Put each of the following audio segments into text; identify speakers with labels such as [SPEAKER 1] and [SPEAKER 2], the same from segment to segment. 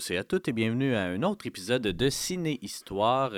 [SPEAKER 1] tous et à toutes et bienvenue à un autre épisode de Ciné Histoire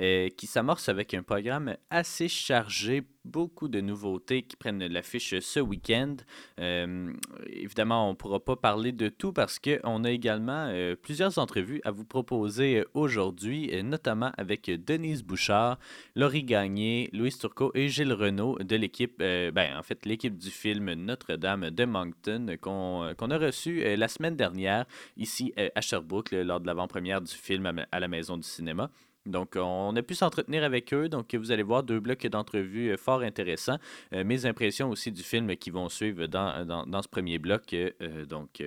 [SPEAKER 1] euh, qui s'amorce avec un programme assez chargé, beaucoup de nouveautés qui prennent l'affiche ce week-end. Euh, évidemment, on ne pourra pas parler de tout parce qu'on a également euh, plusieurs entrevues à vous proposer aujourd'hui, notamment avec Denise Bouchard, Laurie Gagné, Louise Turcot et Gilles Renault de l'équipe, ben, en fait, l'équipe du film Notre-Dame de Moncton qu'on a reçu la semaine dernière ici à Sherbrooke lors de l'avant-première du film à, la Maison du cinéma. Donc, on a pu s'entretenir avec eux. Donc, vous allez voir deux blocs d'entrevues euh, fort intéressants. Euh, mes impressions aussi du film qui vont suivre dans, ce premier bloc. Euh, donc,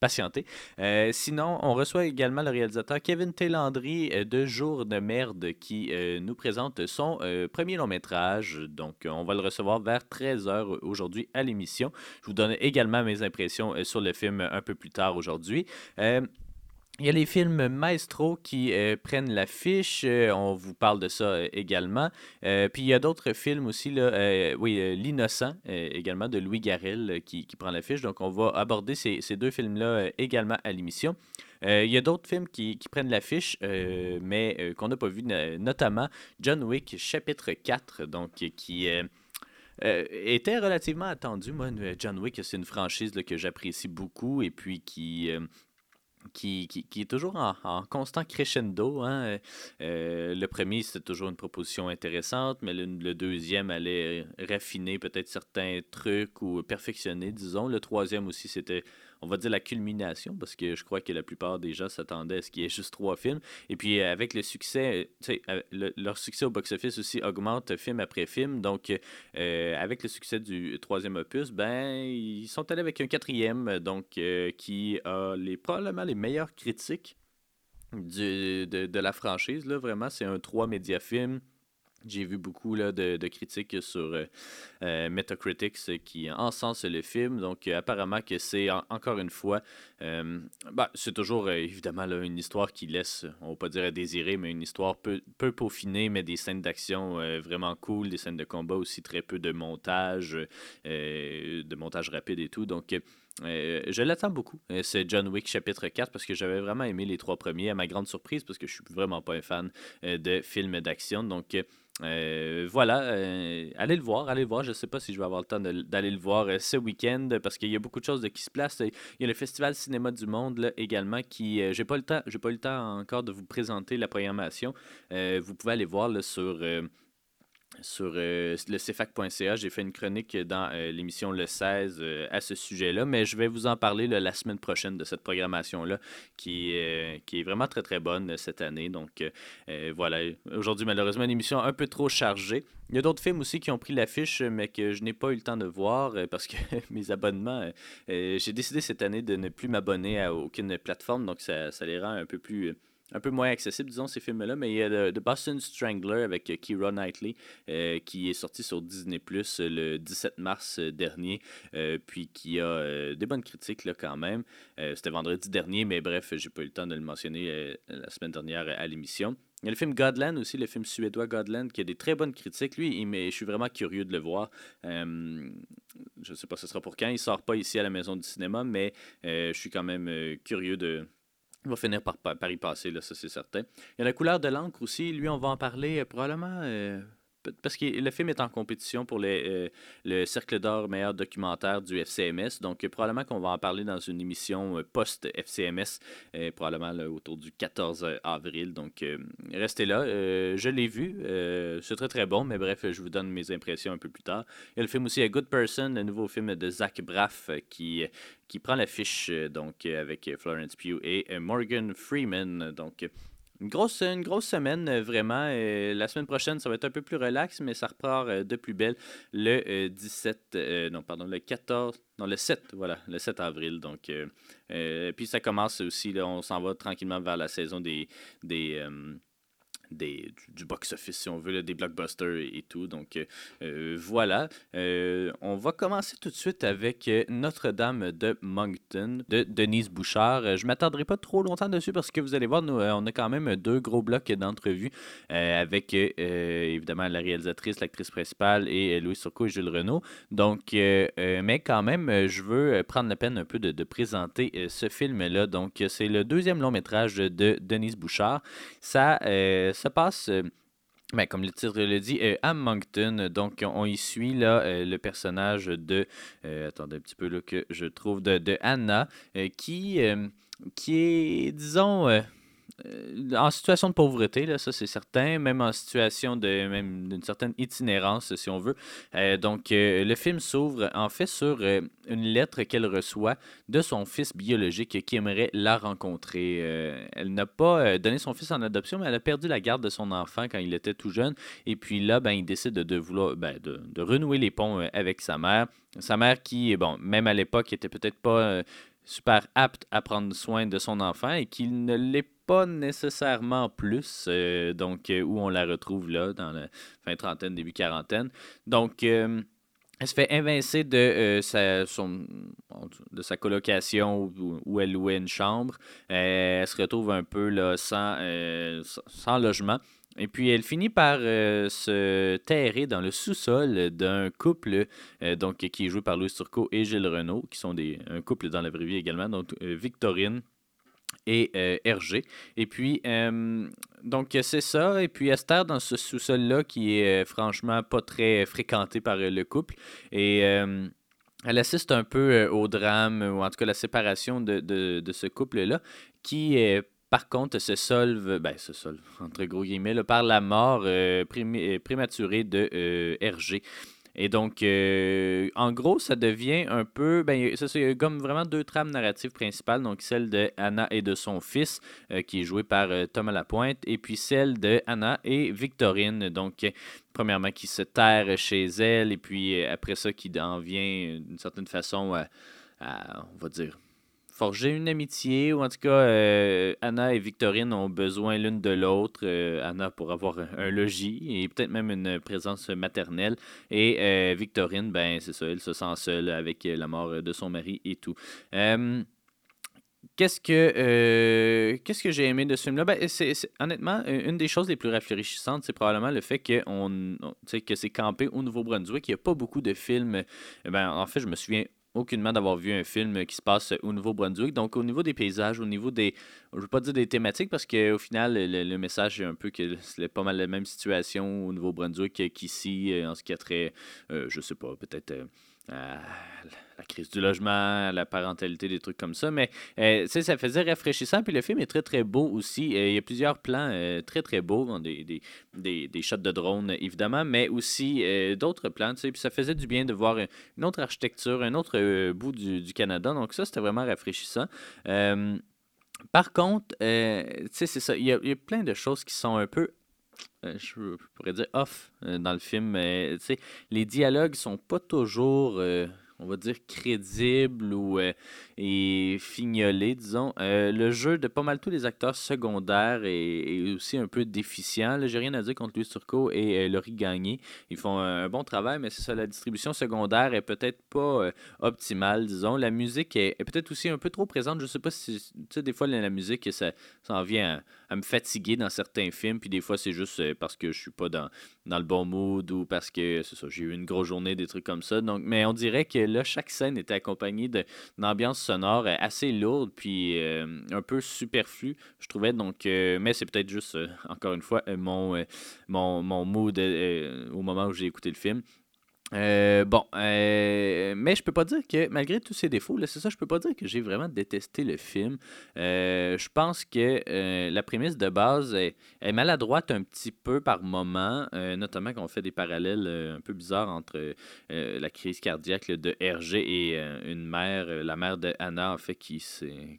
[SPEAKER 1] patientez. sinon, on reçoit également le réalisateur Kevin Télandry de Jour de merde qui nous présente son premier long métrage. Donc, on va le recevoir vers 13h aujourd'hui à l'émission. Je vous donne également mes impressions sur le film un peu plus tard aujourd'hui. Il y a les films Maestro qui euh, prennent l'affiche. Euh, on vous parle de ça euh, également. puis il y a d'autres films aussi. Là, oui, L'Innocent également de Louis Garrel qui, qui prend l'affiche. Donc on va aborder ces, ces deux films-là également à l'émission. il y a d'autres films qui, qui prennent l'affiche, mais qu'on n'a pas vu, notamment John Wick chapitre 4, donc qui était relativement attendu. Moi, John Wick, c'est une franchise que j'apprécie beaucoup et puis qui qui, est toujours en, constant crescendo. Hein. Euh, euh, le premier, c'était toujours une proposition intéressante, mais le, le deuxième allait raffiner peut-être certains trucs ou perfectionner, disons. Le troisième aussi, c'était on va dire, la culmination, parce que je crois que la plupart des gens s'attendaient à ce qu'il y ait juste trois films. Et puis, euh, avec le succès, sais, euh, leur succès au box-office aussi augmente film après film. Donc, euh, avec le succès du troisième opus, ben, ils sont allés avec un quatrième, donc, qui a les, probablement les meilleures critiques de, de, la franchise. Là, vraiment, c'est un trois média film j'ai vu beaucoup là, de, critiques sur euh, euh, Metacritic qui encensent le film. Donc, euh, apparemment que c'est, encore une fois, bah, c'est toujours évidemment là, une histoire qui laisse, on va pas dire à désirer, mais une histoire peu, peu peaufinée, mais des scènes d'action vraiment cool, des scènes de combat aussi, très peu de montage, de montage rapide et tout. Donc, je l'attends beaucoup. c'est John Wick chapitre 4 parce que j'avais vraiment aimé les trois premiers, à ma grande surprise, parce que je suis vraiment pas un fan de films d'action. Donc, euh, voilà, euh, allez le voir, allez le voir. Je sais pas si je vais avoir le temps d'aller le voir euh, ce week-end parce qu'il y a beaucoup de choses qui se placent. Il y a le Festival Cinéma du Monde également qui, j'ai pas le temps, j'ai pas eu le temps encore de vous présenter la programmation. vous pouvez aller voir sur sur euh, le cfac.ca. J'ai fait une chronique dans euh, l'émission le 16 euh, à ce sujet-là, mais je vais vous en parler la semaine prochaine de cette programmation-là qui, qui est vraiment très très bonne cette année. Donc voilà, aujourd'hui malheureusement une émission un peu trop chargée. Il y a d'autres films aussi qui ont pris l'affiche, mais que je n'ai pas eu le temps de voir parce que mes abonnements, j'ai décidé cette année de ne plus m'abonner à aucune plateforme, donc ça, ça les rend un peu plus un peu moins accessible, disons, ces films-là. Mais il y a The Boston Strangler avec euh, Keira Knightley euh, qui est sorti sur Disney Plus euh, le 17 mars dernier, puis qui a des bonnes critiques là, quand même. C'était vendredi dernier, mais bref, j'ai pas eu le temps de le mentionner la semaine dernière à l'émission. Il y a le film Godland aussi, le film suédois Godland, qui a des très bonnes critiques. Lui, mais je suis vraiment curieux de le voir. je ne sais pas ce sera pour quand. Il sort pas ici à la maison du cinéma, mais je suis quand même curieux de, il va finir par, y passer, là, ça c'est certain. Il y a la couleur de l'encre aussi. Lui, on va en parler euh, probablement euh, parce que le film est en compétition pour les, euh, le Cercle d'or meilleur documentaire du FCMS. Donc, probablement qu'on va en parler dans une émission euh, post-FCMS, euh, probablement autour du 14 avril. Donc, restez là. je l'ai vu. c'est très, très bon. Mais bref, je vous donne mes impressions un peu plus tard. Il y a le film aussi A Good Person, le nouveau film de Zach Braff qui, qui prend l'affiche donc, avec Florence Pugh et Morgan Freeman. Donc, une grosse, une grosse semaine, euh, vraiment. Euh, la semaine prochaine, ça va être un peu plus relax, mais ça repart euh, de plus belle le 17, non, pardon, le 14, non, le 7, voilà, le 7 avril. Donc, puis ça commence aussi, là, on s'en va tranquillement vers la saison des, des, des, du, box-office, si on veut, des blockbusters et, tout. Donc voilà. on va commencer tout de suite avec Notre-Dame de Moncton de Denise Bouchard. je ne m'attendrai pas trop longtemps dessus parce que vous allez voir, nous, on a quand même deux gros blocs d'entrevues avec évidemment la réalisatrice, l'actrice principale et Louis Surco et Jules Renault. Donc, mais quand même, je veux prendre la peine un peu de, présenter ce film-là. Donc, c'est le deuxième long métrage de Denise Bouchard. Ça se passe. Ben, comme le titre le dit, à Moncton. Donc, on y suit là, le personnage de. attendez un petit peu là, que je trouve de, de Anna, qui, qui est, disons euh, en situation de pauvreté, là, ça c'est certain, même en situation d'une certaine itinérance, si on veut. Euh, donc, euh, le film s'ouvre en fait sur une lettre qu'elle reçoit de son fils biologique qui aimerait la rencontrer. elle n'a pas donné son fils en adoption, mais elle a perdu la garde de son enfant quand il était tout jeune. Et puis là, ben, il décide de, vouloir ben, de, de, renouer les ponts avec sa mère. Sa mère qui, bon, même à l'époque, était peut-être pas super apte à prendre soin de son enfant et qu'il ne l'est pas nécessairement plus, euh, donc euh, où on la retrouve là, dans la fin trentaine, début quarantaine. Donc, euh, elle se fait invincer de, sa, son, de sa colocation où, elle louait une chambre. elle se retrouve un peu là, sans, sans logement. Et puis elle finit par se terrer dans le sous-sol d'un couple donc, qui est joué par Louis Turcot et Gilles Renault, qui sont des, un couple dans la vraie vie également, donc Victorine et euh, Hergé. Et puis, euh, donc, c'est ça. Et puis, Esther, dans ce sous-sol-là, qui est euh, franchement pas très fréquenté par le couple. Et elle assiste un peu au drame, ou en tout cas la séparation de, de, ce couple-là, qui par contre, se solve, ben, se solve, entre gros guillemets, par la mort prématurée de Hergé. Et donc, euh, en gros, ça devient un peu. Ben, ça, c'est comme vraiment deux trames narratives principales. Donc, celle de Anna et de son fils, euh, qui est joué par euh, Thomas Lapointe, et puis celle de Anna et Victorine. Donc, premièrement, qui se terre chez elle, et puis après ça, qui en vient d'une certaine façon à on va dire, forger une amitié, ou en tout cas, euh, Anna et Victorine ont besoin l'une de l'autre. Euh, Anna pour avoir un, logis et peut-être même une présence maternelle. Et euh, Victorine, ben c'est ça, elle se sent seule avec la mort de son mari et tout. Qu'est-ce que que j'ai aimé de ce film-là? Ben, c'est, honnêtement, une des choses les plus rafraîchissantes, c'est probablement le fait que, que c'est campé au Nouveau-Brunswick. Il n'y a pas beaucoup de films. Ben, en fait, je me souviens aucunement d'avoir vu un film qui se passe au Nouveau-Brunswick. Donc, au niveau des paysages, au niveau des. Je ne veux pas dire des thématiques parce qu'au final, le, message est un peu que c'est pas mal la même situation au Nouveau-Brunswick qu'ici, en ce qui a trait, euh, je sais pas, peut-être. Euh, la crise du logement, la parentalité, des trucs comme ça. Mais euh, ça faisait rafraîchissant. Puis le film est très, très beau aussi. Euh, il y a plusieurs plans euh, très, très beaux. Des, des, des, des, shots de drone, évidemment, mais aussi d'autres plans. Puis ça faisait du bien de voir une autre architecture, un autre bout du, du, Canada. Donc ça, c'était vraiment rafraîchissant. par contre, c'est ça. Il y, a, il y, a, plein de choses qui sont un peu je pourrais dire off dans le film. Mais les dialogues sont pas toujours on va dire, crédible ou euh, et fignolé, disons. Euh, le jeu de pas mal tous les acteurs secondaires est, aussi un peu déficient. J'ai rien à dire contre Louis Turcot et euh, Laurie Gagné. Ils font un, bon travail, mais c'est ça, la distribution secondaire est peut-être pas optimale, disons. La musique est, peut-être aussi un peu trop présente. Je sais pas si, tu sais, des fois, la, musique, ça, ça en vient à, me fatiguer dans certains films, puis des fois, c'est juste parce que je suis pas dans, dans le bon mood ou parce que, c'est ça, j'ai eu une grosse journée, des trucs comme ça. Donc, mais on dirait que là, chaque scène était accompagnée d'une ambiance sonore euh, assez lourde puis euh, un peu superflu, je trouvais. Donc, euh, mais c'est peut-être juste, encore une fois, mon, mon, mon mood au moment où j'ai écouté le film. Euh, bon, euh, mais je peux pas dire que, malgré tous ses défauts, c'est ça, je peux pas dire que j'ai vraiment détesté le film. Euh, je pense que la prémisse de base est, maladroite un petit peu par moment, notamment quand on fait des parallèles un peu bizarres entre la crise cardiaque de Hergé et une mère, la mère de Anna, en fait, qui,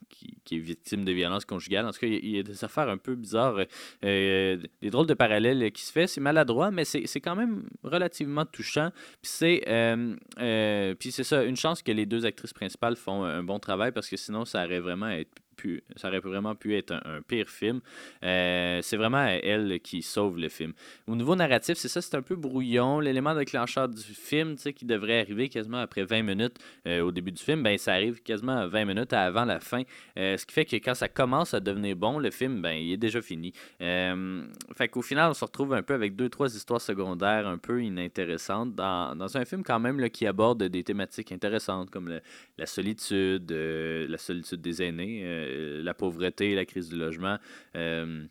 [SPEAKER 1] qui, qui, est victime de violence conjugale. En tout cas, il y, a des affaires un peu bizarres, des drôles de parallèles qui se fait. C'est maladroit, mais c'est quand même relativement touchant c'est euh, euh, puis c'est ça, une chance que les deux actrices principales font un bon travail parce que sinon ça aurait vraiment pu, ça aurait vraiment pu être un, pire film. Euh, c'est vraiment elle qui sauve le film. Au niveau narratif, c'est ça, c'est un peu brouillon. L'élément déclencheur du film, qui devrait arriver quasiment après 20 minutes euh, au début du film, ben, ça arrive quasiment 20 minutes avant la fin. Euh, ce qui fait que quand ça commence à devenir bon, le film, ben, il est déjà fini. fait qu'au final, on se retrouve un peu avec deux, trois histoires secondaires un peu inintéressantes dans, dans un film quand même qui aborde des thématiques intéressantes comme la solitude, la solitude des aînés la pauvreté, la crise du logement. Euh,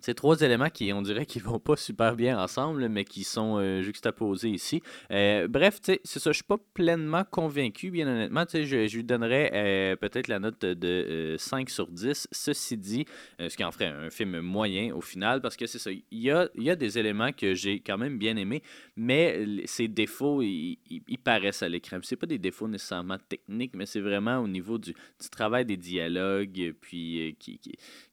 [SPEAKER 1] c'est trois éléments qui, on dirait, qui vont pas super bien ensemble, mais qui sont euh, juxtaposés ici. Euh, bref, c'est ça, je suis pas pleinement convaincu, bien honnêtement. Je, lui donnerais euh, peut-être la note de 5 sur 10. Ceci dit, ce qui en ferait un film moyen au final, parce que c'est ça, il y a, y a, des éléments que j'ai quand même bien aimés, mais ces défauts, ils, paraissent à l'écran. C'est pas des défauts nécessairement techniques, mais c'est vraiment au niveau du, travail des dialogues, puis qui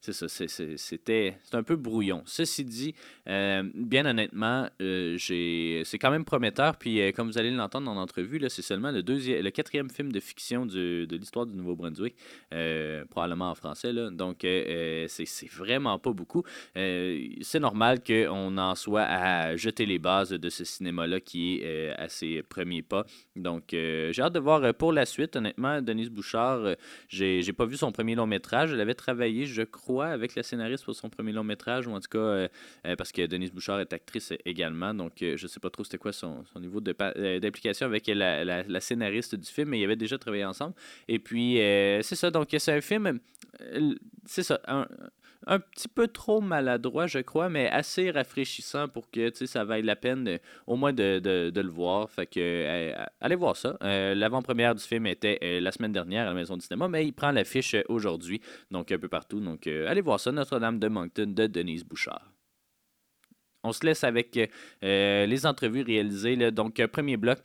[SPEAKER 1] c'est ça, c'était un peu brouillon. Ceci dit, euh, bien honnêtement, euh, c'est quand même prometteur. Puis, euh, comme vous allez l'entendre dans l'entrevue, c'est seulement le, deuxième, le quatrième film de fiction de l'histoire du Nouveau-Brunswick, probablement en français. Donc, c'est vraiment pas beaucoup. c'est normal qu'on en soit à jeter les bases de ce cinéma-là qui est à ses premiers pas. Donc, j'ai hâte de voir pour la suite. Honnêtement, Denise Bouchard, j'ai pas vu son premier long métrage. Elle avait travaillé, je crois, avec la scénariste pour son premier long métrage ou en tout cas, euh, euh, parce que Denise Bouchard est actrice également, donc euh, je ne sais pas trop c'était quoi son, niveau d'implication avec la, scénariste du film, mais ils avaient déjà travaillé ensemble. Et puis, c'est ça, donc c'est un film, c'est ça, petit peu trop maladroit, je crois, mais assez rafraîchissant pour que ça vaille la peine au moins de, le voir. Fait que allez voir ça. L'avant-première du film était la semaine dernière à la Maison du cinéma, mais il prend l'affiche aujourd'hui, donc un peu partout. Donc allez voir ça, Notre-Dame de Moncton de Denise Bouchard. On se laisse avec euh, les entrevues réalisées. Donc, premier bloc,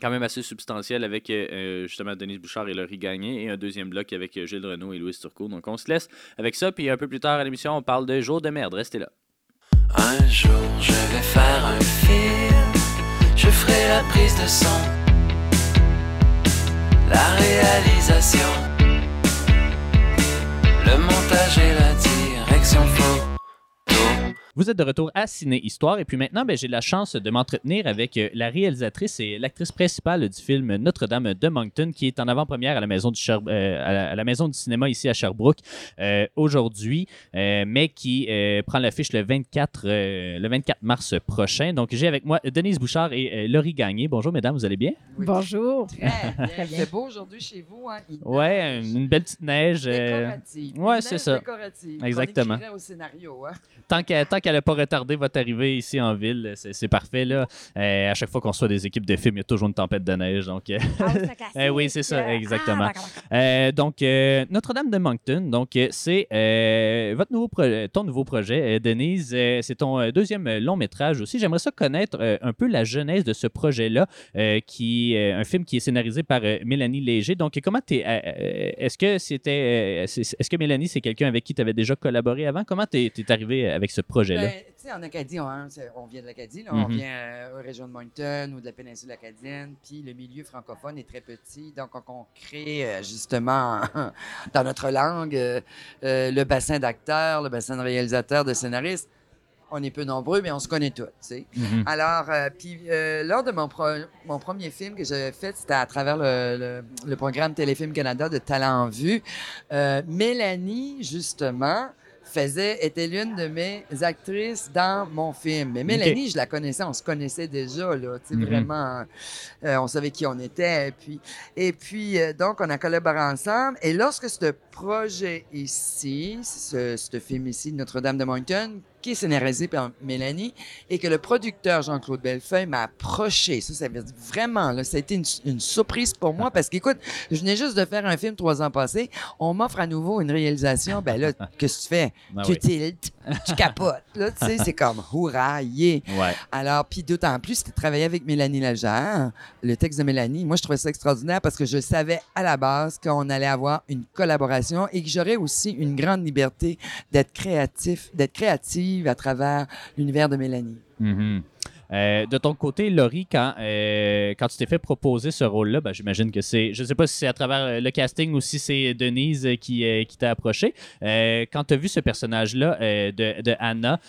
[SPEAKER 1] quand même assez substantiel avec euh, justement Denise Bouchard et Laurie Gagné et un deuxième bloc avec euh, Gilles Renault et Louis Turcot. Donc on se laisse avec ça, puis un peu plus tard à l'émission, on parle de Jour de merde. Restez là.
[SPEAKER 2] Un jour, je vais faire un film, je ferai la prise de son, la réalisation, le montage et la
[SPEAKER 1] vous êtes de retour à Ciné Histoire et puis maintenant, ben, j'ai la chance de m'entretenir avec euh, la réalisatrice et l'actrice principale du film Notre-Dame de Moncton qui est en avant-première à la maison du euh, à, la, maison du cinéma ici à Sherbrooke euh, aujourd'hui, mais qui prend l'affiche le 24 le 24 mars prochain. Donc j'ai avec moi Denise Bouchard et Laurie Gagné. Bonjour mesdames, vous allez bien?
[SPEAKER 3] Bonjour.
[SPEAKER 4] Très bien. C'est beau aujourd'hui chez vous hein?
[SPEAKER 1] ouais, une belle petite neige.
[SPEAKER 4] Décorative.
[SPEAKER 1] Ouais, c'est ça.
[SPEAKER 4] Décorative.
[SPEAKER 1] Exactement.
[SPEAKER 4] au scénario hein?
[SPEAKER 1] Tant qu'à qu'elle n'a pas retardé votre arrivée ici en ville. C'est parfait. Là. Euh, à chaque fois qu'on soit des équipes de films, il y a toujours une tempête de neige. Donc, euh,
[SPEAKER 3] ah,
[SPEAKER 1] eh oui, c'est ça, exactement. Ah, donc, euh, Notre-Dame de Moncton, donc c'est votre nouveau ton nouveau projet, Denise. c'est ton deuxième long métrage aussi. J'aimerais ça connaître un peu la genèse de ce projet-là, qui est un film qui est scénarisé par Mélanie Léger. Donc, comment tu Est-ce que c'était. Est-ce que Mélanie, c'est quelqu'un avec qui tu avais déjà collaboré avant? Comment tu es, arrivé avec ce
[SPEAKER 4] Ben, en Acadie, on, vient de l'Acadie, on mhm. vient euh, aux régions de Moncton ou de la péninsule acadienne, puis le milieu francophone est très petit, donc on, crée euh, justement dans notre langue euh, le bassin d'acteurs, le bassin de réalisateurs, de scénaristes. On est peu nombreux, mais on se connaît tous. Mhm. Alors, puis lors de mon, mon premier film que j'avais fait, c'était à travers le, le, programme Téléfilm Canada de Talent en vue. Mélanie, justement, faisait, était l'une de mes actrices dans mon film. Mais Mélanie, je la connaissais, on se connaissait déjà, là, tu sais, mm-hmm. vraiment, euh, on savait qui on était. Et puis, et puis euh, donc, on a collaboré ensemble. Et lorsque ce projet ici, ce, ce film ici, Notre-Dame de Moncton, qui est scénarisé par Mélanie, et que le producteur Jean-Claude Bellefeuille m'a approché. Ça, ça veut dire vraiment, là, ça a été une, surprise pour moi parce qu'écoute, je venais juste de faire un film trois ans passés. On m'offre à nouveau une réalisation. Ben là, qu'est-ce que tu fais? Ben tu tiltes, tu capotes. Là, tu sais, c'est comme hurrah, yeah. Alors, puis d'autant plus, c'était travailler avec Mélanie Lagère, le texte de Mélanie. Moi, je trouvais ça extraordinaire parce que je savais à la base qu'on allait avoir une collaboration et que j'aurais aussi une grande liberté d'être créatif, d'être créative à travers l'univers de Mélanie.
[SPEAKER 1] Mm-hmm. Euh, de ton côté, Laurie, quand, euh, quand tu t'es fait proposer ce rôle-là, ben, j'imagine que c'est, je ne sais pas si c'est à travers le casting ou si c'est Denise qui, qui t'a approché. quand tu as vu ce personnage-là de, de, Anna,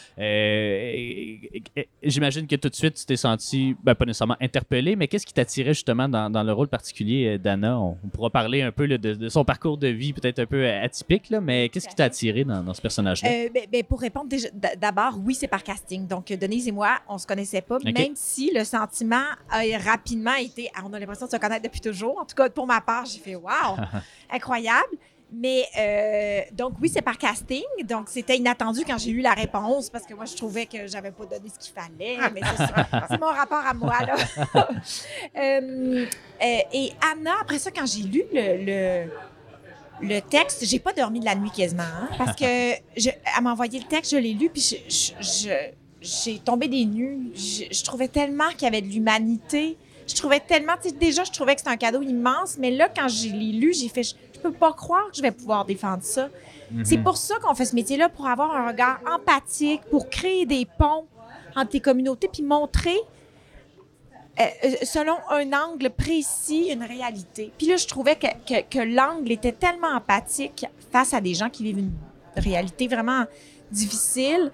[SPEAKER 1] j'imagine que tout de suite tu t'es senti, ben, pas nécessairement interpellé, mais qu'est-ce qui t'attirait justement dans, dans, le rôle particulier d'Anna? On, pourra parler un peu de, de, son parcours de vie peut-être un peu atypique, là, mais qu'est-ce qui t'a attiré dans, dans ce personnage-là?
[SPEAKER 3] Ben, ben, pour répondre d'abord, oui, c'est par casting. Donc, Denise et moi, on se connaissait pas, même si le sentiment a rapidement été, ah, on a l'impression de se connaître depuis toujours. En tout cas, pour ma part, j'ai fait wow, incroyable. Mais euh, donc oui, c'est par casting. Donc c'était inattendu quand j'ai eu la réponse parce que moi je trouvais que j'avais pas donné ce qu'il fallait. Mais c'est mon rapport à moi là. Euh, euh, et Anna, après ça, quand j'ai lu le, le, texte, j'ai pas dormi de la nuit quasiment hein, parce que je, elle m'a envoyé le texte, je l'ai lu puis je j'ai tombé des nues. Je, trouvais tellement qu'il y avait de l'humanité. Je trouvais tellement, déjà, je trouvais que c'était un cadeau immense, mais là, quand je l'ai lu, j'ai fait, je, ne peux pas croire que je vais pouvoir défendre ça. Mhm. C'est pour ça qu'on fait ce métier-là, pour avoir un regard empathique, pour créer des ponts entre les communautés, puis montrer euh, euh, selon un angle précis une réalité. Puis là, je trouvais que, que, que l'angle était tellement empathique face à des gens qui vivent une réalité vraiment difficile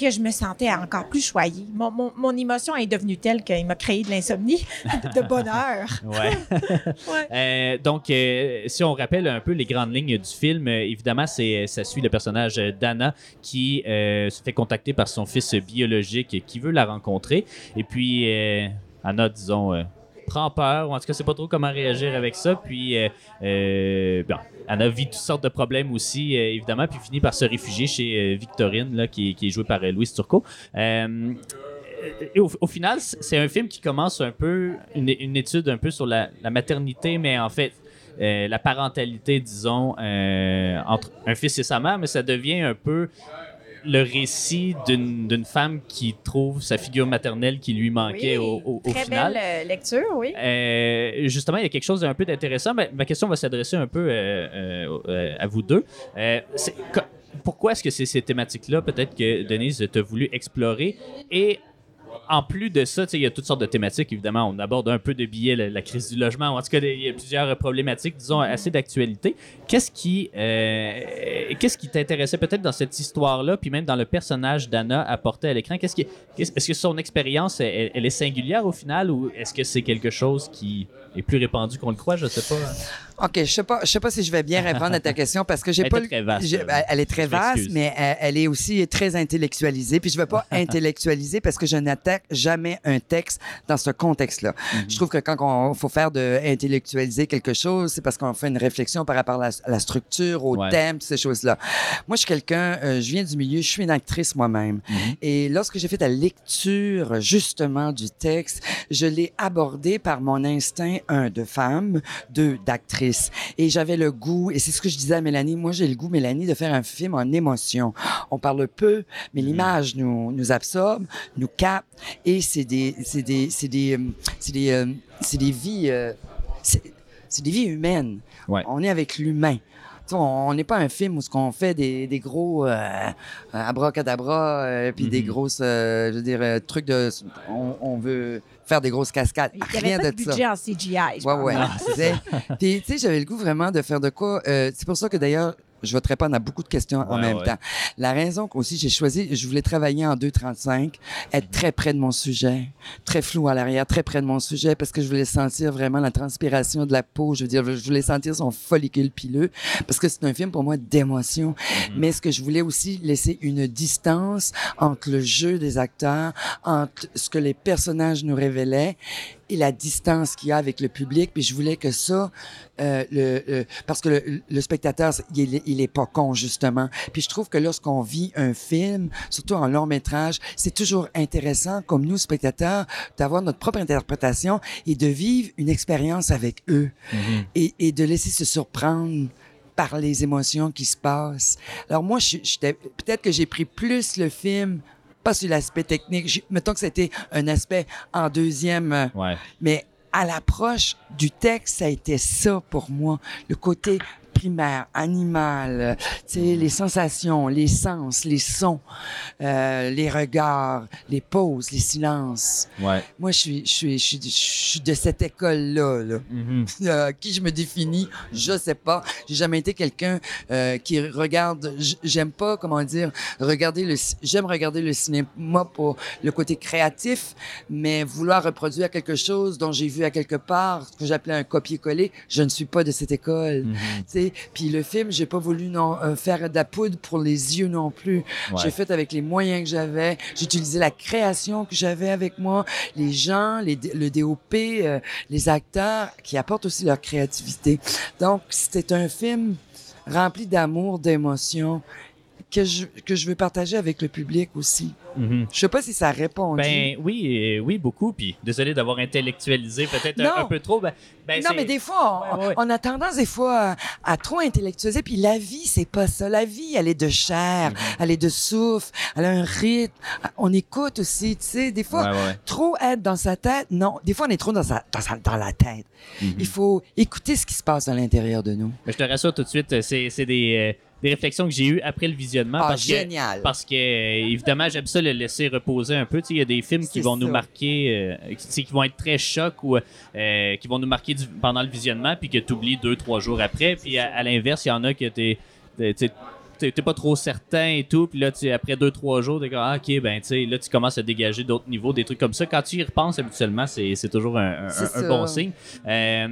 [SPEAKER 3] que je me sentais encore plus choyée. Mon, mon, mon émotion est devenue telle qu'il m'a créé de l'insomnie de bonheur.
[SPEAKER 1] ouais. Euh, donc, euh, si on rappelle un peu les grandes lignes du film, euh, évidemment, c'est, ça suit le personnage d'Anna qui se fait contacter par son fils biologique qui veut la rencontrer. Et puis, Anna, disons prend peur, ou en tout cas, c'est pas trop comment réagir avec ça. Puis, euh, euh bon, elle a vu toutes sortes de problèmes aussi, euh, évidemment, puis finit par se réfugier chez euh, Victorine, là, qui, est jouée par Louise Turcot. Et au, final, c'est un film qui commence un peu, une, une étude un peu sur la maternité, mais en fait, la parentalité, disons, entre un fils et sa mère, mais ça devient un peu le récit d'une femme qui trouve sa figure maternelle qui lui manquait au, au,
[SPEAKER 3] très
[SPEAKER 1] final.
[SPEAKER 3] belle euh, lecture, oui.
[SPEAKER 1] Euh, justement, il y a quelque chose d'un peu d'intéressant. Ma, ma, question va s'adresser un peu euh, à vous deux. pourquoi est-ce que c'est ces thématiques-là, peut-être que Denise t'a voulu explorer? Et en plus de ça, il y a toutes sortes de thématiques. Évidemment, on aborde un peu de billets, la, crise du logement. En tout cas, il y a plusieurs problématiques, disons, assez d'actualité. Qu'est-ce qui, euh, qu'est-ce qui t'intéressait peut-être dans cette histoire-là, puis même dans le personnage d'Anna apporté à l'écran? Qu'est-ce qui, est-ce que son expérience, elle, est singulière au final, ou est-ce que c'est quelque chose qui est plus répandu qu'on le croit? Je sais pas.
[SPEAKER 4] OK, je sais pas, je sais pas si je vais bien répondre à ta question parce que j'ai
[SPEAKER 1] pas. Très vaste,
[SPEAKER 4] elle est très vaste, mais elle, est aussi très intellectualisée. Puis je veux pas intellectualiser parce que je n'attaque jamais un texte dans ce contexte-là. Mhm. Je trouve que quand on faut faire de intellectualiser quelque chose, c'est parce qu'on fait une réflexion par rapport à la, structure, au thème, ces choses-là. Moi, je suis quelqu'un, euh, je viens du milieu, je suis une actrice moi-même. Mhm. Et lorsque j'ai fait la lecture justement du texte, je l'ai abordé par mon instinct un de femme, deux d'actrice et j'avais le goût, et c'est ce que je disais à Mélanie, moi j'ai le goût, Mélanie, de faire un film en émotion. On parle peu, mais mm-hmm. l'image nous, nous absorbe, nous capte, et c'est des, c'est des, c'est des, euh, c'est des, euh, c'est des vies, euh, c'est des vies humaines. On est avec l'humain on n'est pas un film où ce qu'on fait des, des gros euh, abracadabra euh, puis des mm-hmm. grosses je veux dire trucs de on, on, veut faire des grosses cascades.
[SPEAKER 3] Il y avait pas de, budget en CGI.
[SPEAKER 4] Ouais, ouais. tu sais, j'avais le goût vraiment de faire de quoi. Euh, c'est pour ça que d'ailleurs, je vais te répondre à beaucoup de questions en même temps. La raison aussi j'ai choisi, je voulais travailler en 2.35, être très près de mon sujet, très flou à l'arrière, très près de mon sujet, parce que je voulais sentir vraiment la transpiration de la peau. Je veux dire, je voulais sentir son follicule pileux, parce que c'est un film pour moi d'émotion. Mm-hmm. Mais ce que je voulais aussi laisser une distance entre le jeu des acteurs, entre ce que les personnages nous révélaient et la distance qu'il y a avec le public. Puis je voulais que ça, euh, le, parce que le, le spectateur, il, il, est pas con justement. Puis je trouve que lorsqu'on vit un film, surtout en long métrage, c'est toujours intéressant, comme nous spectateurs, d'avoir notre propre interprétation et de vivre une expérience avec eux mm-hmm. et, et de laisser se surprendre par les émotions qui se passent. Alors moi, je, peut-être que j'ai pris plus le film pas sur l'aspect technique. Mettons que c'était un aspect en deuxième. Euh, mais à l'approche du texte, ça a été ça pour moi. Le côté primaire, animal, euh, les sensations, les sens, les sons, euh, les regards, les pauses, les silences.
[SPEAKER 5] Ouais.
[SPEAKER 4] Moi, je suis, je suis, je suis, je suis de cette école-là, là.
[SPEAKER 5] Mhm.
[SPEAKER 4] Euh, qui je me définis, je sais pas. J'ai jamais été quelqu'un euh, qui regarde. J'aime pas, comment dire, regarder le. J'aime regarder le cinéma pour le côté créatif, mais vouloir reproduire quelque chose dont j'ai vu à quelque part, ce que j'appelais un copier-coller, je ne suis pas de cette école.
[SPEAKER 5] Mhm.
[SPEAKER 4] Tu puis le film, j'ai pas voulu non euh, faire de la poudre pour les yeux non plus.
[SPEAKER 5] Ouais.
[SPEAKER 4] J'ai fait avec les moyens que j'avais. J'ai utilisé la création que j'avais avec moi, les gens, les, le DOP, euh, les acteurs qui apportent aussi leur créativité. Donc, c'est un film rempli d'amour, d'émotion que je, que je veux partager avec le public aussi.
[SPEAKER 5] Mhm.
[SPEAKER 4] Je sais pas si ça répond.
[SPEAKER 1] Ben oui, euh, oui, beaucoup. Puis désolé d'avoir intellectualisé peut-être un, peu trop. Ben, ben,
[SPEAKER 4] non, mais des fois, on,
[SPEAKER 1] Ouais, ouais.
[SPEAKER 4] on a tendance des fois à, à trop intellectualiser. Puis la vie, c'est pas ça. La vie, elle est de chair,
[SPEAKER 1] Mm-hmm.
[SPEAKER 4] elle est de souffle, elle a un rythme. On écoute aussi, tu sais. Des fois,
[SPEAKER 5] Ouais,
[SPEAKER 4] trop être dans sa tête. Non, des fois, on est trop dans, sa, dans, sa- dans la tête.
[SPEAKER 5] Mhm.
[SPEAKER 4] Il faut écouter ce qui se passe à l'intérieur de nous.
[SPEAKER 1] mais je te rassure tout de suite, c'est c'est des, euh, des réflexions que j'ai eues après le visionnement.
[SPEAKER 4] Ah,
[SPEAKER 1] parce que
[SPEAKER 4] génial.
[SPEAKER 1] Parce que, euh, évidemment, j'aime ça le laisser reposer un peu. Tu sais, Il y a des films qui vont nous marquer, euh, qui, tu vont être très chocs ou euh, qui vont nous marquer du- pendant le visionnement, puis que tu oublies deux, trois jours après. Puis à, à l'inverse, il y en a que t'es t'es- pas trop certain et tout. Puis là, tu après deux, trois jours, t'es comme, ah, ok, ben, tu sais, là, tu commences à dégager d'autres niveaux, des trucs comme ça. Quand tu y repenses habituellement, c'est toujours un, bon signe. Euh,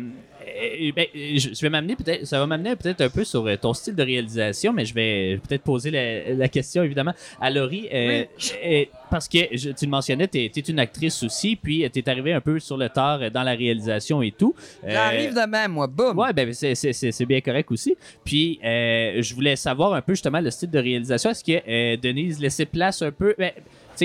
[SPEAKER 1] euh, ben, je vais m'amener peut-être, ça va m'amener peut-être un peu sur euh, ton style de réalisation, mais je vais peut-être poser la, la question évidemment à Laurie, euh, euh, parce que je- tu le mentionnais, tu es, une actrice aussi, puis tu es arrivé un peu sur le tard euh, dans la réalisation et tout. Euh,
[SPEAKER 4] J'arrive de même, moi. Boum.
[SPEAKER 1] Ouais, ben c'est- bien correct aussi. Puis euh, je voulais savoir un peu justement le style de réalisation. Est-ce que euh, Denise laissait place un peu ben,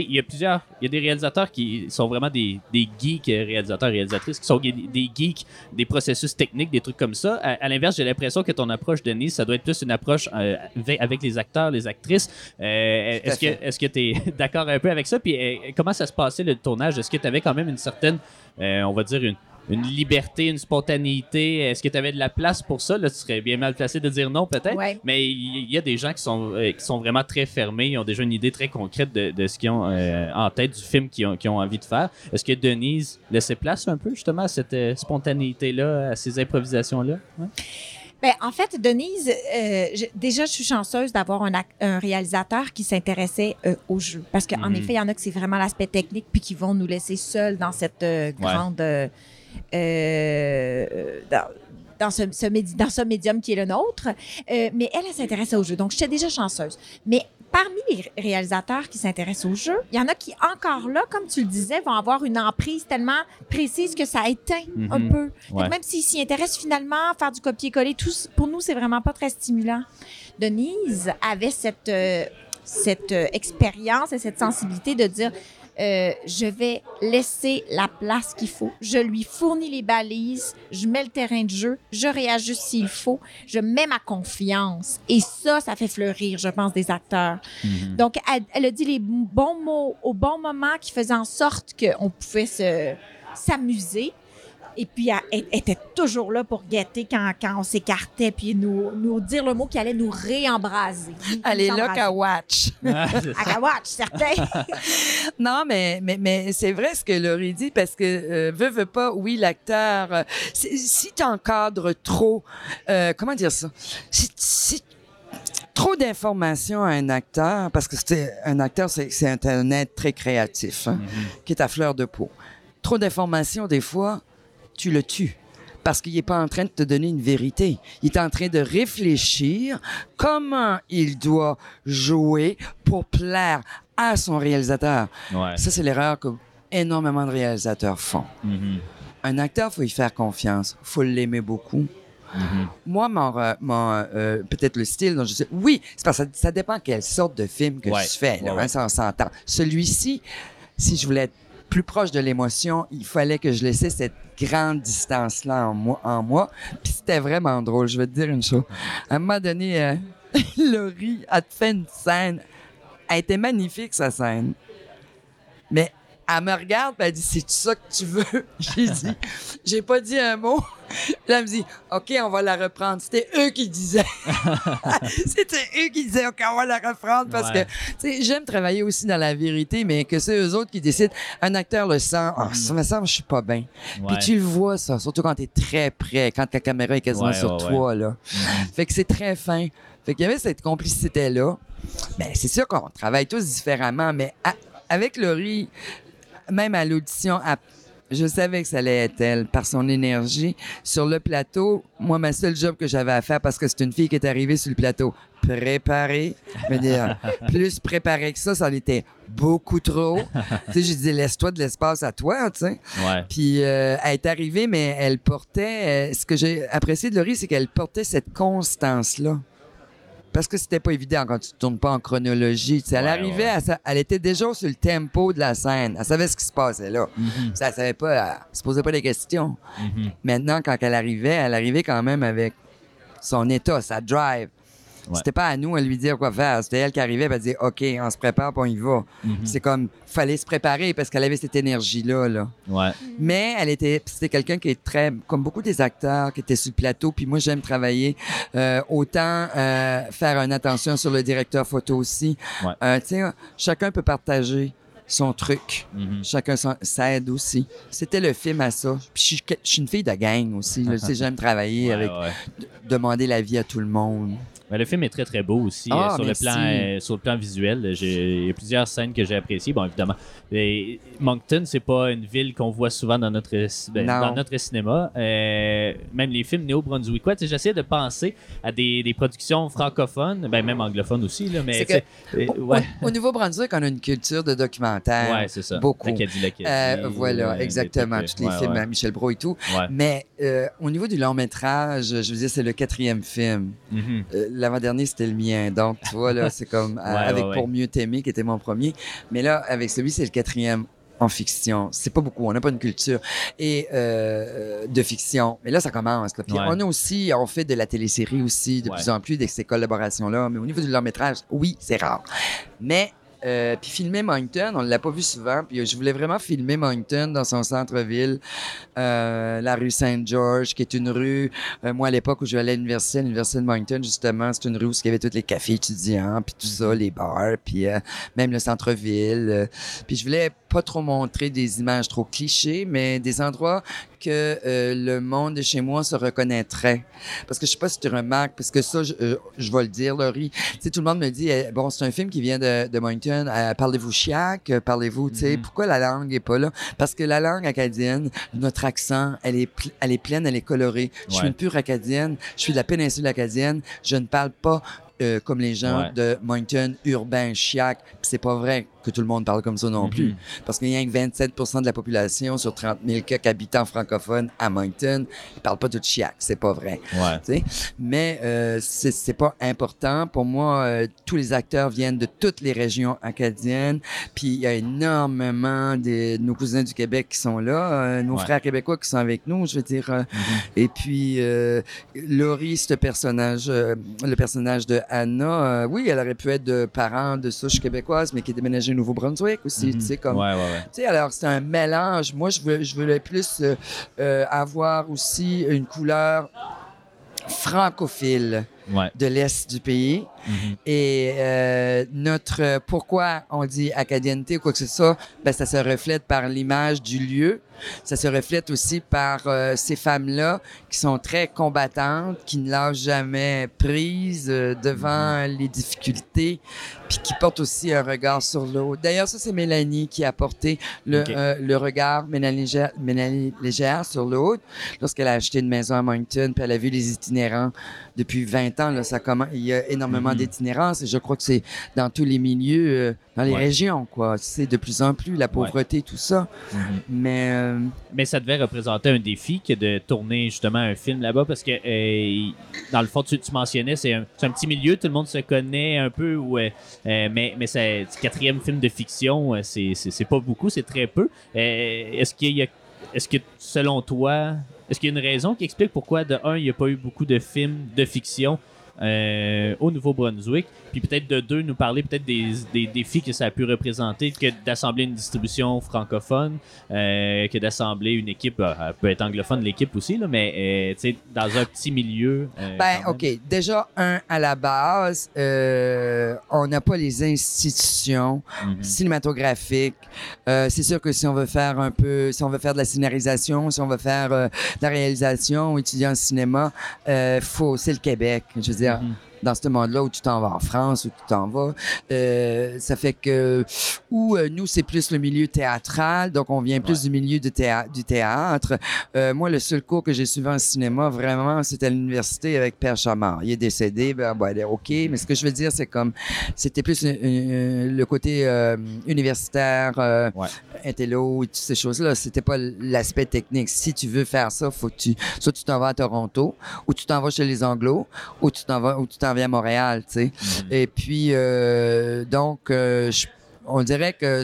[SPEAKER 1] il y a plusieurs, il y a des réalisateurs qui sont vraiment des, des geeks, réalisateurs, réalisatrices, qui sont des geeks des processus techniques, des trucs comme ça. À, à l'inverse, j'ai l'impression que ton approche, Denise, ça doit être plus une approche euh, avec- les acteurs, les actrices. Euh, est-ce que est-ce que tu es d'accord un peu avec ça? Puis euh, comment ça se passait le tournage? Est-ce que tu avais quand même une certaine, on va dire, une, une liberté, une spontanéité? Est-ce que tu avais de la place pour ça? Là, tu serais bien mal placé de dire non, peut-être.
[SPEAKER 3] Ouais.
[SPEAKER 1] Mais il y a des gens qui sont, euh, qui sont vraiment très fermés. Ils ont déjà une idée très concrète de, de ce qu'ils ont euh, en tête du film qu'ils ont, envie de faire. Est-ce que Denise laissait place un peu, justement, à cette euh, spontanéité-là, à ces improvisations-là? Ouais.
[SPEAKER 3] Ben, en fait, Denise, euh, je- déjà, je suis chanceuse d'avoir un, un réalisateur qui s'intéressait euh, au jeu. Parce qu'en
[SPEAKER 5] Mhm.
[SPEAKER 3] effet, il y en a que c'est vraiment l'aspect technique, puis qui vont nous laisser seuls dans cette euh, grande. Dans, dans ce, dans ce médium qui est le nôtre. Euh, mais elle, elle s'intéressait au jeu. Donc, j'étais déjà chanceuse. Mais parmi les ré- réalisateurs qui s'intéressent au jeu, il y en a qui, encore là, comme tu le disais, vont avoir une emprise tellement précise que ça éteint un
[SPEAKER 5] Mhm.
[SPEAKER 3] peu.
[SPEAKER 5] Ouais.
[SPEAKER 3] même s'ils s'y intéressent finalement, faire du copier-coller, pour nous, c'est vraiment pas très stimulant. Denise avait cette, euh, cette euh, expérience et cette sensibilité de dire euh, je vais laisser la place qu'il faut. Je lui fournis les balises, je mets le terrain de jeu, je réajuste s'il faut, je mets ma confiance. Et ça, ça fait fleurir, je pense, des acteurs.
[SPEAKER 5] Mhm.
[SPEAKER 3] Donc, elle, elle a dit les bons mots au bon moment qui faisaient en sorte qu'on pouvait se s'amuser. Et puis, elle, elle était toujours là pour guetter quand, quand on s'écartait, puis nous, nous dire le mot qui allait nous réembraser.
[SPEAKER 4] Elle
[SPEAKER 3] nous
[SPEAKER 4] est là qu'à watch.
[SPEAKER 1] Ah.
[SPEAKER 3] À watch, certain.
[SPEAKER 4] Non, mais, mais, mais c'est vrai ce que Laurie dit parce que, euh, veut, veut pas, oui, l'acteur, euh, si tu encadres trop, euh, comment dire ça? Si, si- trop d'informations à un acteur, parce que c'est un acteur, c'est un, un être très créatif, hein, qui est à fleur de peau. Trop d'informations, des fois, tu le tues. Parce qu'il n'est pas en train de te donner une vérité. Il est en train de réfléchir comment il doit jouer pour plaire à son réalisateur.
[SPEAKER 5] Ouais.
[SPEAKER 4] Ça, c'est l'erreur que énormément de réalisateurs font.
[SPEAKER 5] Mhm.
[SPEAKER 4] Un acteur, faut y faire confiance, faut l'aimer beaucoup.
[SPEAKER 5] Mhm.
[SPEAKER 4] Moi, mon, mon, euh, peut-être le style dont je sais, oui, c'est parce que ça, ça dépend quelle sorte de film que
[SPEAKER 5] Ouais.
[SPEAKER 4] je fais. Là,
[SPEAKER 5] Ouais, ouais.
[SPEAKER 4] hein, ça, on s'entend. Celui-ci, si je voulais être plus proche de l'émotion, il fallait que je laissais cette grande distance-là en moi. Puis c'était vraiment drôle. Je vais te dire une chose. À un moment donné, euh, Laurie a fait une scène. Elle était magnifique, sa scène. Mais Elle me regarde, puis elle dit C'est ça que tu veux? J'ai dit J'ai pas dit un mot. Là, elle me dit OK, on va la reprendre. C'était eux qui disaient. C'était eux qui disaient OK, on va la reprendre parce
[SPEAKER 6] Ouais.
[SPEAKER 4] que, tu sais, j'aime travailler aussi dans la vérité, mais que c'est eux autres qui décident. Un acteur le sent. Ah, ça me semble, je suis pas bien. Puis tu le vois, ça, surtout quand tu es très près, quand la caméra est quasiment
[SPEAKER 6] Ouais,
[SPEAKER 4] sur toi, là. Fait que c'est très fin. Fait qu'il y avait cette complicité-là. Ben, c'est sûr qu'on travaille tous différemment, mais à- avec Laurie, même à l'audition, à- je savais que ça allait être elle par son énergie. Sur le plateau, moi, ma seule job que j'avais à faire, parce que c'est une fille qui est arrivée sur le plateau, préparée, je veux dire, plus préparée que ça, ça en était beaucoup trop. tu sais, je disais, laisse-toi de l'espace à toi, tu sais.
[SPEAKER 6] Ouais.
[SPEAKER 4] Puis euh, elle est arrivée, mais elle portait. euh, ce que j'ai apprécié de Laurie, c'est qu'elle portait cette constance-là. Parce que c'était pas évident quand tu tournes pas en chronologie. Elle
[SPEAKER 6] Ouais,
[SPEAKER 4] arrivait,
[SPEAKER 6] ouais.
[SPEAKER 4] Elle, était déjà sur le tempo de la scène. Elle savait ce qui se passait là.
[SPEAKER 6] Mhm.
[SPEAKER 4] Ça, elle savait pas, elle se posait pas des questions.
[SPEAKER 6] Mhm.
[SPEAKER 4] Maintenant, quand elle arrivait, elle arrivait quand même avec son état, sa drive.
[SPEAKER 6] Ouais.
[SPEAKER 4] C'était pas à nous à lui dire quoi faire. C'était elle qui arrivait et elle disait OK, on se prépare, puis on y va.
[SPEAKER 6] Mhm.
[SPEAKER 4] C'est comme, fallait se préparer parce qu'elle avait cette énergie-là. Là.
[SPEAKER 6] Ouais.
[SPEAKER 4] Mais elle était, c'était quelqu'un qui est très, comme beaucoup des acteurs qui étaient sur le plateau. Puis moi, j'aime travailler euh, autant euh, faire une attention sur le directeur photo aussi.
[SPEAKER 6] Ouais.
[SPEAKER 4] Euh, tu sais, chacun peut partager son truc.
[SPEAKER 6] Mhm.
[SPEAKER 4] Chacun s'aide aussi. C'était le film à ça. Puis je suis, je suis une fille de gang aussi. là. J'aime travailler
[SPEAKER 6] Ouais,
[SPEAKER 4] avec,
[SPEAKER 6] ouais.
[SPEAKER 4] d- demander la vie à tout le monde.
[SPEAKER 6] Le film est très très beau aussi
[SPEAKER 4] Ah,
[SPEAKER 6] euh, sur, le plan, euh, sur le plan visuel. Il y a plusieurs scènes que j'ai appréciées. Bon, évidemment, et Moncton, c'est pas une ville qu'on voit souvent dans notre, ben, dans notre cinéma. Euh, même les films néo-brunswickois, j'essaie de penser à des, des productions francophones, ben, même anglophones aussi. Là, mais
[SPEAKER 4] Au,
[SPEAKER 6] ouais,
[SPEAKER 4] au Nouveau-Brunswick, on a une culture de documentaire.
[SPEAKER 6] ouais c'est ça.
[SPEAKER 4] beaucoup.
[SPEAKER 6] L'Acadie,
[SPEAKER 4] Euh, voilà, exactement. Tous les
[SPEAKER 6] ouais,
[SPEAKER 4] films à Michel Brault et tout. Mais au niveau du long métrage, je veux dire, c'est le quatrième film.
[SPEAKER 6] Mhm.
[SPEAKER 4] Euh, L'avant-dernier, c'était le mien. Donc, tu vois, là, c'est comme avec
[SPEAKER 6] ouais.
[SPEAKER 4] Pour mieux t'aimer, qui était mon premier. Mais là, avec celui, c'est le quatrième en fiction. C'est pas beaucoup. On n'a pas une culture et euh, de fiction. Mais là, ça commence. là. Puis
[SPEAKER 6] Ouais.
[SPEAKER 4] on a aussi, on fait de la télésérie aussi de
[SPEAKER 6] Ouais.
[SPEAKER 4] plus en plus de ces collaborations-là. Mais au niveau du long métrage, oui, c'est rare. Mais euh, puis filmer Moncton, on ne l'a pas vu souvent. Puis je voulais vraiment filmer Moncton dans son centre-ville, euh, la rue Saint-George, qui est une rue. euh, moi, à l'époque où je allais à l'université, à l'université de Moncton, justement, c'est une rue où il y avait tous les cafés étudiants, puis tout ça, les bars, puis même le centre-ville. puis je voulais pas trop montrer des images trop clichés, mais des endroits que euh, le monde de chez moi se reconnaîtrait. Parce que je sais pas si tu remarques, parce que ça, je, euh, je vais le dire, Laurie. Tu sais, tout le monde me dit, eh, bon, c'est un film qui vient de, de Moncton. Euh, parlez-vous chiac? Parlez-vous, tu sais,
[SPEAKER 6] Mhm.
[SPEAKER 4] pourquoi la langue est pas là? Parce que la langue acadienne, notre accent, elle est, elle est pleine, elle est colorée. Je suis une pure acadienne. Je suis de la péninsule acadienne. Je ne parle pas euh, comme les gens
[SPEAKER 6] Ouais.
[SPEAKER 4] de Moncton, urbain, chiac. C'est pas vrai que tout le monde parle comme ça non plus.
[SPEAKER 6] Mhm.
[SPEAKER 4] Parce qu'il y a que 27% de la population sur 30 000 quelques habitants francophones à Moncton. Ils parlent pas tout chiac. C'est pas vrai.
[SPEAKER 6] Ouais.
[SPEAKER 4] Mais euh, c'est pas important. Pour moi, euh, tous les acteurs viennent de toutes les régions acadiennes. Puis il y a énormément de nos cousins du Québec qui sont là, euh, nos
[SPEAKER 6] Ouais.
[SPEAKER 4] frères québécois qui sont avec nous, je veux dire. euh,
[SPEAKER 6] Mhm.
[SPEAKER 4] et puis, Laurie, ce personnage, le personnage de Anna, oui, elle aurait pu être de parents de souche québécoise, mais qui est déménagée au Nouveau-Brunswick aussi,
[SPEAKER 6] Mhm.
[SPEAKER 4] tu sais, comme...
[SPEAKER 6] Ouais, ouais, ouais.
[SPEAKER 4] Tu sais, alors c'est un mélange. Moi, je voulais, je voulais plus euh, euh, avoir aussi une couleur francophile de l'Est du pays.
[SPEAKER 6] Mhm.
[SPEAKER 4] Et euh, notre pourquoi on dit acadienneté ou quoi que ce soit, ben, ça se reflète par l'image du lieu. Ça se reflète aussi par euh, ces femmes-là qui sont très combattantes, qui ne lâchent jamais prise euh, devant les difficultés, puis qui portent aussi un regard sur l'autre. D'ailleurs, ça, c'est Mélanie qui a porté le, euh, regard Mélanie Légère, Mélanie Légère sur l'autre lorsqu'elle a acheté une maison à Moncton, puis elle a vu les itinérants depuis 20 ans. Là, ça commence, il y a énormément
[SPEAKER 6] Mhm.
[SPEAKER 4] d'itinérance et je crois que c'est dans tous les milieux, euh, dans les
[SPEAKER 6] Ouais.
[SPEAKER 4] régions, quoi. C'est de plus en plus la pauvreté, tout ça.
[SPEAKER 6] Mhm.
[SPEAKER 4] Mais euh,
[SPEAKER 6] Mais ça devait représenter un défi que de tourner justement un film là-bas parce que euh, dans le fond, tu, tu mentionnais, c'est un, petit milieu, tout le monde se connaît un peu, mais, mais c'est quatrième film de fiction, c'est pas beaucoup, c'est très peu. Est-ce qu'il y a, est-ce que selon toi, est-ce qu'il y a une raison qui explique pourquoi de un, il n'y a pas eu beaucoup de films de fiction
[SPEAKER 1] euh, au Nouveau-Brunswick, puis peut-être de deux, nous parler peut-être des, des défis que ça a pu représenter, que d'assembler une distribution francophone, euh, que d'assembler une équipe, euh, elle peut être anglophone l'équipe aussi, là, mais euh, dans un petit milieu.
[SPEAKER 4] Ben. OK. Déjà, un, à la base, on n'a pas les institutions
[SPEAKER 1] Mhm.
[SPEAKER 4] cinématographiques. C'est sûr que si on veut faire un peu, si on veut faire de la scénarisation, si on veut faire de la réalisation ou étudier en cinéma, faut, c'est le Québec. Je veux dire,
[SPEAKER 1] 嗯。
[SPEAKER 4] Dans ce monde-là où tu t'en vas en France, où tu t'en vas. Euh, ça fait que, où euh, nous, c'est plus le milieu théâtral, donc on vient plus du milieu du, théâ- du théâtre. Euh, moi, le seul cours que j'ai suivi en cinéma, vraiment, c'était à l'université avec Père Chamard. Il est décédé, ben, ben, OK, mais ce que je veux dire, c'est comme, c'était plus le côté euh, universitaire,
[SPEAKER 1] Ouais.
[SPEAKER 4] intello, toutes ces choses-là. C'était pas l'aspect technique. Si tu veux faire ça, faut que tu, soit tu t'en vas à Toronto, ou tu t'en vas chez les Anglos, ou tu t'en vas, ou tu t'en viens à Montréal, tu sais.
[SPEAKER 1] Mhm.
[SPEAKER 4] Et puis, euh, donc, euh, je- on dirait que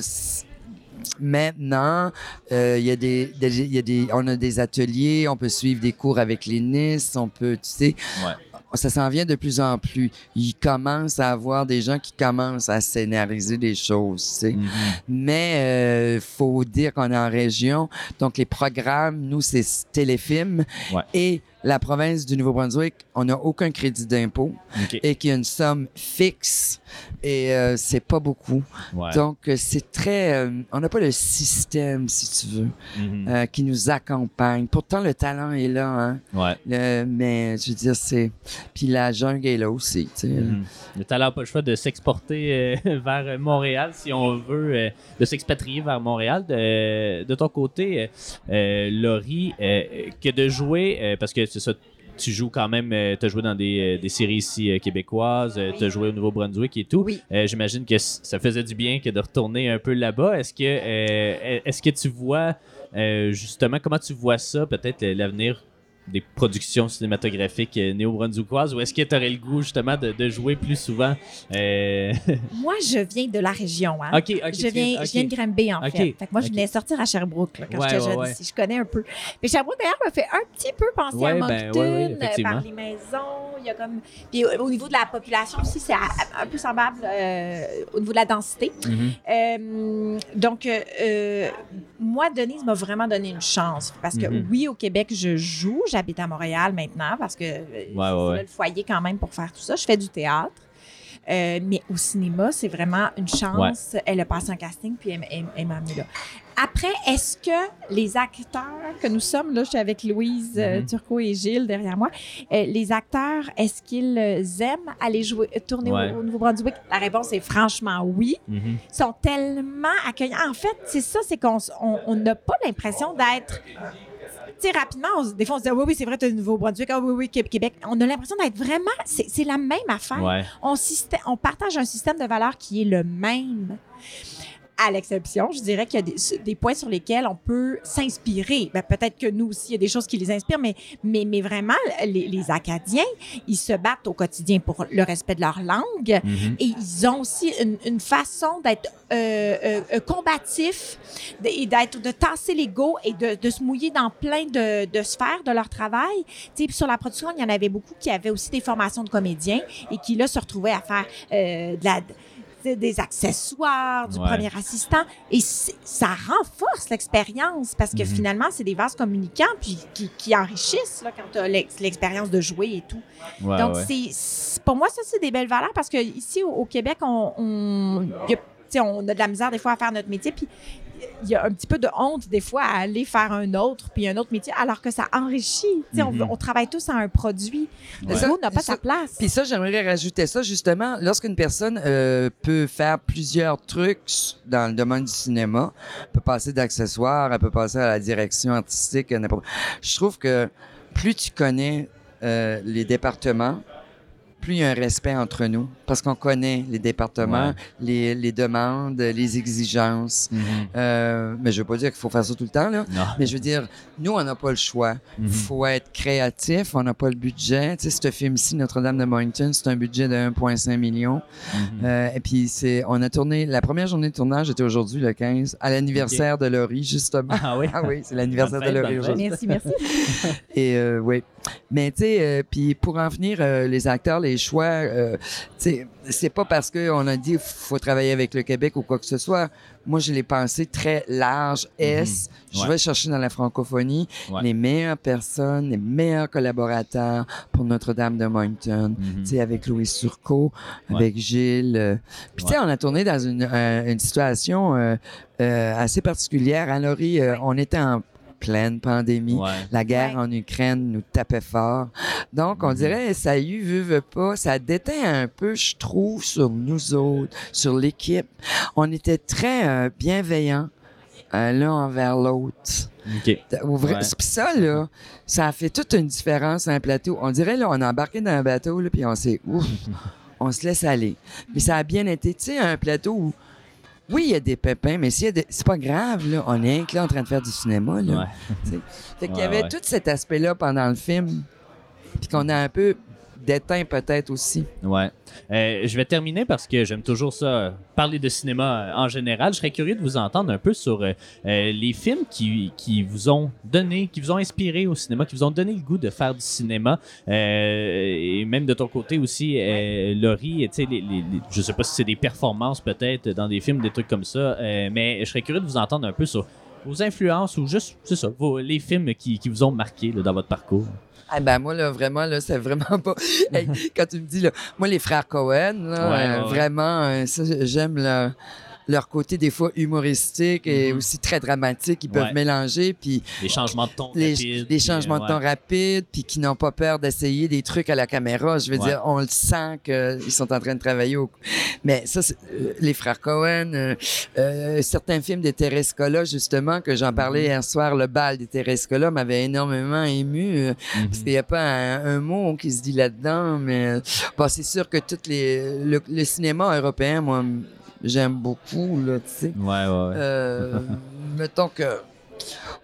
[SPEAKER 4] maintenant, euh, il y a des, des- il y a des, on a des ateliers, on peut suivre des cours avec les NIS, on peut, tu sais,
[SPEAKER 1] Ouais.
[SPEAKER 4] ça s'en vient de plus en plus. Il commence à avoir des gens qui commencent à scénariser des choses, tu sais.
[SPEAKER 1] Mhm.
[SPEAKER 4] Mais euh, faut dire qu'on est en région, donc les programmes, nous, c'est téléfilm.
[SPEAKER 1] Ouais.
[SPEAKER 4] Et la province du Nouveau-Brunswick, on n'a aucun crédit d'impôt et qu'il y a une somme fixe et euh, c'est pas beaucoup.
[SPEAKER 1] Ouais.
[SPEAKER 4] Donc, euh, c'est très... euh, on n'a pas le système, si tu veux,
[SPEAKER 1] Mhm.
[SPEAKER 4] euh, qui nous accompagne. Pourtant, le talent est là, hein.
[SPEAKER 1] Ouais.
[SPEAKER 4] Le- mais je veux dire, c'est... Puis la jungle est là aussi, tu sais.
[SPEAKER 1] Mhm. Le talent n'a pas le choix de s'exporter vers Montréal si on veut, de s'expatrier vers Montréal. De, de ton côté, Laurie, que de jouer, parce que c'est ça, tu joues quand même, tu as joué dans des, euh, des séries ici euh, québécoises, tu as joué au Nouveau-Brunswick et tout.
[SPEAKER 3] Oui.
[SPEAKER 1] Euh, J'imagine que ça faisait du bien que de retourner un peu là-bas. Est-ce que, euh, est-ce que tu vois, euh, justement, comment tu vois ça, peut-être euh, l'avenir des productions cinématographiques euh, néo-brunswickoises ou est-ce que tu aurais le goût justement de, de jouer plus souvent euh,
[SPEAKER 3] Moi, je viens de la région. Hein. Je, viens, je viens de Granby, en fait. Fait que moi, je venais sortir à Sherbrooke là, quand
[SPEAKER 1] Ouais,
[SPEAKER 3] j'étais jeune
[SPEAKER 1] ouais.
[SPEAKER 3] ici. Je connais un peu. Mais Sherbrooke, d'ailleurs, me fait un petit peu penser
[SPEAKER 1] Ouais,
[SPEAKER 3] à
[SPEAKER 1] ben,
[SPEAKER 3] Moncton,
[SPEAKER 1] effectivement.
[SPEAKER 3] par les maisons. Il y a comme... Puis au, au niveau de la population aussi, c'est un peu semblable euh, au niveau de la densité.
[SPEAKER 1] Mhm.
[SPEAKER 3] Euh, donc, moi, Denise m'a vraiment donné une chance. Parce que
[SPEAKER 1] Mhm.
[SPEAKER 3] oui, au Québec, je joue. J'habite à Montréal maintenant parce que euh,
[SPEAKER 1] ouais, ouais.
[SPEAKER 3] le foyer quand même pour faire tout ça. Je fais du théâtre. Euh, mais au cinéma, c'est vraiment une chance. Elle a passé un casting, puis elle, elle- elle m'a amenée là. Après, est-ce que les acteurs que nous sommes, là, je suis avec Louise
[SPEAKER 1] Mhm.
[SPEAKER 3] Turcot et Gilles derrière moi, euh, les acteurs, est-ce qu'ils aiment aller jouer, tourner au-
[SPEAKER 1] Ouais.
[SPEAKER 3] au, Nouveau-Brunswick? La réponse est franchement oui.
[SPEAKER 1] Mhm.
[SPEAKER 3] Ils sont tellement accueillants. En fait, c'est ça, c'est qu'on s- on on n'a pas l'impression d'être. Sais, rapidement, on des fois, on se dit, Ah oui, oui, c'est vrai, tu es Nouveau-Brunswick, ah oui, oui, Qué- Québec. On a l'impression d'être vraiment. C'est la même affaire.
[SPEAKER 1] Ouais.
[SPEAKER 3] On, on partage un système de valeurs qui est le même. À l'exception, je dirais qu'il y a des, des points sur lesquels on peut s'inspirer. Ben, Peut-être que nous aussi, il y a des choses qui les inspirent, mais, mais, mais vraiment, les, les Acadiens, ils se battent au quotidien pour le respect de leur langue.
[SPEAKER 1] Mhm.
[SPEAKER 3] Et ils ont aussi une, une façon d'être euh, euh, euh, combatifs et d'être de tasser l'ego et de, de se mouiller dans plein de, de sphères de leur travail. Tu sais, sur la production, il y en avait beaucoup qui avaient aussi des formations de comédiens et qui là se retrouvaient à faire euh, de la des accessoires, du
[SPEAKER 1] Ouais.
[SPEAKER 3] premier assistant. Et ça renforce l'expérience parce que
[SPEAKER 1] Mhm.
[SPEAKER 3] finalement, c'est des vases communicants puis qui, qui enrichissent là, quand tu as l'expérience de jouer et tout.
[SPEAKER 1] Ouais,
[SPEAKER 3] Donc,
[SPEAKER 1] ouais.
[SPEAKER 3] c'est- pour moi, ça, c'est des belles valeurs parce que ici, au, au Québec, on, on, y a- on a de la misère des fois à faire notre métier. Puis, il y a un petit peu de honte des fois à aller faire un autre, puis un autre métier, alors que ça enrichit. Sais, on on, travaille tous à un produit. Le
[SPEAKER 4] Ouais.
[SPEAKER 3] mot n'a pas
[SPEAKER 4] Ça-
[SPEAKER 3] sa place.
[SPEAKER 4] Puis ça, j'aimerais rajouter ça justement. Lorsqu'une personne euh, peut faire plusieurs trucs dans le domaine du cinéma, elle peut passer d'accessoires, elle peut passer à la direction artistique. Je trouve que plus tu connais euh, les départements, plus il y a un respect entre nous, parce qu'on connaît les départements,
[SPEAKER 1] Ouais.
[SPEAKER 4] les, les demandes, les exigences.
[SPEAKER 1] Mhm.
[SPEAKER 4] Euh, mais je veux pas dire qu'il faut faire ça tout le temps, là.
[SPEAKER 1] Non.
[SPEAKER 4] Mais je veux dire, nous, on n'a pas le choix. Il
[SPEAKER 1] Mhm.
[SPEAKER 4] faut être créatif, on n'a pas le budget. Tu sais, ce film-ci, Notre-Dame de Moncton, c'est un budget de 1,5 million.
[SPEAKER 1] Mhm.
[SPEAKER 4] Euh, et puis, c'est, on a tourné, la première journée de tournage était aujourd'hui, le 15, à l'anniversaire de Laurie, justement.
[SPEAKER 1] Ah oui?
[SPEAKER 4] Ah oui, c'est l'anniversaire de Laurie aujourd'hui.
[SPEAKER 3] Merci, merci.
[SPEAKER 4] Et euh, oui. Mais tu sais, euh, puis pour en venir, euh, les acteurs, les choix, euh, tu sais, c'est pas parce qu'on a dit faut travailler avec le Québec ou quoi que ce soit. Moi, je l'ai pensé très large, S. Je
[SPEAKER 1] Ouais.
[SPEAKER 4] vais chercher dans la francophonie
[SPEAKER 1] Ouais.
[SPEAKER 4] les meilleures personnes, les meilleurs collaborateurs pour Notre-Dame de Moncton.
[SPEAKER 1] Mhm.
[SPEAKER 4] Tu sais, avec Louis Surco,
[SPEAKER 1] Ouais.
[SPEAKER 4] avec Gilles. euh. Puis tu sais, on a tourné dans une, euh, une situation assez particulière. Hein, Laurie, on était en pleine pandémie.
[SPEAKER 1] Ouais.
[SPEAKER 4] La guerre
[SPEAKER 3] Ouais.
[SPEAKER 4] en Ukraine nous tapait fort. Donc, on
[SPEAKER 1] Mhm.
[SPEAKER 4] dirait, ça y eut, veut, veut pas, ça déteint un peu, je trouve, sur nous autres, sur l'équipe. On était très euh, bienveillants euh, l'un envers l'autre. Puis ça, là, ça a fait toute une différence un plateau. On dirait, là, on a embarqué dans un bateau, là, puis on s'est, ouf, on se laisse aller. Mais ça a bien été, tu sais, un plateau où, oui, il y a des pépins, mais a des- c'est pas grave, là. On est là en train de faire du cinéma, là.
[SPEAKER 1] Ouais.
[SPEAKER 4] Fait qu'il y
[SPEAKER 1] Ouais,
[SPEAKER 4] avait
[SPEAKER 1] ouais.
[SPEAKER 4] tout cet aspect-là pendant le film, puis qu'on a un peu déteint peut-être aussi.
[SPEAKER 1] Ouais. Euh, je vais terminer parce que j'aime toujours ça, parler de cinéma euh, en général. Je serais curieux de vous entendre un peu sur euh, les films qui, qui vous ont donné, qui vous ont inspiré au cinéma, qui vous ont donné le goût de faire du cinéma. Et même de ton côté aussi, Laurie, les, les- les- je sais pas si c'est des performances peut-être dans des films, des trucs comme ça, mais je serais curieux de vous entendre un peu sur vos influences ou juste, c'est ça, vos, les films qui, qui vous ont marqué dans votre parcours.
[SPEAKER 4] Ah ben moi là vraiment là c'est vraiment pas Hey, quand tu me dis là moi les frères Cohen là
[SPEAKER 1] Ouais,
[SPEAKER 4] euh,
[SPEAKER 1] ouais, ouais.
[SPEAKER 4] vraiment euh, ça j'aime leur leur côté des fois humoristique et
[SPEAKER 1] Mhm.
[SPEAKER 4] aussi très dramatique ils peuvent
[SPEAKER 1] Ouais.
[SPEAKER 4] mélanger puis
[SPEAKER 1] Les changements de ton
[SPEAKER 4] les,
[SPEAKER 1] rapides,
[SPEAKER 4] les changements
[SPEAKER 1] euh,
[SPEAKER 4] de ton
[SPEAKER 1] ouais.
[SPEAKER 4] rapides puis qui n'ont pas peur d'essayer des trucs à la caméra je veux
[SPEAKER 1] Ouais.
[SPEAKER 4] dire on le sent qu'ils sont en train de travailler au... mais ça c'est- euh, les frères Cohen euh, euh, certains films des Terescola justement que j'en parlais
[SPEAKER 1] Mhm.
[SPEAKER 4] hier soir le bal des Terescola m'avait énormément ému euh,
[SPEAKER 1] Mhm.
[SPEAKER 4] parce qu'il n'y a pas un, un mot qui se dit là-dedans, mais euh, bon, c'est sûr que toutes les, le, le cinéma européen, moi, j'aime beaucoup, là, tu sais.
[SPEAKER 1] Ouais, ouais, ouais.
[SPEAKER 4] Euh, mettons que.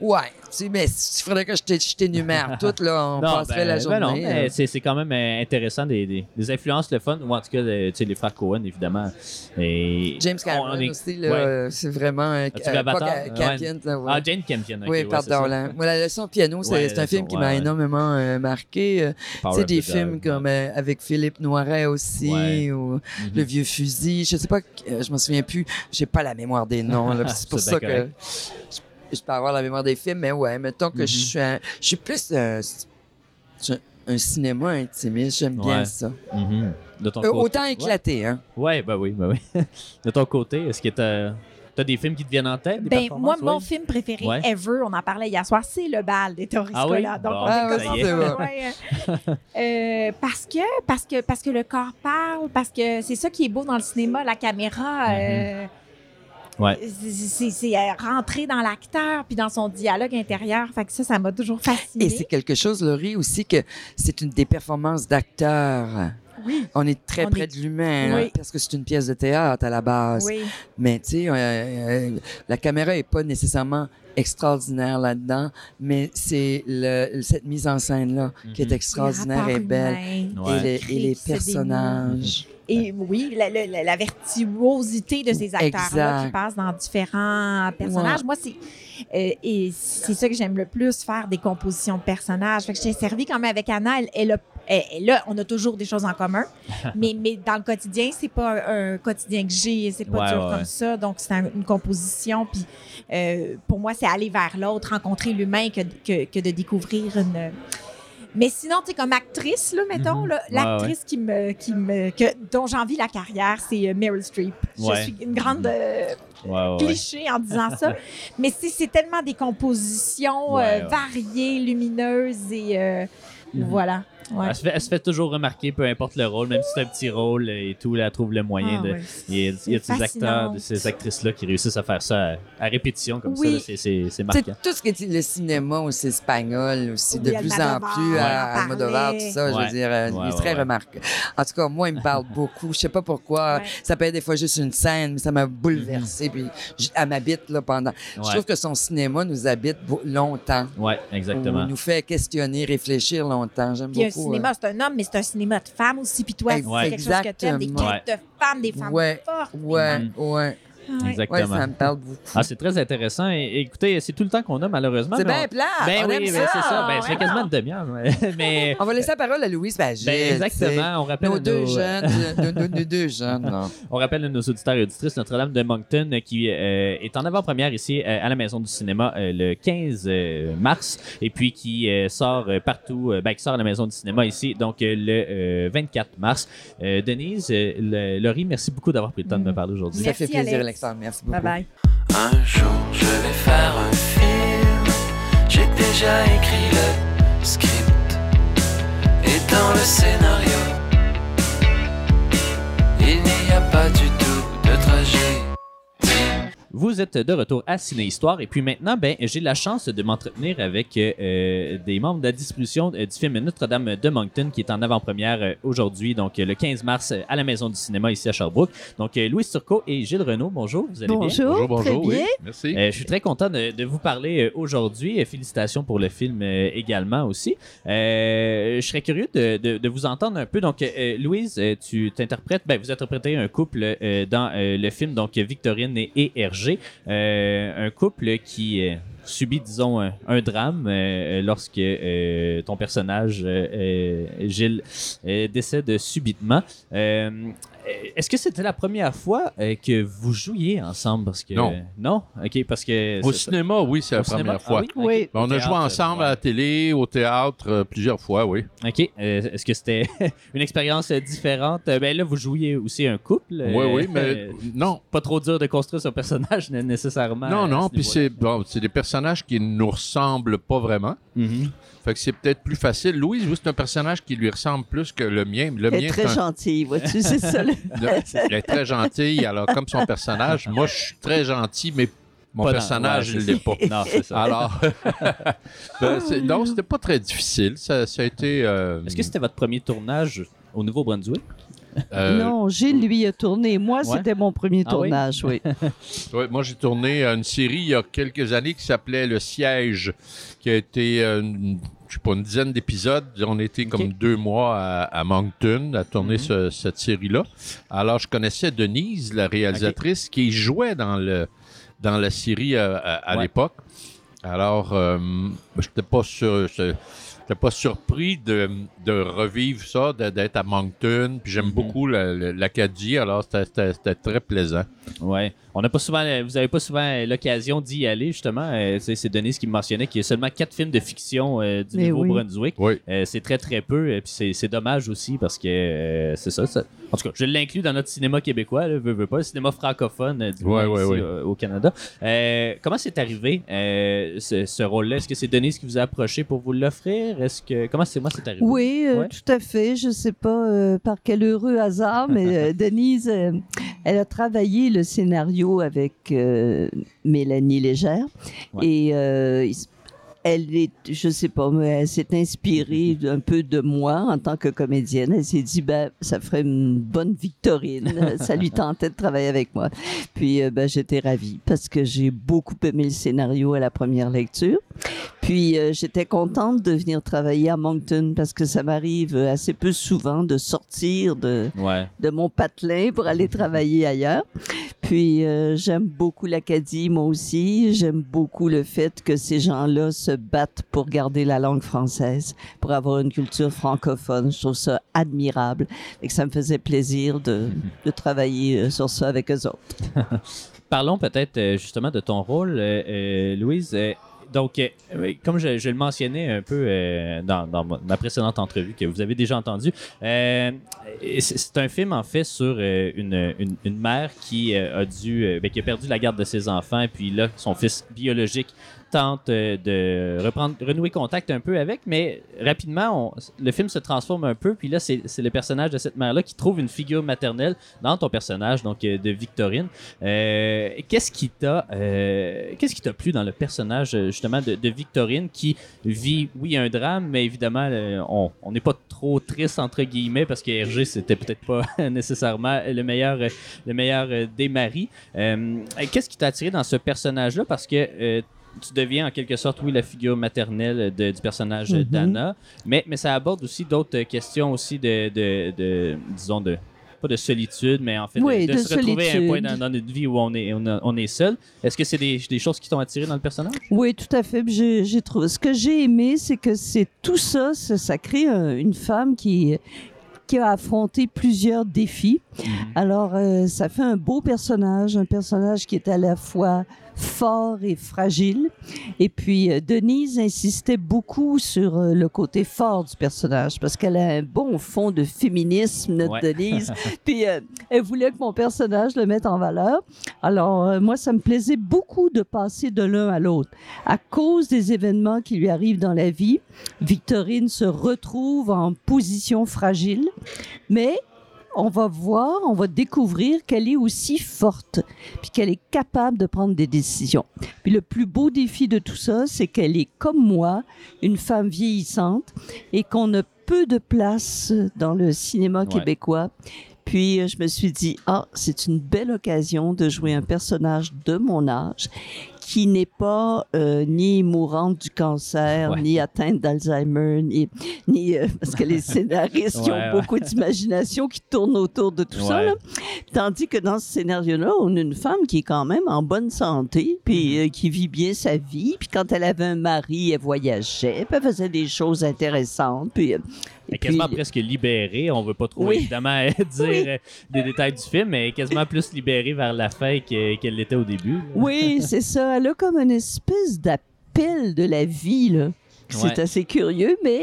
[SPEAKER 4] Ouais, tu sais, mais il faudrait que je t'é- je t'énumère toutes, là, on passerait
[SPEAKER 1] ben,
[SPEAKER 4] la
[SPEAKER 1] ben
[SPEAKER 4] journée.
[SPEAKER 1] non, mais
[SPEAKER 4] euh.
[SPEAKER 1] c'est, c'est quand même euh, intéressant, des, des, des influences le fun, ou en tout cas, euh, tu sais, les frères Cohen, évidemment. Et
[SPEAKER 4] James
[SPEAKER 1] on
[SPEAKER 4] Cameron
[SPEAKER 1] est-
[SPEAKER 4] aussi, là,
[SPEAKER 1] ouais.
[SPEAKER 4] euh, c'est vraiment
[SPEAKER 1] vu Avatar?
[SPEAKER 4] pas Ca- Campion, là, ouais.
[SPEAKER 1] Ah, Jane Campion. ok,
[SPEAKER 4] oui,
[SPEAKER 1] ouais,
[SPEAKER 4] pardon.
[SPEAKER 1] ça.
[SPEAKER 4] là. Moi, la leçon de piano, c'est
[SPEAKER 1] Ouais,
[SPEAKER 4] un film qui
[SPEAKER 1] ouais,
[SPEAKER 4] m'a
[SPEAKER 1] ouais.
[SPEAKER 4] énormément euh, marqué. euh, tu sais, des films comme euh, avec Philippe Noiret aussi,
[SPEAKER 1] Ouais.
[SPEAKER 4] ou
[SPEAKER 1] Mhm.
[SPEAKER 4] Le Vieux Fusil. Je sais pas, euh, je m'en souviens plus. J'ai pas la mémoire des noms. C'est pour ça que je, je peux avoir la mémoire des films, mais ouais, mettons que
[SPEAKER 1] Mhm.
[SPEAKER 4] je suis un- je suis plus euh, un cinéma intimiste. J'aime bien
[SPEAKER 1] Ouais.
[SPEAKER 4] ça.
[SPEAKER 1] Mhm. De ton
[SPEAKER 4] Euh,
[SPEAKER 1] côté.
[SPEAKER 4] autant éclaté, hein.
[SPEAKER 1] Ouais, ben oui, ben oui. de ton côté, est-ce que t'as, t'as des films qui te viennent en tête? Des
[SPEAKER 3] Ben, moi, mon
[SPEAKER 1] Ouais?
[SPEAKER 3] film préféré
[SPEAKER 1] Ouais.
[SPEAKER 3] ever, on en parlait hier soir, c'est le bal des Torres
[SPEAKER 1] Ah oui?
[SPEAKER 3] Donc,
[SPEAKER 1] Bon,
[SPEAKER 3] on
[SPEAKER 4] Ah
[SPEAKER 3] est
[SPEAKER 4] oui,
[SPEAKER 3] ouais. Euh, parce que parce que parce que le corps parle, parce que c'est ça qui est beau dans le cinéma, la caméra. euh,
[SPEAKER 1] Ouais.
[SPEAKER 3] c'est- euh, rentrer dans l'acteur puis dans son dialogue intérieur. Fait que ça, ça m'a toujours fasciné.
[SPEAKER 4] Et c'est quelque chose, Laurie, aussi que c'est une des performances d'acteurs.
[SPEAKER 3] Oui.
[SPEAKER 4] On est très
[SPEAKER 3] On
[SPEAKER 4] près
[SPEAKER 3] est-
[SPEAKER 4] de l'humain, hein,
[SPEAKER 3] Oui.
[SPEAKER 4] parce que c'est une pièce de théâtre à la base.
[SPEAKER 3] Oui.
[SPEAKER 4] Mais tu sais, euh, euh, la caméra est pas nécessairement extraordinaire là-dedans, mais c'est cette mise en scène-là qui est
[SPEAKER 1] Mhm.
[SPEAKER 4] extraordinaire et belle.
[SPEAKER 1] Ouais.
[SPEAKER 4] Et, les, et les personnages.
[SPEAKER 3] Et oui, la, la- la- virtuosité de ces acteurs-là qui passent dans différents personnages.
[SPEAKER 4] Ouais.
[SPEAKER 3] Moi, c'est euh, et c'est ça que j'aime le plus, faire des compositions de personnages. Fait que j'ai servi quand même avec Anna. Elle, elle a- elle a- on a toujours des choses en commun, mais, mais dans le quotidien, c'est pas un, un quotidien que j'ai, c'est pas
[SPEAKER 1] Ouais,
[SPEAKER 3] dur
[SPEAKER 1] ouais,
[SPEAKER 3] comme ça. Donc, c'est un- une composition. Puis, euh, pour moi, c'est aller vers l'autre, rencontrer l'humain que, que, que de découvrir une. Mais sinon, tu comme actrice, là, mettons, là,
[SPEAKER 1] Ouais,
[SPEAKER 3] l'actrice qui me, qui me, que, dont j'envie la carrière, c'est euh, Meryl Streep.
[SPEAKER 1] Ouais.
[SPEAKER 3] Je suis une grande euh,
[SPEAKER 1] Ouais,
[SPEAKER 3] cliché en disant ça, mais c'est tellement des compositions euh, variées, lumineuses et euh,
[SPEAKER 1] Mhm.
[SPEAKER 3] voilà. Ouais.
[SPEAKER 1] Elle, se fait, elle se fait toujours remarquer, peu importe le rôle, même si c'est un petit rôle et tout, là, elle trouve le moyen
[SPEAKER 3] Ah,
[SPEAKER 1] de.
[SPEAKER 3] ouais.
[SPEAKER 1] Il y a, il y a de ces acteurs, de ces actrices-là qui réussissent à faire ça à, à répétition comme
[SPEAKER 3] Oui.
[SPEAKER 1] ça. là, C'est, marquant.
[SPEAKER 4] tout ce qui est le cinéma aussi espagnol aussi, de
[SPEAKER 3] Oui,
[SPEAKER 4] plus en plus à Almodovar, tout ça, je veux dire, euh, il est très remarquable. En tout cas, moi, il me parle beaucoup. Je sais pas pourquoi. Ça peut être des fois juste une scène, mais ça m'a bouleversé. Puis j- elle m'habite là pendant. Je trouve que son cinéma nous habite longtemps.
[SPEAKER 1] Ouais,
[SPEAKER 4] Ou
[SPEAKER 1] exactement.
[SPEAKER 4] nous fait questionner, réfléchir longtemps. J'aime
[SPEAKER 3] Puis
[SPEAKER 4] beaucoup.
[SPEAKER 3] Cinéma, c'est un homme, mais c'est un cinéma de femmes aussi. Puis toi, c'est
[SPEAKER 4] Ouais.
[SPEAKER 3] quelque chose que tu aimes, des quêtes de femmes, des femmes
[SPEAKER 4] Ouais.
[SPEAKER 3] fortes.
[SPEAKER 4] Ouais, ouais.
[SPEAKER 3] Ouais.
[SPEAKER 1] Exactement.
[SPEAKER 4] Ouais, ça me parle beaucoup.
[SPEAKER 1] Ah, c'est très intéressant. Et, écoutez, c'est tout le temps qu'on a, malheureusement.
[SPEAKER 4] c'est bien
[SPEAKER 1] on-
[SPEAKER 4] plat.
[SPEAKER 1] Ben
[SPEAKER 4] on
[SPEAKER 1] oui,
[SPEAKER 4] aime
[SPEAKER 1] ben
[SPEAKER 4] ça.
[SPEAKER 1] c'est ça. Ben,
[SPEAKER 3] Ouais,
[SPEAKER 1] quasiment une demi-heure. mais- mais.
[SPEAKER 4] On va laisser la parole à Louise Bagé.
[SPEAKER 1] Ben, exactement. On rappelle,
[SPEAKER 4] Nos
[SPEAKER 1] à
[SPEAKER 4] deux
[SPEAKER 1] nos,
[SPEAKER 4] jeunes, nos, nos- nos deux jeunes.
[SPEAKER 1] on rappelle à nos auditeurs et auditrices Notre-Dame de Moncton qui euh, est en avant-première ici euh, à la Maison du Cinéma euh, le 15 euh, mars et puis qui euh, sort partout, euh, ben, qui sort à la Maison du Cinéma ici donc euh, le euh, 24 mars. Euh, Denise, euh, le- Laurie, merci beaucoup d'avoir pris le temps de me parler aujourd'hui.
[SPEAKER 4] Ça fait plaisir,
[SPEAKER 3] Alex.
[SPEAKER 4] Alexandre. Merci beaucoup.
[SPEAKER 3] Bye bye.
[SPEAKER 2] Un jour je vais faire un film. J'ai déjà écrit le script. Et dans le scénario,
[SPEAKER 1] Vous êtes de retour à Ciné Histoire et puis maintenant, ben, j'ai la chance de m'entretenir avec euh, des membres de la distribution euh, du film Notre-Dame de Moncton qui est en avant-première euh, aujourd'hui, donc euh, le 15 mars euh, à la Maison du Cinéma ici à Sherbrooke. Donc euh, Louis Turcot et Gilles Renaud, bonjour, vous allez bien?
[SPEAKER 7] Bonjour,
[SPEAKER 8] Bonjour,
[SPEAKER 7] très
[SPEAKER 8] bonjour, oui.
[SPEAKER 7] bien.
[SPEAKER 8] Merci.
[SPEAKER 1] Euh, je suis très content de, de vous parler euh, aujourd'hui. Euh, Félicitations pour le film euh, également aussi. Euh, je serais curieux de, de- de vous entendre un peu. Donc, euh, Louise, euh, tu t'interprètes, ben, vous interprétez un couple euh, dans euh, le film, donc Victorine et, et Hergé. Euh, un couple qui euh, subit, disons, un, drame euh, lorsque ton personnage, Gilles, décède subitement. Euh, est-ce que c'était la première fois euh, que vous jouiez ensemble? Parce que,
[SPEAKER 8] Non.
[SPEAKER 1] non? OK, parce que...
[SPEAKER 8] Au cinéma, oui, c'est la
[SPEAKER 1] cinéma?
[SPEAKER 8] première
[SPEAKER 1] Ah
[SPEAKER 8] fois.
[SPEAKER 1] oui?
[SPEAKER 8] On a joué ensemble
[SPEAKER 1] ouais.
[SPEAKER 8] à la télé, au théâtre, euh, plusieurs fois, oui.
[SPEAKER 1] OK. Euh, Est-ce que c'était une expérience différente? Ben là, vous jouiez aussi un couple. euh,
[SPEAKER 8] Oui, oui, mais non.
[SPEAKER 1] pas trop dur de construire son personnage né- nécessairement.
[SPEAKER 8] Non, non,
[SPEAKER 1] ce
[SPEAKER 8] puis c'est bon, c'est des personnages qui nous ressemblent pas vraiment.
[SPEAKER 1] Mhm.
[SPEAKER 8] Fait que c'est peut-être plus facile. Louise, oui, c'est un personnage qui lui ressemble plus que le mien. Le
[SPEAKER 7] Elle
[SPEAKER 8] mien,
[SPEAKER 7] est très
[SPEAKER 8] un-
[SPEAKER 7] gentille, vois-tu, c'est ça. le-
[SPEAKER 8] le- elle est très gentille. Alors, comme son personnage, moi, je suis très gentil, mais mon
[SPEAKER 1] Pas dans-
[SPEAKER 8] personnage,
[SPEAKER 1] ouais,
[SPEAKER 8] il l'est pas.
[SPEAKER 1] Non, c'est ça.
[SPEAKER 8] Alors, ben, non, c'était pas très difficile. Ça, ça a été. euh,
[SPEAKER 1] Est-ce que c'était votre premier tournage au Nouveau-Brunswick?
[SPEAKER 8] euh,
[SPEAKER 7] non, Gilles, lui, a tourné. Moi,
[SPEAKER 1] Ouais.
[SPEAKER 7] c'était mon premier
[SPEAKER 1] Ah oui?
[SPEAKER 7] tournage, oui.
[SPEAKER 8] Ouais, moi, j'ai tourné une série il y a quelques années qui s'appelait Le Siège, qui a été, euh, une, je sais pas, une dizaine d'épisodes. On était comme deux mois à, à Moncton à tourner
[SPEAKER 1] Mhm.
[SPEAKER 8] ce- cette série-là. Alors, je connaissais Denise, la réalisatrice, qui jouait dans, le, dans la série à, à
[SPEAKER 1] Ouais.
[SPEAKER 8] l'époque. Alors, euh, je n'étais pas sûr. J'étais pas surpris de, de revivre ça, d'être à Moncton. Puis j'aime
[SPEAKER 1] Mhm.
[SPEAKER 8] beaucoup la- la- l'Acadie, alors c'était très plaisant.
[SPEAKER 1] Ouais. On n'a pas souvent, vous n'avez pas souvent euh, l'occasion d'y aller, justement. Euh, c'est c'est Denise qui me mentionnait qu'il y a seulement quatre films de fiction euh, du. Nouveau-Brunswick.
[SPEAKER 8] Oui.
[SPEAKER 1] Euh, c'est très, très peu. Et puis c'est- c'est dommage aussi parce que euh, c'est ça, ça- En tout cas, je l'inclus dans notre cinéma québécois, là, veux, veux pas, le cinéma francophone euh, du
[SPEAKER 8] Ouais,
[SPEAKER 1] moins
[SPEAKER 8] ouais,
[SPEAKER 1] ici,
[SPEAKER 8] ouais.
[SPEAKER 1] euh, au Canada. Euh, comment c'est arrivé, euh, ce, ce rôle-là? Est-ce que c'est Denise qui vous a approché pour vous l'offrir? Est-ce que. Comment c'est moi c'est arrivé?
[SPEAKER 7] Oui, euh,
[SPEAKER 1] Ouais.
[SPEAKER 7] tout à fait. Je ne sais pas euh, par quel heureux hasard, mais euh, Denise, euh, elle a travaillé le scénario avec euh, Mélanie Légère.
[SPEAKER 1] Ouais.
[SPEAKER 7] Et euh, elle est, je sais pas, mais elle s'est inspirée un peu de moi en tant que comédienne. Elle s'est dit, ben, ça ferait une bonne Victorine. ça lui tentait de travailler avec moi. Puis, euh, ben, j'étais ravie parce que j'ai beaucoup aimé le scénario à la première lecture. Puis, euh, j'étais contente de venir travailler à Moncton parce que ça m'arrive assez peu souvent de sortir de,
[SPEAKER 1] Ouais.
[SPEAKER 7] de mon patelin pour aller travailler ailleurs. Puis euh, j'aime beaucoup l'Acadie, moi aussi. J'aime beaucoup le fait que ces gens-là se battent pour garder la langue française, pour avoir une culture francophone. Je trouve ça admirable et que ça me faisait plaisir de, travailler euh, sur ça avec eux autres.
[SPEAKER 1] Parlons peut-être euh, justement de ton rôle, euh, Louise. Donc, comme je, le mentionnais un peu dans, ma précédente entrevue que vous avez déjà entendu, et c'est un film en fait sur une, mère qui a dû, ben, qui a perdu la garde de ses enfants, et puis là, son fils biologique tente euh, de reprendre, renouer contact un peu avec, mais rapidement, le film se transforme un peu, puis là, c'est le personnage de cette mère-là qui trouve une figure maternelle dans ton personnage, donc euh, de Victorine. Euh, qu'est-ce qui t'a plu dans le personnage justement de, Victorine qui vit oui un drame mais évidemment on n'est pas trop triste entre guillemets parce que Hergé c'était peut-être pas nécessairement le meilleur le meilleur des maris. Qu'est-ce qui t'a attiré dans ce personnage là parce que tu deviens en quelque sorte, oui, la figure maternelle de- du personnage
[SPEAKER 7] Mhm.
[SPEAKER 1] d'Anna, mais, mais ça aborde aussi d'autres questions aussi de, de, de- disons, de, pas de solitude, mais en fait
[SPEAKER 7] Oui,
[SPEAKER 1] de, se retrouver à un point
[SPEAKER 7] solitude.
[SPEAKER 1] dans, dans notre vie où on est, on, a- on est seul. Est-ce que c'est des, des choses qui t'ont attiré dans le personnage?
[SPEAKER 7] Oui, tout à fait. J'ai, trouvé. Ce que j'ai aimé, c'est que c'est tout ça, ça, ça crée un- une femme qui qui a affronté plusieurs défis. Alors, euh, ça fait un beau personnage, un personnage qui est à la fois fort et fragile. Et puis, euh, Denise insistait beaucoup sur euh, le côté fort du personnage parce qu'elle a un bon fond de féminisme, notre
[SPEAKER 1] Ouais.
[SPEAKER 7] Denise. puis, euh, elle voulait que mon personnage le mette en valeur. Alors, euh, moi, ça me plaisait beaucoup de passer de l'un à l'autre. À cause des événements qui lui arrivent dans la vie, Victorine se retrouve en position fragile, mais on va voir, on va découvrir qu'elle est aussi forte, puis qu'elle est capable de prendre des décisions. Puis le plus beau défi de tout ça, c'est qu'elle est comme moi, une femme vieillissante, et qu'on a peu de place dans le cinéma
[SPEAKER 1] Ouais.
[SPEAKER 7] québécois. Puis euh, je me suis dit, ah, c'est une belle occasion de jouer un personnage de mon âge qui n'est pas euh, ni mourante du cancer,
[SPEAKER 1] Ouais.
[SPEAKER 7] ni atteinte d'Alzheimer, ni, ni euh, parce que les scénaristes qui
[SPEAKER 1] Ouais, ouais.
[SPEAKER 7] ont beaucoup d'imagination qui tournent autour de tout ça. Là. Tandis que dans ce scénario-là, on a une femme qui est quand même en bonne santé, puis
[SPEAKER 1] Mm-hmm.
[SPEAKER 7] euh, qui vit bien sa vie. Puis quand elle avait un mari, elle voyageait, puis elle faisait des choses intéressantes. Puis, euh, et
[SPEAKER 1] est quasiment
[SPEAKER 7] puis-
[SPEAKER 1] presque libérée. On veut pas trop
[SPEAKER 7] Oui.
[SPEAKER 1] évidemment dire
[SPEAKER 7] Oui.
[SPEAKER 1] euh, des détails du film, mais elle est quasiment plus libérée vers la fin que- qu'elle l'était au début. là.
[SPEAKER 7] Oui, c'est ça. Elle a comme une espèce d'appel de la vie, là. C'est
[SPEAKER 1] Ouais.
[SPEAKER 7] assez curieux, mais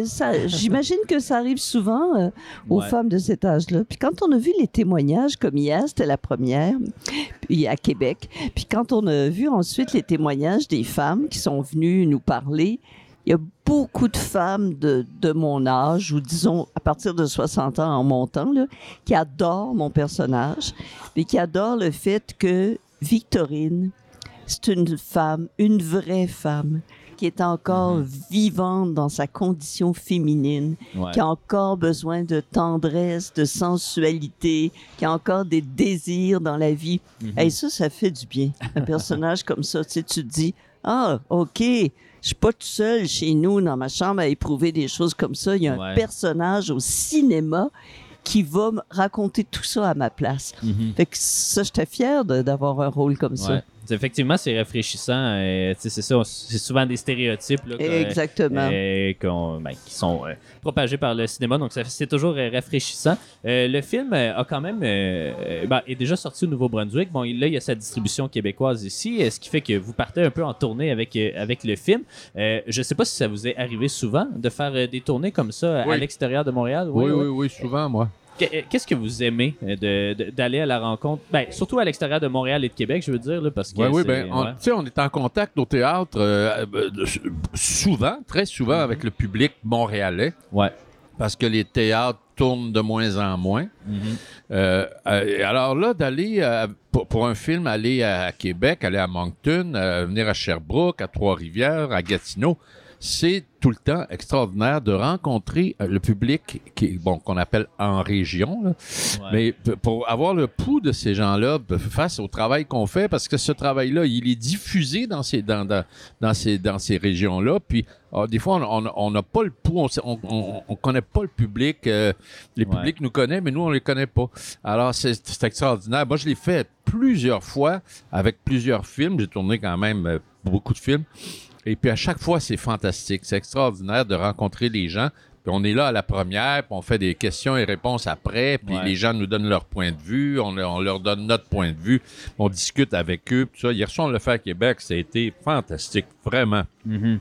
[SPEAKER 7] euh, ça, j'imagine que ça arrive souvent euh, aux
[SPEAKER 1] Ouais.
[SPEAKER 7] femmes de cet âge-là. Puis quand on a vu les témoignages, comme hier, c'était la première, puis à Québec. Puis quand on a vu ensuite les témoignages des femmes qui sont venues nous parler, il y a beaucoup de femmes de, de mon âge, ou disons à partir de 60 ans en montant, là, qui adorent mon personnage, mais qui adorent le fait que Victorine, c'est une femme, une vraie femme, qui est encore vivante dans sa condition féminine,
[SPEAKER 1] Ouais.
[SPEAKER 7] qui a encore besoin de tendresse, de sensualité, qui a encore des désirs dans la vie.
[SPEAKER 1] Mhm.
[SPEAKER 7] Et ça, ça fait du bien. Un personnage comme ça, tu sais, tu te dis, ah, OK, je suis pas tout seul chez nous dans ma chambre à éprouver des choses comme ça. Il y a un personnage au cinéma qui va me raconter tout ça à ma place.
[SPEAKER 1] Mhm.
[SPEAKER 7] Fait que ça, j'étais fière d'avoir un rôle comme ça.
[SPEAKER 1] Effectivement, c'est rafraîchissant. euh, c'est ça, c'est souvent des stéréotypes là, que-
[SPEAKER 7] Exactement.
[SPEAKER 1] euh, qu'on- ben, qui sont euh, propagés par le cinéma. Donc, ça- c'est toujours euh, rafraîchissant. Euh, le film a quand même ben, est déjà sorti au Nouveau-Brunswick. Bon, il- là, il y a sa distribution québécoise ici, ce qui fait que vous partez un peu en tournée avec, avec le film. Euh, je sais pas si ça vous est arrivé souvent de faire des tournées comme ça à l'extérieur de Montréal.
[SPEAKER 8] Oui, oui, oui, souvent, moi.
[SPEAKER 1] Qu- Qu'est-ce que vous aimez euh, d'aller à la rencontre? Ben, surtout à l'extérieur de Montréal et de Québec, je veux dire, là, parce que.
[SPEAKER 8] Oui, oui, ben, on,
[SPEAKER 1] ouais.
[SPEAKER 8] tu sais, on est en contact au théâtre euh, euh, souvent, très souvent avec le public montréalais,
[SPEAKER 1] Ouais.
[SPEAKER 8] parce que les théâtres tournent de moins en moins.
[SPEAKER 1] Mhm.
[SPEAKER 8] Euh, euh, alors là, d'aller euh, pour, pour un film, aller à Québec, aller à Moncton, euh, venir à Sherbrooke, à Trois-Rivières, à Gatineau, c'est tout le temps extraordinaire de rencontrer euh, le public qui, bon, qu'on appelle en région, là.
[SPEAKER 1] Ouais.
[SPEAKER 8] mais pour avoir le pouls de ces gens-là face au travail qu'on fait, parce que ce travail-là, il est diffusé dans ces, dans, dans, dans ces, dans ces régions-là, puis ah, des fois, on- n'a pas le pouls, on on, on, on connaît pas le public, euh, les
[SPEAKER 1] Ouais.
[SPEAKER 8] publics nous connaissent, mais nous, on les connaît pas. Alors, c'est c'est extraordinaire. Moi, je l'ai fait plusieurs fois avec plusieurs films. J'ai tourné quand même euh, beaucoup de films. Et puis, à chaque fois, c'est fantastique. C'est extraordinaire de rencontrer les gens. Puis on est là à la première, puis on fait des questions et réponses après, puis
[SPEAKER 1] Ouais.
[SPEAKER 8] les gens nous donnent leur point de vue, on, on leur donne notre point de vue, on discute avec eux, tout ça. Hier soir, on l'a fait à Québec, ça a été fantastique, vraiment.
[SPEAKER 1] Mhm.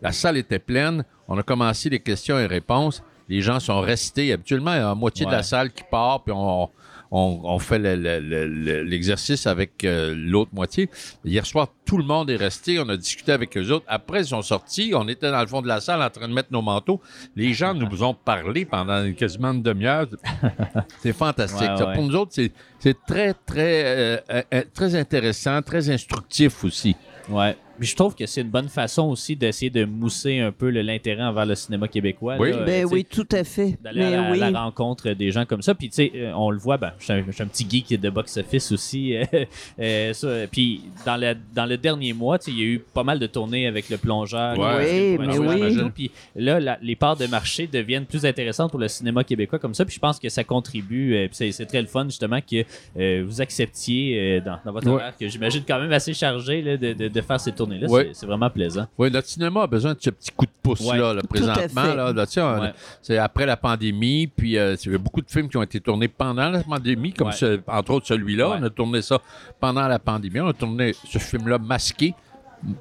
[SPEAKER 8] La salle était pleine. On a commencé les questions et réponses. Les gens sont restés. Habituellement, il y a la moitié de la salle qui part, puis on, on, on fait le- le- le- le- l'exercice avec euh, l'autre moitié. Hier soir, tout le monde est resté. On a discuté avec eux autres. Après, ils sont sortis. On était dans le fond de la salle en train de mettre nos manteaux. Les gens nous ont parlé pendant quasiment une demi-heure. C'est fantastique.
[SPEAKER 1] Ouais,
[SPEAKER 8] Ça,
[SPEAKER 1] ouais.
[SPEAKER 8] Pour nous autres, c'est c'est très, très, euh, euh, euh, très intéressant, très instructif aussi.
[SPEAKER 1] Ouais.
[SPEAKER 6] Je trouve que c'est une bonne façon aussi d'essayer de mousser un peu l'intérêt envers le cinéma québécois.
[SPEAKER 8] Oui.
[SPEAKER 6] là,
[SPEAKER 7] Ben oui, tout à fait.
[SPEAKER 6] D'aller à
[SPEAKER 7] Mais
[SPEAKER 6] la,
[SPEAKER 7] oui.
[SPEAKER 6] la rencontre des gens comme ça. Puis, tu sais, euh, on le voit, ben, je suis un, je suis un petit geek de box-office aussi. euh, euh, ça, puis, dans le, dans le dernier mois, tu sais, il y a eu pas mal de tournées avec le plongeur.
[SPEAKER 8] Ouais.
[SPEAKER 7] Oui, mais oui.
[SPEAKER 6] Puis là, la- les parts de marché deviennent plus intéressantes pour le cinéma québécois comme ça. Puis je pense que ça contribue. euh, puis c'est, c'est très le fun, justement, que euh, vous acceptiez euh, dans, dans votre
[SPEAKER 8] Ouais.
[SPEAKER 6] horaire, que j'imagine quand même assez chargé là, de, de- de faire ces tournées-là.
[SPEAKER 8] Ouais.
[SPEAKER 6] C'est, c'est vraiment plaisant.
[SPEAKER 8] Oui, notre cinéma a besoin de ce petit coup de pouce
[SPEAKER 6] Ouais.
[SPEAKER 8] là, présentement. Là, là, tu sais, on-
[SPEAKER 6] Ouais.
[SPEAKER 8] C'est après la pandémie, puis euh, il y a beaucoup de films qui ont été tournés pendant la pandémie, comme
[SPEAKER 6] Ouais.
[SPEAKER 8] ce- entre autres celui-là.
[SPEAKER 6] Ouais.
[SPEAKER 8] On a tourné ça pendant la pandémie. On a tourné ce film-là masqué,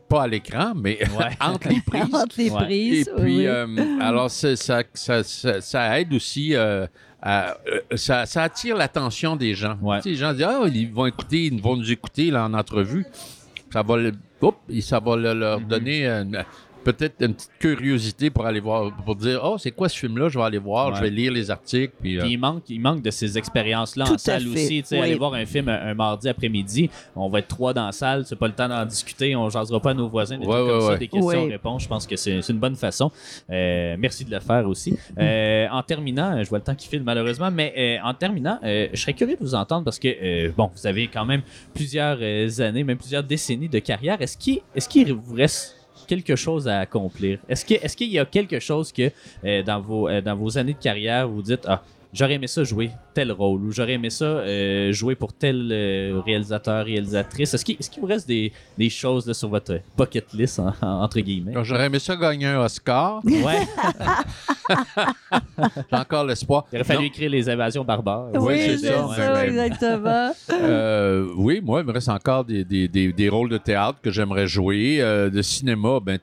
[SPEAKER 8] pas à l'écran, mais
[SPEAKER 6] Ouais.
[SPEAKER 8] entre les prises.
[SPEAKER 7] Entre les
[SPEAKER 6] Ouais.
[SPEAKER 8] Et
[SPEAKER 7] prises.
[SPEAKER 8] puis,
[SPEAKER 7] oui.
[SPEAKER 8] euh, alors, c'est- ça, ça, ça, ça aide aussi euh, à- euh, ça, ça attire l'attention des gens.
[SPEAKER 6] Ouais.
[SPEAKER 8] Tu sais, les gens disent, ah, ils vont écouter, ils vont nous écouter là, en entrevue. Ça va, le- oups, ça va le- leur
[SPEAKER 6] Mhm.
[SPEAKER 8] donner une- peut-être une petite curiosité pour aller voir, pour dire, oh, c'est quoi ce film-là? Je vais aller voir,
[SPEAKER 6] Ouais.
[SPEAKER 8] je vais lire les articles. Puis, euh,
[SPEAKER 6] Puis il manque, il manque de ces expériences-là en salle
[SPEAKER 7] fait,
[SPEAKER 6] aussi. Tu sais,
[SPEAKER 7] oui.
[SPEAKER 6] Aller voir un film un, un mardi après-midi, on va être trois dans la salle, c'est pas le temps d'en discuter, on jasera pas à nos voisins, des
[SPEAKER 8] Ouais,
[SPEAKER 6] trucs comme
[SPEAKER 8] ouais,
[SPEAKER 6] ça,
[SPEAKER 8] ouais.
[SPEAKER 6] des questions-réponses.
[SPEAKER 7] Oui.
[SPEAKER 6] Je pense que c'est une bonne façon. Euh, merci de le faire aussi. Euh, en terminant, je vois le temps qui file malheureusement, mais euh, en terminant, euh, je serais curieux de vous entendre parce que, euh, bon, vous avez quand même plusieurs euh, années, même plusieurs décennies de carrière. Est-ce qu'il est qu'il vous reste quelque chose à accomplir? Est-ce qu'il y a quelque chose que euh, dans, vos, euh, dans vos années de carrière, vous dites Ah, j'aurais aimé ça jouer tel rôle ou j'aurais aimé ça euh, jouer pour tel euh, réalisateur, réalisatrice? Est-ce qu'il est-ce qu'il vous reste des, des choses là, sur votre bucket list, en- en- entre guillemets?
[SPEAKER 8] J'aurais aimé ça gagner un Oscar.
[SPEAKER 6] Ouais,
[SPEAKER 8] J'ai encore l'espoir.
[SPEAKER 6] il aurait fallu
[SPEAKER 8] Non.
[SPEAKER 6] écrire les invasions barbares.
[SPEAKER 8] oui,
[SPEAKER 7] oui,
[SPEAKER 8] c'est
[SPEAKER 7] c'est
[SPEAKER 8] ça,
[SPEAKER 7] exactement.
[SPEAKER 8] Euh, oui, moi, il me reste encore des, des, des, des rôles de théâtre que j'aimerais jouer. Euh, de cinéma, ben,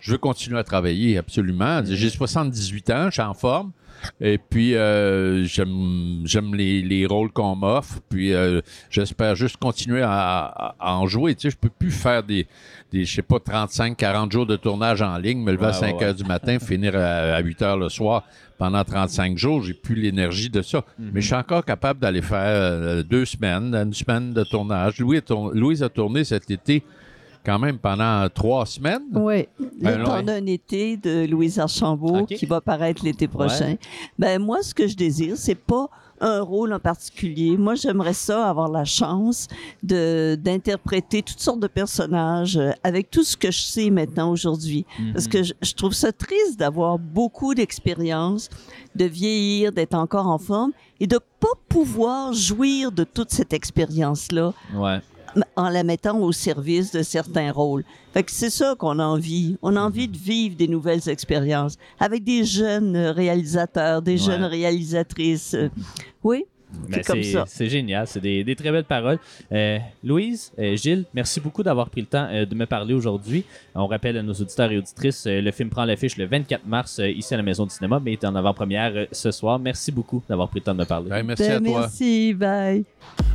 [SPEAKER 8] je veux continuer à travailler, absolument. J'ai 78 ans, je suis en forme. Et puis, euh, j'aime j'aime les, les rôles qu'on m'offre. Puis, euh, j'espère juste continuer à, à- à en jouer. Tu sais, je peux plus faire des, des je sais pas, 35, 40 jours de tournage en ligne, me lever à
[SPEAKER 6] Ouais,
[SPEAKER 8] 5
[SPEAKER 6] ouais,
[SPEAKER 8] heures du matin, finir à, à 8 heures le soir pendant 35 jours. J'ai plus l'énergie de ça. Mais je suis encore capable d'aller faire euh, deux semaines, une semaine de tournage. Louis a tour- Louise a tourné cet été quand même pendant trois semaines.
[SPEAKER 7] Oui,
[SPEAKER 8] Ben
[SPEAKER 7] le temps
[SPEAKER 8] ouais.
[SPEAKER 7] d'un été de Louise Archambault qui va paraître l'été prochain. Ben moi, ce que je désire, c'est pas un rôle en particulier. Moi, j'aimerais ça avoir la chance de d'interpréter toutes sortes de personnages euh, avec tout ce que je sais maintenant aujourd'hui.
[SPEAKER 6] Mhm.
[SPEAKER 7] Parce que je, je trouve ça triste d'avoir beaucoup d'expérience, de vieillir, d'être encore en forme et de pas pouvoir jouir de toute cette expérience-là
[SPEAKER 6] Ouais.
[SPEAKER 7] En la mettant au service de certains rôles. Fait que c'est ça qu'on a envie. On a envie de vivre des nouvelles expériences avec des jeunes euh, réalisateurs, des
[SPEAKER 6] Ouais.
[SPEAKER 7] jeunes réalisatrices. Euh, Oui,
[SPEAKER 6] Ben,
[SPEAKER 7] c'est comme ça.
[SPEAKER 6] C'est génial, c'est des, des très belles paroles. Euh, Louise, euh, Gilles, merci beaucoup d'avoir pris le temps euh, de me parler aujourd'hui. On rappelle à nos auditeurs et auditrices, euh, le film prend l'affiche le 24 mars euh, ici à la Maison du Cinéma, mais il est en avant-première euh, ce soir. Merci beaucoup d'avoir pris le temps de me parler.
[SPEAKER 8] Ben, merci
[SPEAKER 7] Ben,
[SPEAKER 8] à toi.
[SPEAKER 7] merci, bye.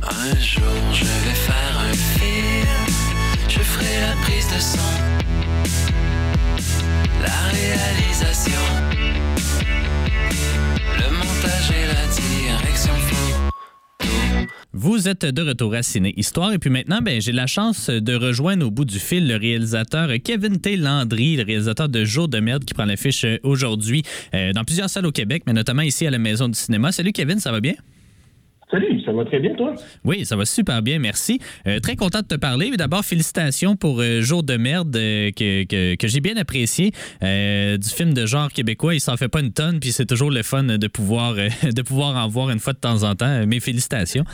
[SPEAKER 2] Un jour je vais faire un film, je ferai la prise de son, la réalisation, le montage et la direction.
[SPEAKER 1] Vous êtes de retour à Ciné Histoire et puis maintenant, ben, j'ai la chance de rejoindre au bout du fil le réalisateur Kevin T. Landry, le réalisateur de Jour de merde qui prend l'affiche euh, aujourd'hui euh, dans plusieurs salles au Québec, mais notamment ici à la Maison du Cinéma. Salut Kevin, ça va bien?
[SPEAKER 9] Salut, ça va très bien, toi?
[SPEAKER 1] Oui, ça va super bien, merci. Euh, très content de te parler. Mais D'abord, félicitations pour euh, Jour de merde euh, que, que- que j'ai bien apprécié. Du film de genre québécois, il s'en fait pas une tonne, puis c'est toujours le fun de pouvoir, de pouvoir en voir une fois de temps en temps. Mes félicitations.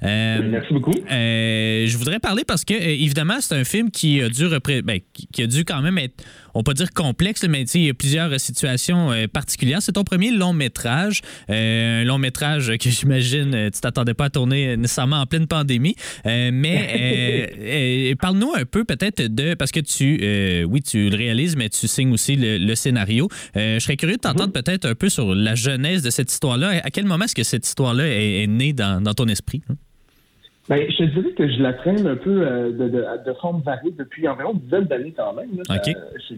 [SPEAKER 9] Merci beaucoup.
[SPEAKER 1] je voudrais parler parce que, évidemment, c'est un film qui a dû, repré- ben, qui a dû quand même être, on peut dire complexe, mais il y a plusieurs situations euh, particulières. C'est ton premier long métrage, euh, un long métrage que j'imagine euh, tu t'attendais pas à tourner nécessairement en pleine pandémie. Mais parle-nous un peu peut-être de, parce que tu, oui, tu le réalises, mais tu signes aussi le, le scénario. Je serais curieux de t'entendre peut-être un peu sur la genèse de cette histoire-là. À quel moment est-ce que cette histoire-là est, est née dans, dans ton esprit? hein?
[SPEAKER 9] Ben, je te dirais que je la traîne un peu euh, de, de, de forme variée depuis environ une dizaine d'années quand même. Euh,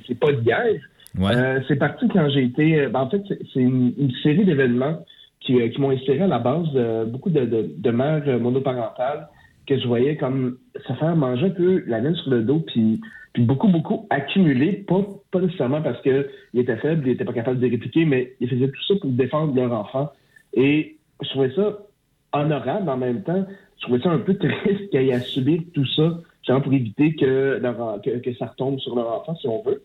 [SPEAKER 9] c'est- pas d'hier.
[SPEAKER 1] Ouais.
[SPEAKER 9] Euh, c'est parti quand j'ai été. euh, ben, en fait, c'est une, une série d'événements qui, qui m'ont inspiré à la base beaucoup de, mères monoparentales que je voyais comme se faire manger un peu la laine sur le dos, puis, puis beaucoup, beaucoup accumuler, pas, pas nécessairement parce qu'il était faible, il n'était pas capable de répliquer, mais il faisait tout ça pour défendre leur enfant. Et je trouvais ça honorable en même temps. Je trouvais ça un peu triste qu'il ait à subir tout ça, genre pour éviter que, leur, que, que, ça retombe sur leur enfant, si on veut.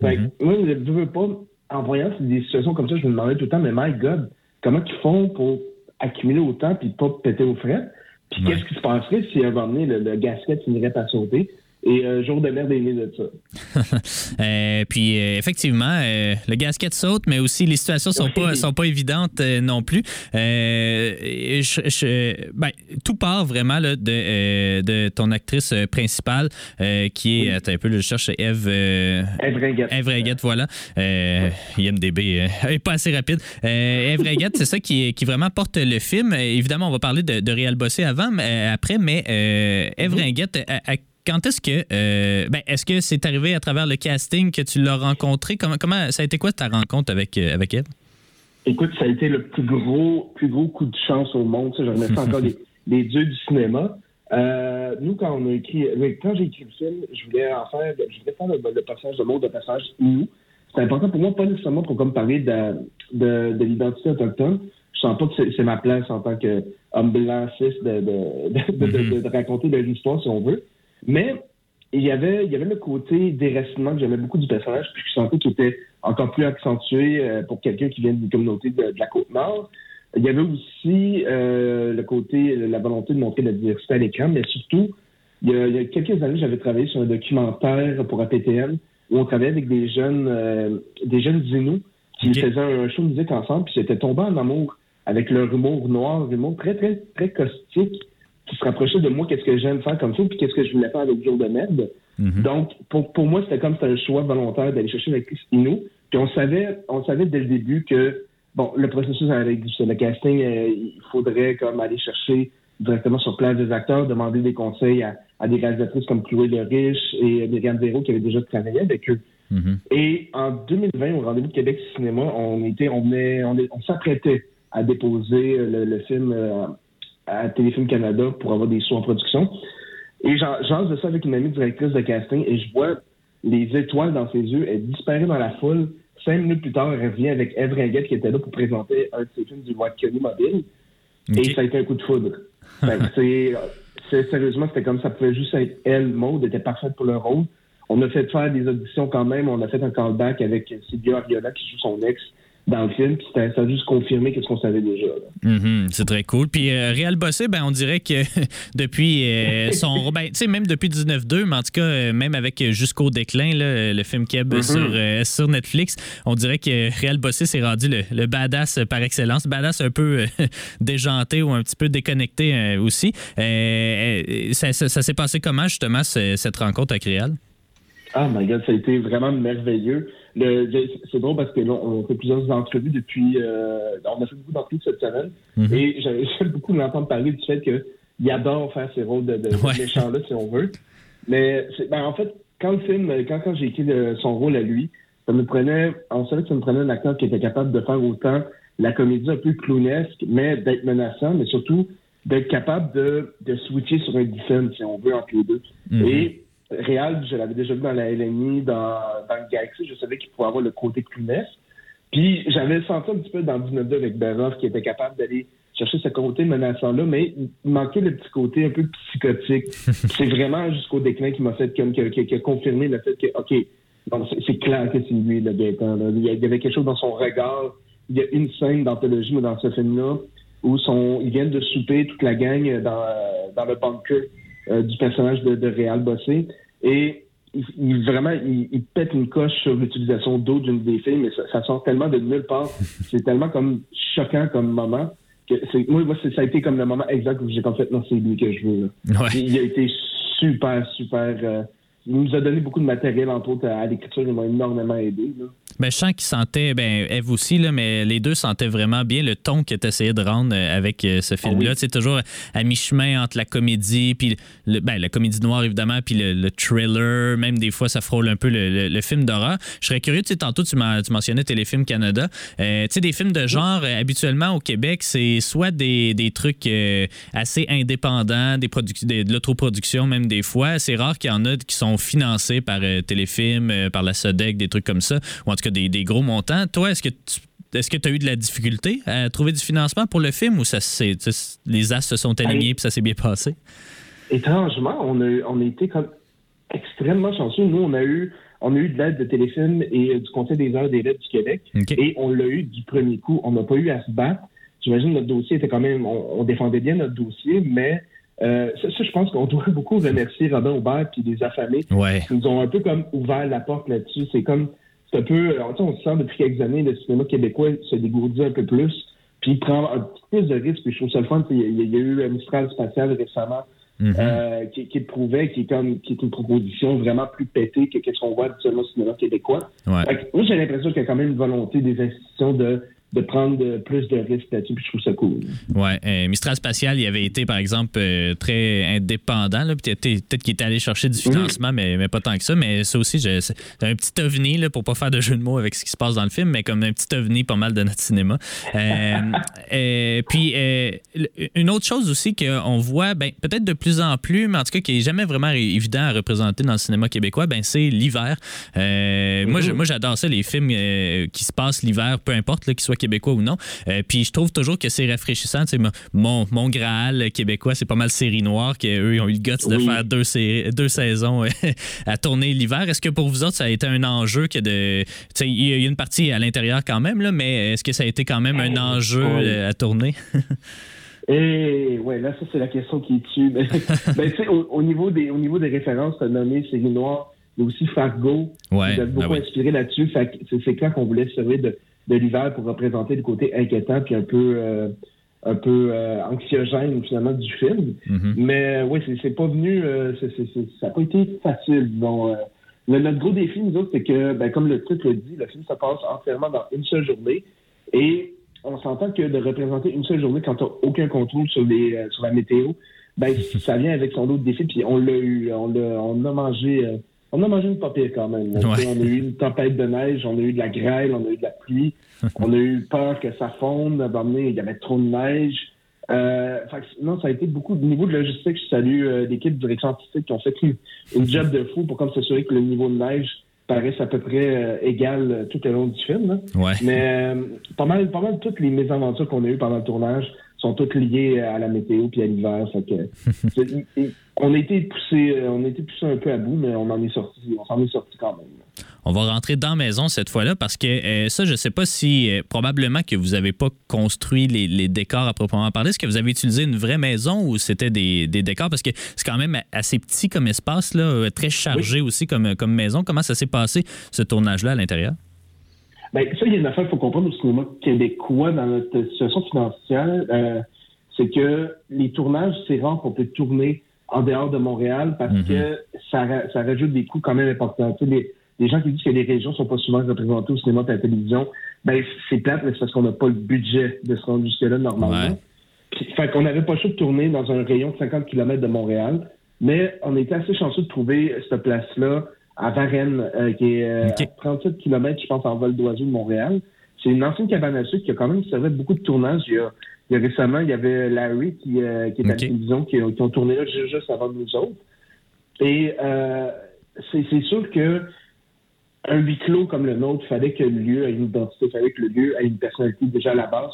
[SPEAKER 9] Fait que, moi, je ne veux pas, en voyant des situations comme ça, je me demandais tout le temps, mais my God, comment ils font pour accumuler autant puis pas péter aux frais? Puis qu'est-ce qui se passerait si à un moment donné, le, le gasket finirait par sauter? Et euh, jour de merde est né de ça.
[SPEAKER 1] euh, puis euh, effectivement, euh, le gasket saute, mais aussi les situations sont pas sont pas évidentes euh, non plus. Je, je, ben, tout part vraiment là, de, de ton actrice principale qui est, oui. attends un peu, je cherche Eve.
[SPEAKER 9] Eve Ringuette.
[SPEAKER 1] Eve Ringuette, voilà. IMDB est pas assez rapide. Eve Ringuette, c'est ça qui, qui vraiment porte le film. Évidemment, on va parler de, de Réal Bossé avant, mais, après, mais Eve Ringuette, à, à quand est-ce que euh, ben, est-ce que c'est arrivé à travers le casting que tu l'as rencontré? Comment, comment ça a été quoi ta rencontre avec euh, avec Eve
[SPEAKER 9] Écoute, ça a été le plus gros plus gros coup de chance au monde. Ça, je remercie encore les, les, dieux du cinéma. Euh, nous, quand on a écrit, quand j'ai écrit le film, je voulais en faire, je voulais faire le, le passage de mot de passage nous. C'est important pour moi, pas nécessairement pour comme parler de, de, de l'identité autochtone. Je sens pas que c'est ma place en tant qu'homme blanc cis de, de, de, de, de raconter de l'histoire, si on veut. Mais il y avait, il y avait le côté déracinement que j'aimais beaucoup du personnage, puis je sentais qu'il était encore plus accentué euh, pour quelqu'un qui vient d'une communauté de, de, la Côte-Nord. Il y avait aussi euh, le côté, la volonté de montrer la diversité à l'écran, mais surtout, il y, a, il y a quelques années, j'avais travaillé sur un documentaire pour APTN où on travaillait avec des jeunes, euh, des jeunes Inuits qui okay. faisaient un show de musique ensemble, puis c'était tombé en amour avec leur humour noir, humour très, très, très caustique qui se rapprochait de moi, qu'est-ce que j'aime faire comme ça, puis qu'est-ce que je voulais faire avec Jour de merde. Mm -hmm. Donc, pour, pour moi, c'était comme c'était un choix volontaire d'aller chercher l'actrice Inou. Puis on savait, on savait dès le début que, bon, le processus avec le casting, euh, il faudrait comme aller chercher directement sur place des acteurs, demander des conseils à, à des réalisatrices comme Chloé Le Riche et Myriam Zéro qui avaient déjà travaillé avec eux. Mm -hmm. Et en 2020, au Rendez-vous de Québec Cinéma, on était, on, venait, on, on s'apprêtait à déposer le, le film euh, à Téléfilm Canada pour avoir des sous en production. Et j'en de ça avec une amie directrice de casting et je vois les étoiles dans ses yeux. Elle disparaît dans la foule. Cinq minutes plus tard, elle revient avec Eve Ringuette qui était là pour présenter un de ses films du Watkins Mobile. Okay. Et ça a été un coup de foudre. c'est sérieusement, c'était comme ça pouvait juste être elle, Maud, était parfaite pour le rôle. On a fait faire des auditions quand même. On a fait un callback avec Sylvia Ariola qui joue son ex dans le film, puis ça a juste confirmé ce qu'on savait déjà.
[SPEAKER 1] Mm -hmm, c'est très cool. Puis euh, Réal Bossé, ben, on dirait que depuis euh, son... ben, tu sais, même depuis 19-2, mais en tout cas, euh, même avec Jusqu'au déclin, là, le film Keb mm -hmm. sur, euh, sur Netflix, on dirait que Réal Bossé s'est rendu le, le, badass par excellence. Badass un peu déjanté ou un petit peu déconnecté aussi. ça, ça, ça s'est passé comment, justement, cette rencontre avec Réal?
[SPEAKER 9] Ah, my God, ça a été vraiment merveilleux. C'est drôle parce que là, on fait plusieurs entrevues depuis. Euh, on a fait beaucoup d'entrevues cette semaine. Mm -hmm. Et j'aime beaucoup l'entendre parler du fait qu'il adore faire ces rôles de, de, ouais. de méchants-là, si on veut. Mais ben, en fait, quand le film, quand, quand j'ai écrit le, son rôle à lui, ça me prenait. On savait que ça me prenait un acteur qui était capable de faire autant la comédie un peu clownesque, mais d'être menaçant, mais surtout d'être capable de, de switcher sur un différent, si on veut, entre les deux. Mm -hmm. Et Réal, je l'avais déjà vu dans la LNI, dans, dans le Galaxy, je savais qu'il pouvait avoir le côté clownesque. Puis j'avais senti un petit peu dans 19 avec Beroff qui était capable d'aller chercher ce côté menaçant-là, mais il manquait le petit côté un peu psychotique. c'est vraiment jusqu'au déclin qui m'a fait comme qui, qui, qui, a confirmé le fait que, OK, c'est clair que c'est lui, le Gaëtan. Là. Il y avait quelque chose dans son regard. Il y a une scène d'anthologie, dans ce film-là, où son, ils viennent de souper toute la gang dans, dans le bunker euh, du personnage de, de Réal Bossé. Et il, il vraiment, il, il, pète une coche sur l'utilisation d'eau d'une des filles, mais ça, ça, sort tellement de nulle part. c'est tellement comme choquant comme moment. Que c'est, moi, moi ça a été comme le moment exact où j'ai comme fait, non, c'est lui que je veux.
[SPEAKER 1] Ouais.
[SPEAKER 9] Il a été super, super. Euh, il nous a donné beaucoup de matériel, entre autres, à l'écriture. Il m'a énormément aidé. Là.
[SPEAKER 1] Ben, je sens qu'ils sentaient, ben, Eve aussi, là, mais les deux sentaient vraiment bien le ton tu essayé de rendre euh, avec euh, ce film-là. C'est toujours à mi-chemin entre la comédie, puis le, ben, la comédie noire, évidemment, puis le, thriller. Même des fois, ça frôle un peu le, film d'horreur. Je serais curieux, tu sais, tantôt, tu, tu mentionnais Téléfilm Canada. Euh, tu sais, des films de genre, habituellement, au Québec, c'est soit des, des trucs assez indépendants, des de l'autoproduction, même des fois. C'est rare qu'il y en a qui sont financés par Téléfilm, par la SODEC, des trucs comme ça, ou en tout cas des, des gros montants. Toi, est-ce que tu est-ce que tu as eu de la difficulté à trouver du financement pour le film ou ça les as se sont alignés et ça s'est bien passé?
[SPEAKER 9] Étrangement, on a, on a été comme extrêmement chanceux. Nous, on a eu, on a eu de l'aide de Téléfilm et du Conseil des heures des lettres du Québec. Et on l'a eu du premier coup. On n'a pas eu à se battre. J'imagine que notre dossier était quand même. On, défendait bien notre dossier, mais euh, ça, je pense qu'on doit beaucoup remercier Robin Aubert et les affamés.
[SPEAKER 1] Ouais.
[SPEAKER 9] Ils nous ont un peu comme ouvert la porte là-dessus. C'est comme c'est un peu, on se sent depuis quelques années, le cinéma québécois se dégourdit un peu plus, puis il prend un petit peu de risques, puis je trouve ça le fun. Il y, a eu Mistral Spatial récemment, mm-hmm. euh, qui, qui, prouvait, qui est, comme, qui est une proposition vraiment plus pétée que ce qu'on voit habituellement au cinéma québécois. moi, j'ai l'impression qu'il y a quand même une volonté des institutions de de prendre plus de risques là-dessus, puis je trouve ça cool.
[SPEAKER 1] Ouais, euh, Mistral Spatial, il avait été, par exemple, euh, très indépendant, peut-être qu'il était allé chercher du financement, mais, mais pas tant que ça, mais ça aussi, c'est un petit ovni, là, pour pas faire de jeu de mots avec ce qui se passe dans le film, mais comme un petit ovni pas mal de notre cinéma. Euh, puis, une autre chose aussi qu'on voit, ben, peut-être de plus en plus, mais en tout cas qui est jamais vraiment évident à représenter dans le cinéma québécois, ben, c'est l'hiver. Moi, moi, j'adore ça, les films qui se passent l'hiver, peu importe, qu'ils soient québécois ou non. Euh, puis je trouve toujours que c'est rafraîchissant. Mon, mon Graal québécois, c'est pas mal série noire, qu'eux, ils ont eu le guts de faire deux, deux saisons euh, à tourner l'hiver. Est-ce que pour vous autres, ça a été un enjeu que de. Il y a une partie à l'intérieur quand même, là, mais est-ce que ça a été quand même un enjeu euh, à tourner?
[SPEAKER 9] Et ouais, là, ça, c'est la question qui tue. Mais, ben, au, niveau des, au niveau des références, tu as nommé Série Noire, mais aussi Fargo.
[SPEAKER 1] Ouais,
[SPEAKER 9] vous beaucoup
[SPEAKER 1] ben
[SPEAKER 9] inspiré là-dessus. C'est clair qu'on voulait servir de, de l'hiver pour représenter le côté inquiétant puis un peu euh, un peu euh, anxiogène finalement du film.
[SPEAKER 1] Mm-hmm.
[SPEAKER 9] Mais oui, c'est pas venu, euh, ça n'a pas été facile. Bon, notre gros défi, nous autres, c'est que, ben, comme le titre le dit, le film se passe entièrement dans une seule journée. Et on s'entend que de représenter une seule journée quand tu aucun contrôle sur, les, sur la météo, ben, ça vient avec son autre défi. Puis on l'a eu, on, a, on a mangé on a mangé une papier quand même. On a eu une tempête de neige, on a eu de la grêle, on a eu de la pluie. on a eu peur que ça fonde. il y avait trop de neige. Euh, non, ça a été beaucoup de niveau de logistique. Je salue euh, l'équipe de direction artistique qui ont fait une, job de fou pour comme s'assurer que le niveau de neige paraisse à peu près euh, égal tout au long du film. Mais pas mal, pas mal toutes les mésaventures qu'on a eues pendant le tournage sont toutes liées à la météo puis à l'hiver. on a été poussé, on a été poussé un peu à bout, mais on en est sorti, on s'en est sorti quand même.
[SPEAKER 1] On va rentrer dans la maison cette fois-là parce que euh, ça, je ne sais pas si euh, probablement que vous n'avez pas construit les, décors à proprement parler. Est-ce que vous avez utilisé une vraie maison ou c'était des, décors? Parce que c'est quand même assez petit comme espace, là, euh, très chargé aussi comme, comme maison. Comment ça s'est passé, ce tournage-là à l'intérieur?
[SPEAKER 9] Bien, ça, il y a une affaire qu'il faut comprendre au cinéma québécois dans notre situation financière. c'est que les tournages, c'est rare qu'on peut tourner en dehors de Montréal parce mm-hmm. que ça, ça rajoute des coûts quand même importants. Tu sais, les gens qui disent que les régions sont pas souvent représentées au cinéma et à la télévision, ben c'est plate, mais c'est parce qu'on n'a pas le budget de se rendre jusque-là normalement. fait qu'on n'avait pas le choix de tourner dans un rayon de 50 km de Montréal, mais on était assez chanceux de trouver cette place-là à Varennes, euh, qui est euh, à 37 km, je pense, en vol d'oiseau de Montréal. C'est une ancienne cabane à sucre qui a quand même servi beaucoup de tournages. Il y a, il y a récemment, il y avait Larry qui, euh, qui est à la télévision, qui, qui, ont tourné là juste avant nous autres. Et c'est sûr que un huis clos comme le nôtre, il fallait que le lieu ait une identité, il fallait que le lieu ait une personnalité déjà à la base,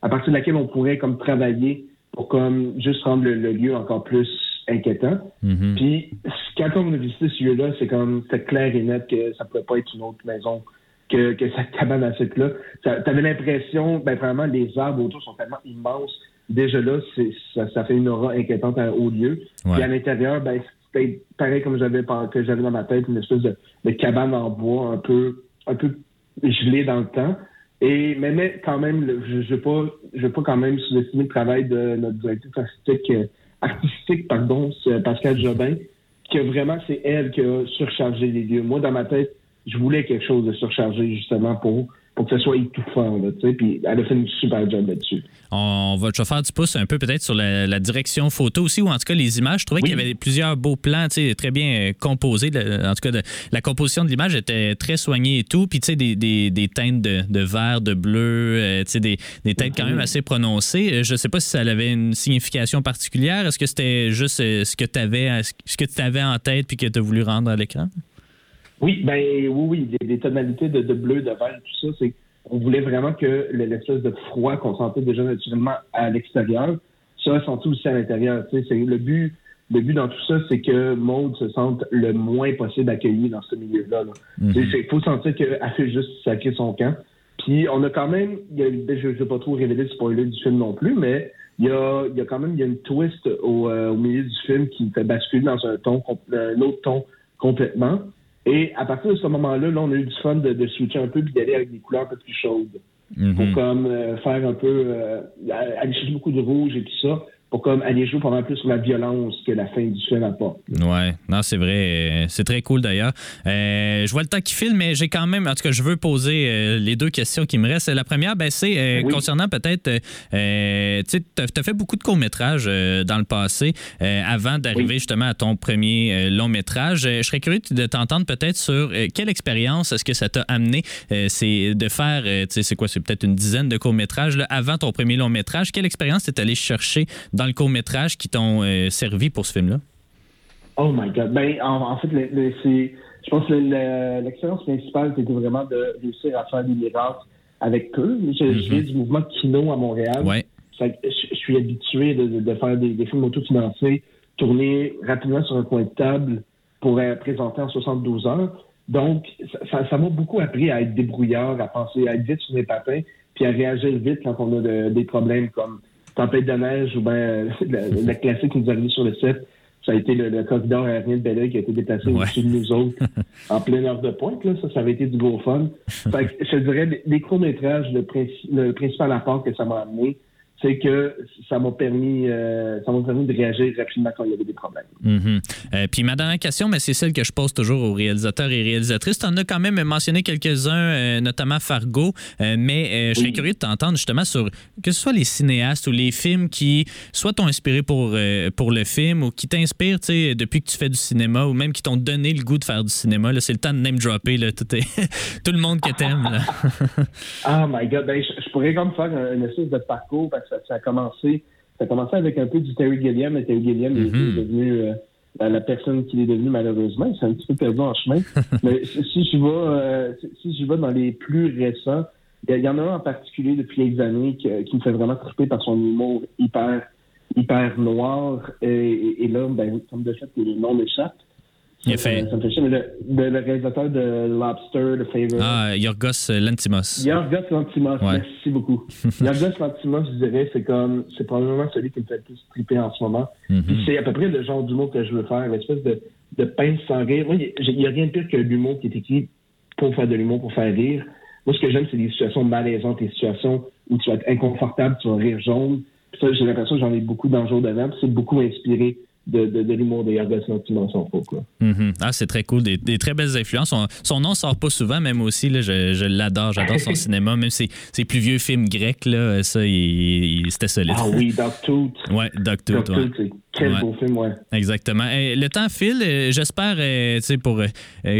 [SPEAKER 9] à partir de laquelle on pourrait comme travailler pour comme juste rendre le, lieu encore plus inquiétant.
[SPEAKER 1] Mm-hmm.
[SPEAKER 9] Puis quand on a visité ce lieu-là, c'est comme c'était clair et net que ça pouvait pas être une autre maison que, que cette cabane à sucre là. T'avais l'impression, ben vraiment les arbres autour sont tellement immenses. Déjà là, ça, ça, fait une aura inquiétante à haut lieu. Puis à l'intérieur, ben c'était pareil comme j'avais que j'avais dans ma tête, une espèce de, cabane en bois un peu un peu gelée dans le temps. Et mais, mais quand même, je ne veux pas je veux pas quand même sous-estimer le travail de notre directrice artistique euh, artistique, pardon, Pascal Jobin, que vraiment c'est elle qui a surchargé les lieux. Moi, dans ma tête, je voulais quelque chose de surchargé, justement, pour pour que ce soit étouffant. Là, puis elle a fait une super job là-dessus.
[SPEAKER 1] On va te faire du pouce un peu peut-être sur la, direction photo aussi, ou en tout cas les images. Je trouvais qu'il y avait plusieurs beaux plans très bien euh, composés. En tout cas, la composition de l'image était très soignée et tout. Puis tu sais, des, des, teintes de, de, vert, de bleu, euh, sais des, des teintes quand même assez prononcées. Euh, je ne sais pas si ça avait une signification particulière. Est-ce que c'était juste ce que tu avais, ce que tu avais en tête puis que tu as voulu rendre à l'écran?
[SPEAKER 9] Oui, ben oui, oui, des, tonalités de, bleu, de vert, tout ça, c'est on voulait vraiment que l'espèce de froid qu'on sentait déjà naturellement à l'extérieur soit senti aussi à l'intérieur. C'est le but. Le but dans tout ça, c'est que Maud se sente le moins possible accueillie dans ce milieu-là. Il mm-hmm. faut sentir qu'elle fait juste sacrer son camp. Puis on a quand même, je ne vais pas trop révéler le spoiler du film non plus, mais il y a, il y a quand même il y a une twist au, euh, au milieu du film qui fait basculer dans un ton, un autre ton complètement. Et à partir de ce moment-là, là, on a eu du fun de, de switcher un peu puis d'aller avec des couleurs un peu plus chaudes. Mm-hmm. Pour comme euh, faire un peu euh, aller chercher beaucoup de rouge et tout ça pour comme aller jouer pendant plus sur la violence que la fin du film apporte.
[SPEAKER 1] Ouais, non, c'est vrai. C'est très cool d'ailleurs. Euh, je vois le temps qui file, mais j'ai quand même, en tout cas, je veux poser euh, les deux questions qui me restent. La première, ben, c'est euh, concernant peut-être, tu sais, tu as fait beaucoup de courts-métrages dans le passé avant d'arriver justement à ton premier long-métrage. je serais curieux de t'entendre peut-être sur quelle expérience est-ce que ça t'a amené, c'est de faire, tu sais, c'est quoi, c'est peut-être une dizaine de courts-métrages avant ton premier long-métrage. Quelle expérience t'es allé chercher dans dans le court-métrage qui t'ont euh, servi pour ce film-là?
[SPEAKER 9] Oh my God. Ben, en, fait, je pense que l'expérience principale, c'était vraiment de réussir à faire des miracles avec eux. Je, mm-hmm. viens du mouvement Kino à Montréal.
[SPEAKER 1] Ouais.
[SPEAKER 9] je, suis habitué de, faire des, films autofinancés, tourner rapidement sur un coin de table pour présenter en 72 heures. Donc, ça m'a beaucoup appris à être débrouillard, à penser, à être vite sur mes patins, puis à réagir vite quand on a des problèmes comme tempête de neige ou bien euh, le, classique qui nous arrive sur le set, ça a été le, corridor aérien de Belleuil qui a été déplacé au-dessus de nous autres en pleine heure de pointe. Là. Ça, ça avait été du gros fun. je dirais, les courts-métrages, le, le principal apport que ça m'a amené, c'est que ça m'a permis, euh, ça permis de réagir rapidement quand il y avait des problèmes.
[SPEAKER 1] Mm-hmm. Euh, puis ma dernière question, mais c'est celle que je pose toujours aux réalisateurs et réalisatrices. Tu en as quand même mentionné quelques-uns, euh, notamment Fargo, mais je serais curieux de t'entendre justement sur que ce soit les cinéastes ou les films qui soit t'ont inspiré pour, pour le film ou qui t'inspirent depuis que tu fais du cinéma ou même qui t'ont donné le goût de faire du cinéma. C'est le temps de name dropper là, tout, tout, le monde que t'aimes.
[SPEAKER 9] oh my God, ben, je, pourrais comme faire une espèce de parcours parce que ça, a commencé, ça a commencé avec un peu du Terry Gilliam, et Terry Gilliam est mm-hmm. devenu euh, la personne qu'il est devenu malheureusement. Il s'est un petit peu perdu en chemin. Mais si je vais, euh, si je vais dans les plus récents, il y, en a un en particulier depuis les années qui, me fait vraiment triper par son humour hyper hyper noir. Et, là, ben, comme de fait, le nom m'échappe.
[SPEAKER 1] Il fait...
[SPEAKER 9] Ça me fait chier, mais le, réalisateur de Lobster, The Favorite.
[SPEAKER 1] Ah, Yorgos Lantimos.
[SPEAKER 9] Yorgos Lantimos, merci beaucoup. Yorgos Lantimos, je dirais, c'est comme, c'est probablement celui qui me fait le plus triper en ce moment. Mm-hmm. C'est à peu près le genre d'humour que je veux faire, l'espèce de, de pince sans rire. il n'y a rien de pire que l'humour qui est écrit pour faire de l'humour, pour faire rire. Moi, ce que j'aime, c'est des situations malaisantes, des situations où tu vas être inconfortable, tu vas rire jaune. Puis ça, j'ai l'impression que j'en ai beaucoup dans le jour d'avant. C'est beaucoup inspiré de, de, de l'humour de Yorgos Lanthimos, son quoi.
[SPEAKER 1] Mm-hmm. Ah, c'est très cool. Des, des, très belles influences. Son, son nom sort pas souvent, même aussi. Là, je, je l'adore. J'adore son cinéma. Même ses, ses, plus vieux films grecs, là, ça, c'était solide.
[SPEAKER 9] Ah oui, Dogtooth.
[SPEAKER 1] ouais, Dogtooth.
[SPEAKER 9] Dogtooth ouais. Quel beau film, ouais.
[SPEAKER 1] Exactement. le temps file. Euh, j'espère, euh, tu sais, pour euh,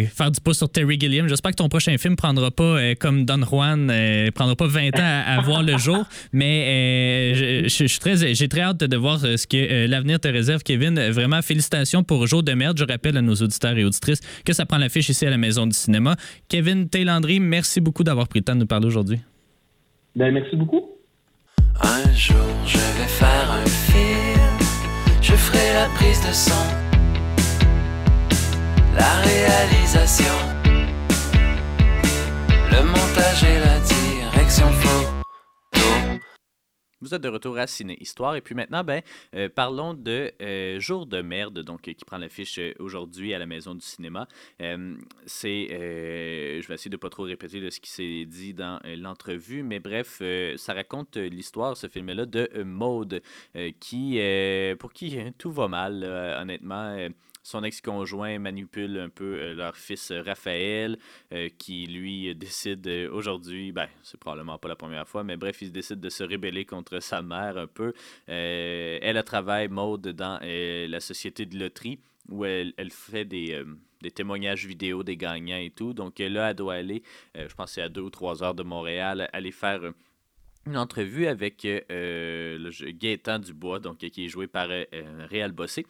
[SPEAKER 1] faire du pouce sur Terry Gilliam, j'espère que ton prochain film prendra pas, comme Don Juan, prendra pas 20 ans à, voir le jour. Mais je, suis très, j'ai très hâte de voir ce que l'avenir te réserve, Kevin. Vraiment, félicitations pour Jour de merde. Je rappelle à nos auditeurs et auditrices que ça prend l'affiche ici à la Maison du cinéma. Kevin Taylandry, merci beaucoup d'avoir pris le temps de nous parler aujourd'hui.
[SPEAKER 9] Ben, merci beaucoup.
[SPEAKER 2] Un jour, je vais faire prise de son, la réalisation, le montage et la direction faux.
[SPEAKER 10] Vous êtes de retour à Ciné Histoire. Et puis maintenant, ben, euh, parlons de euh, Jour de merde, donc qui prend l'affiche euh, aujourd'hui à la Maison du cinéma. c'est, je vais essayer de pas trop répéter ce qui s'est dit dans l'entrevue, mais bref, ça raconte l'histoire, ce film-là, de Maude, qui, pour qui tout va mal, honnêtement.
[SPEAKER 1] Son ex-conjoint manipule un peu euh, leur fils Raphaël, euh, qui lui décide euh, aujourd'hui, ben, c'est probablement pas la première fois, mais bref, il décide de se rébeller contre sa mère un peu. elle a travaillé mode dans la société de loterie où elle, elle fait des, témoignages vidéo des gagnants et tout. Donc là, elle doit aller, je pense que c'est à deux ou trois heures de Montréal, aller faire une entrevue avec le Gaétan Dubois, donc, qui est joué par Réal Bossé.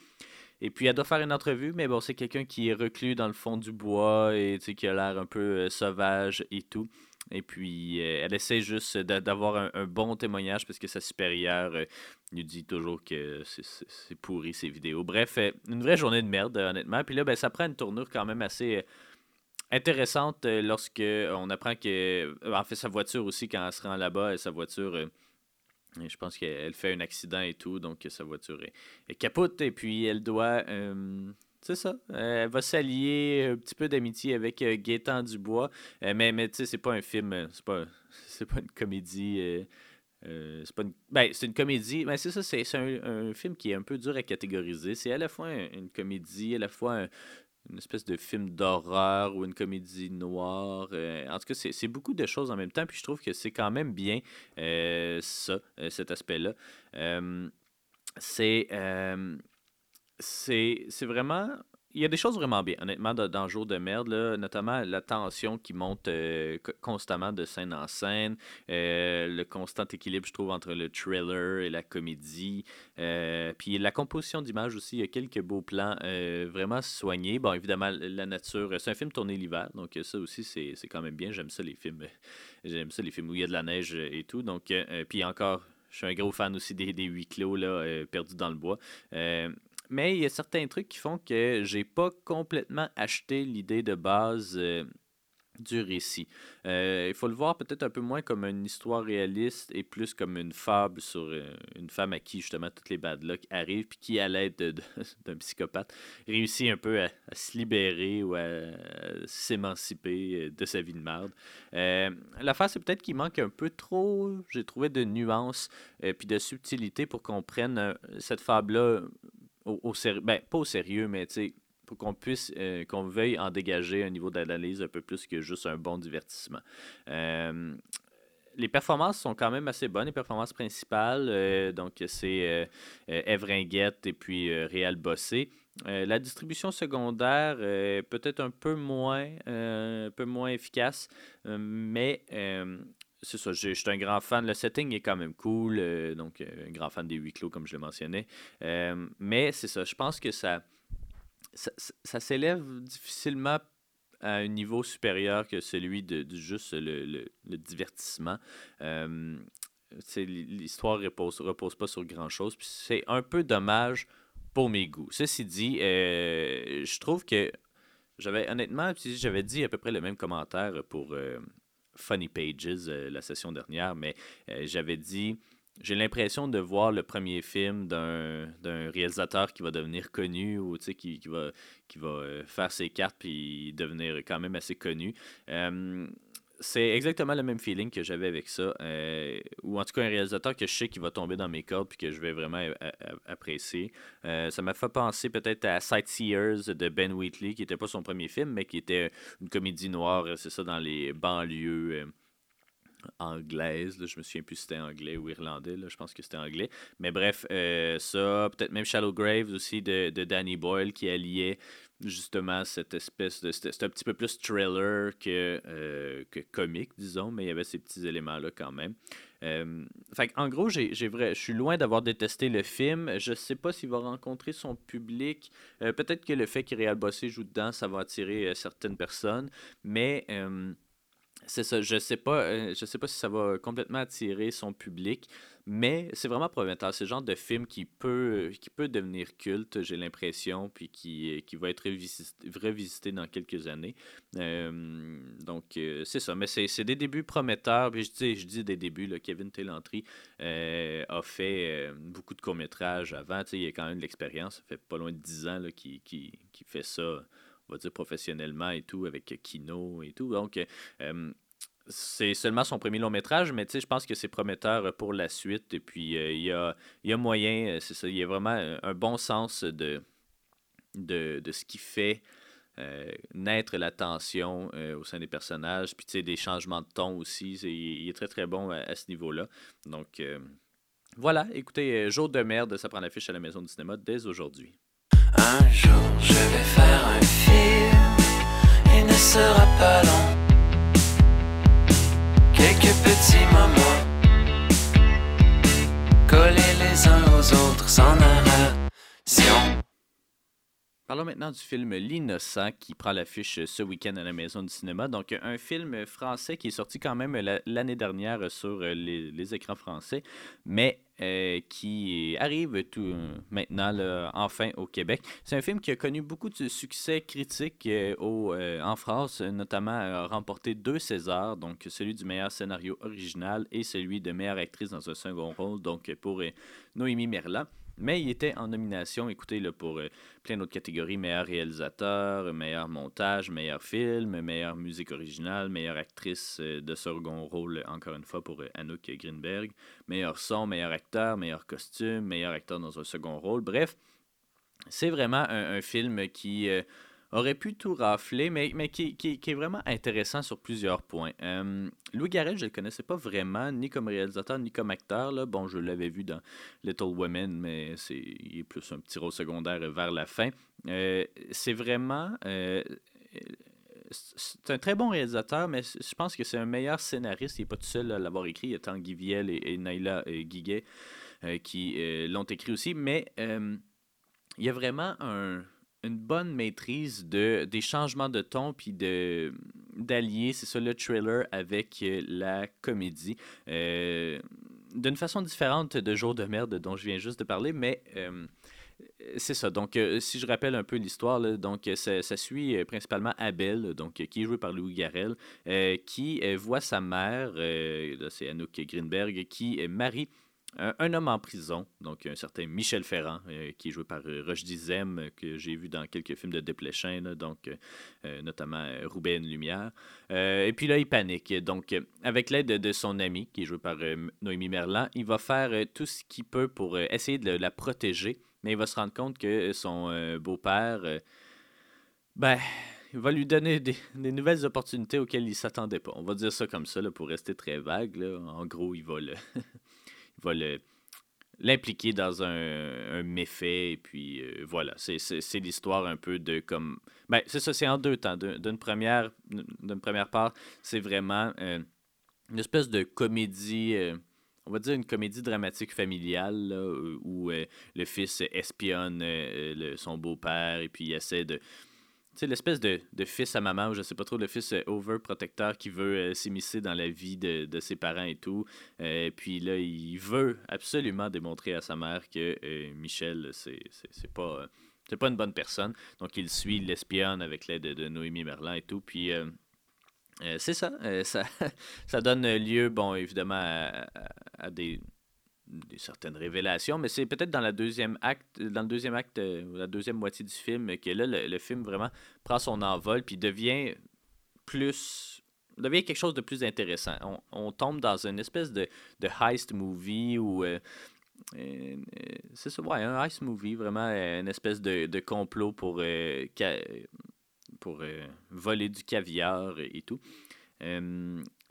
[SPEAKER 1] Et puis, elle doit faire une entrevue, mais bon, c'est quelqu'un qui est reclus dans le fond du bois et qui a l'air un peu euh, sauvage et tout. Et puis, euh, elle essaie juste d'avoir un, bon témoignage parce que sa supérieure euh, lui dit toujours que c'est pourri ses vidéos. Bref, une vraie journée de merde, honnêtement. Puis là, ben, ça prend une tournure quand même assez intéressante lorsque on apprend que. En fait, sa voiture aussi, quand elle se rend là-bas, sa voiture je pense qu'elle fait un accident et tout, donc sa voiture est, capote et puis elle doit. Euh, c'est ça. elle va s'allier un petit peu d'amitié avec euh, Gaétan Dubois. Euh, mais mais tu sais, c'est pas un film. C'est pas, c'est pas une comédie. c'est pas une... Ben, c'est une comédie. Mais c'est ça, c'est, un, film qui est un peu dur à catégoriser. C'est à la fois une comédie, à la fois un, une espèce de film d'horreur ou une comédie noire. Euh, en tout cas, c'est beaucoup de choses en même temps. Puis je trouve que c'est quand même bien euh, ça, euh, cet aspect-là. c'est c'est vraiment il y a des choses vraiment bien, honnêtement, dans, Jour de merde, là, notamment la tension qui monte euh, constamment de scène en scène, euh, le constant équilibre, je trouve, entre le thriller et la comédie. Euh, puis la composition d'image aussi, il y a quelques beaux plans vraiment soignés. Bon, évidemment, la nature, c'est un film tourné l'hiver, donc ça aussi, c'est quand même bien. J'aime ça, les films. J'aime ça, les films où il y a de la neige et tout. Donc, puis encore, je suis un gros fan aussi des, des huis clos, là, perdus dans le bois mais il y a certains trucs qui font que j'ai pas complètement acheté l'idée de base euh, du récit. Euh, il faut le voir peut-être un peu moins comme une histoire réaliste et plus comme une fable sur euh, une femme à qui justement toutes les bad luck arrivent, puis qui, à l'aide d'un psychopathe, réussit un peu à, se libérer ou à, s'émanciper de sa vie de merde. L'affaire, c'est peut-être qu'il manque un peu trop, j'ai trouvé, de nuances puis de subtilité pour qu'on prenne cette fable-là au, sérieux, ben, pas au sérieux, mais pour qu'on puisse, euh, qu'on veuille en dégager un niveau d'analyse un peu plus que juste un bon divertissement. Euh, les performances sont quand même assez bonnes, les performances principales. Euh, donc, c'est Everinguette et puis Réal Bossé. la distribution secondaire est peut-être un peu moins, un peu moins efficace, mais c'est ça, je, suis un grand fan. Le setting est quand même cool, euh, donc euh, un grand fan des huis clos, comme je le mentionnais. Euh, mais c'est ça, je pense que ça, ça, s'élève difficilement à un niveau supérieur que celui de, juste le, divertissement. L'histoire ne repose, repose pas sur grand-chose. C'est un peu dommage pour mes goûts. Ceci dit, je trouve que j'avais honnêtement, j'avais dit à peu près le même commentaire pour Funny Pages euh, la session dernière, mais euh, j'avais dit j'ai l'impression de voir le premier film d'un réalisateur qui va devenir connu ou qui, qui, va, qui va euh, faire ses cartes puis devenir quand même assez connu c'est exactement le même feeling que j'avais avec ça. Euh, ou en tout cas, un réalisateur que je sais qui va tomber dans mes cordes et que je vais vraiment apprécier. Euh, ça m'a fait penser peut-être à Sightseers de Ben Wheatley, qui n'était pas son premier film, mais qui était une comédie noire, c'est ça, dans les banlieues. Euh, anglaises. je me souviens plus si c'était anglais ou irlandais. je pense que c'était anglais. Mais bref, ça, peut-être même Shallow Graves aussi de, de Danny Boyle qui alliait justement cette espèce de. C'était un petit peu plus thriller que, euh, que comique, disons, mais il y avait ces petits éléments-là quand même. Euh, fait en gros, j'ai, je suis loin d'avoir détesté le film. Je sais pas s'il va rencontrer son public. Euh, peut-être que le fait qu'Iréal Bossé joue dedans, ça va attirer certaines personnes. Mais c'est ça, je sais pas, je sais pas si ça va complètement attirer son public. Mais c'est vraiment prometteur. C'est le genre de film qui peut, qui peut devenir culte, j'ai l'impression, puis qui, qui va être revisité, dans quelques années. Euh, donc, euh, c'est ça. Mais c'est des débuts prometteurs. Je dis, je dis des débuts. Kevin Tellantry euh, a fait beaucoup de courts-métrages avant. Il a quand même de l'expérience. Ça fait pas loin de 10 ans qu'il qui, qui fait ça va dire professionnellement et tout, avec Kino et tout. Donc, c'est seulement son premier long métrage, mais je pense que c'est prometteur pour la suite. Et puis, euh, il, y a, y, moyen, euh, c'est ça, il y a vraiment un bon sens de, ce qui fait euh, naître la tension euh, au sein des personnages, puis tu sais, des changements de ton aussi. Il est très très bon à, ce niveau-là. Donc euh, voilà, écoutez, euh, Jour de merde, ça prend l'affiche à la maison du cinéma dès aujourd'hui.
[SPEAKER 2] Un jour je vais faire un film, il ne sera pas long. Quelques petits
[SPEAKER 1] Parlons maintenant du film L'Innocent qui prend l'affiche ce week-end à la Maison du cinéma. Donc, un film français qui est sorti quand même la- l'année dernière sur les, écrans français, mais euh, qui arrive tout euh, maintenant, enfin, au Québec. C'est un film qui a connu beaucoup de succès critique euh, en France, notamment a remporté deux Césars, donc celui du meilleur scénario original et celui de meilleure actrice dans un second rôle, donc pour Noémie Merlan. Mais il était en nomination, écoutez, là, pour euh, plein d'autres catégories meilleur réalisateur, meilleur montage, meilleur film, meilleure musique originale, meilleure actrice euh, de second rôle, encore une fois, pour euh, Anouk Greenberg, meilleur son, meilleur acteur, meilleur costume, meilleur acteur dans un second rôle. Bref, c'est vraiment un, film qui aurait pu tout rafler, mais, mais qui, qui- est vraiment intéressant sur plusieurs points. Euh, Louis Garrel, je ne le connaissais pas vraiment, ni comme réalisateur, ni comme acteur. Là. Bon, je l'avais vu dans Little Women, mais c'est, il est plus un petit rôle secondaire vers la fin. Euh, c'est vraiment... euh, c'est un très bon réalisateur, mais je pense que c'est un meilleur scénariste. Il n'est pas tout seul à l'avoir écrit. Il y a Tanguy Viel et, et Naila Guiguet qui l'ont écrit aussi. Mais il y a vraiment un- une bonne maîtrise de, des changements de ton puis de, d'allier, c'est ça, le thriller avec euh, la comédie. Euh, d'une façon différente de Jour de merde dont je viens juste de parler, mais euh, c'est ça. Donc, si je rappelle un peu l'histoire, donc ça, suit principalement Abel, donc qui est joué par Louis Garrel, qui voit sa mère, c'est Anouk Greenberg, qui marie un, homme en prison, donc un certain Michel Ferrand, euh, qui est joué par euh, Roche Dizem, euh, que j'ai vu dans quelques films de Desplechin, donc euh, notamment Roubaix une lumière. Et puis là, il panique. Donc, avec l'aide de, son ami, qui est joué par Noémie Merlan, il va faire tout ce qu'il peut pour essayer de la protéger, mais il va se rendre compte que son beau-père, ben, il va lui donner des, nouvelles opportunités auxquelles il ne s'attendait pas. On va dire ça comme ça, pour rester très vague. En gros, il va le... va le l'impliquer dans un, méfait et puis euh, voilà. C'est, l'histoire un peu de comme ben c'est ça c'est en deux temps. D'un- d'une première première part c'est vraiment euh, une espèce de comédie euh, on va dire une comédie dramatique familiale là, où le fils espionne le- son beau-père et puis il essaie de sais, l'espèce de, fils à maman, ou je sais pas trop, le fils euh, overprotecteur qui veut euh, s'immiscer dans la vie de, ses parents et tout. Euh, puis là, il veut absolument démontrer à sa mère que euh, Michel, c'est pas, pas une bonne personne. Donc, il suit, l'espionne avec l'aide de, Noémie Merlan et tout. Puis, c'est ça, ça. Ça donne lieu, bon, évidemment, à des, des certaines révélations, mais c'est peut-être dans la deuxième acte, dans le deuxième acte, euh, la deuxième moitié du film, que là, le, film vraiment prend son envol, puis devient plus devient quelque chose de plus intéressant. On, on tombe dans une espèce de, de heist movie ou euh, euh, c'est ça, ouais, un heist movie, vraiment une espèce de, complot pour, pour voler du caviar et tout.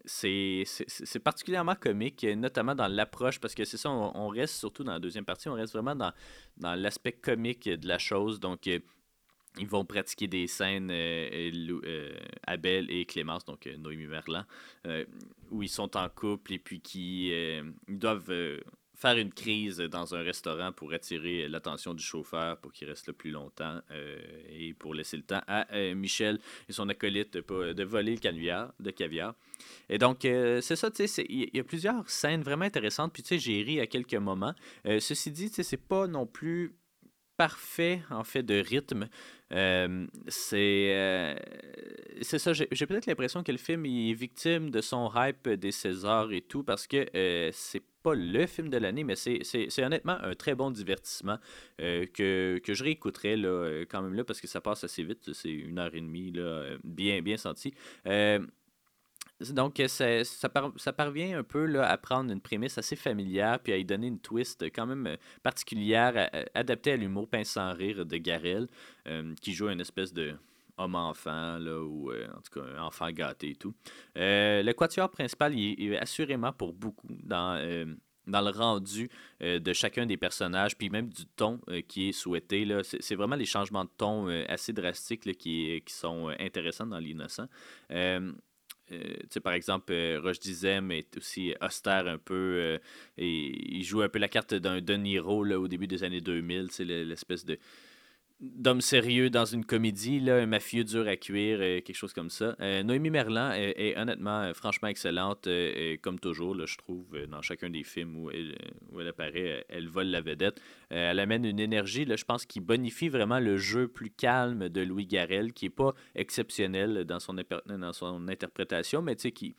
[SPEAKER 1] C'est particulièrement comique, notamment dans l'approche, parce que c'est ça, on, reste surtout dans la deuxième partie, on reste vraiment dans, dans l'aspect comique de la chose. Donc, euh, ils vont pratiquer des scènes, euh, euh, Abel et Clémence, donc euh, Noémie Merlan, où ils sont en couple et puis qui doivent faire une crise dans un restaurant pour attirer l'attention du chauffeur pour qu'il reste là plus longtemps euh, et pour laisser le temps à euh, Michel et son acolyte de, voler le caviar. De caviar. Et donc, euh, c'est ça, tu sais, il y, a plusieurs scènes vraiment intéressantes. Puis, tu sais, j'ai ri à quelques moments. Ceci dit, tu sais, c'est pas non plus parfait, en fait, de rythme. C'est ça, j'ai j'ai peut-être l'impression que le film est victime de son hype des Césars et tout, parce que euh, c'est pas le film de l'année, mais c'est honnêtement un très bon divertissement euh, que, que je réécouterai là, euh, quand même là, parce que ça passe assez vite, c'est une heure et demie, là, euh, bien, bien senti. Donc, ça, ça, par- ça parvient un peu là, à prendre une prémisse assez familière puis à y donner une twist quand même particulière, à- adaptée à l'humour pince sans rire de Garel, qui joue une espèce de homme-enfant, ou euh, en tout cas enfant gâté et tout. Euh, le quatuor principal, il est, assurément pour beaucoup dans, euh, dans le rendu de chacun des personnages, puis même du ton qui est souhaité. C'est vraiment les changements de ton assez drastiques là, qui, qui sont intéressants dans L'Innocent. Par exemple, Roche Dizem est aussi austère un peu et il joue un peu la carte d'un De Niro là, au début des années 2000. C'est l'espèce de d'homme sérieux dans une comédie, là, un mafieux dur à cuire, euh, quelque chose comme ça. Euh, Noémie Merlan est, honnêtement euh, franchement excellente, euh, et comme toujours, là, je trouve, dans chacun des films où elle, apparaît, elle vole la vedette. Elle amène une énergie, là, je pense, qui bonifie vraiment le jeu plus calme de Louis Garrel, qui n'est pas exceptionnel dans son, dans son interprétation, mais qui,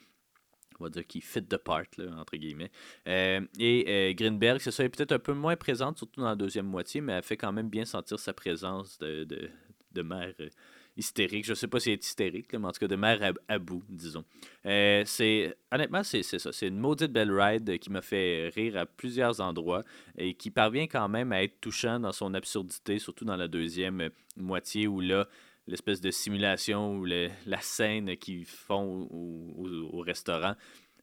[SPEAKER 1] on va dire qui fit the part, là, entre guillemets. Euh, et euh, Greenberg, c'est ça, est peut-être un peu moins présente, surtout dans la deuxième moitié, mais elle fait quand même bien sentir sa présence de, de, de mère euh, hystérique. Je sais pas si elle est hystérique, mais en tout cas de mère à, à bout, disons. C'est honnêtement, c'est ça. C'est une maudite belle ride qui m'a fait rire à plusieurs endroits et qui parvient quand même à être touchant dans son absurdité, surtout dans la deuxième moitié où là, l'espèce de simulation ou le- la scène qu'ils font au, au- au restaurant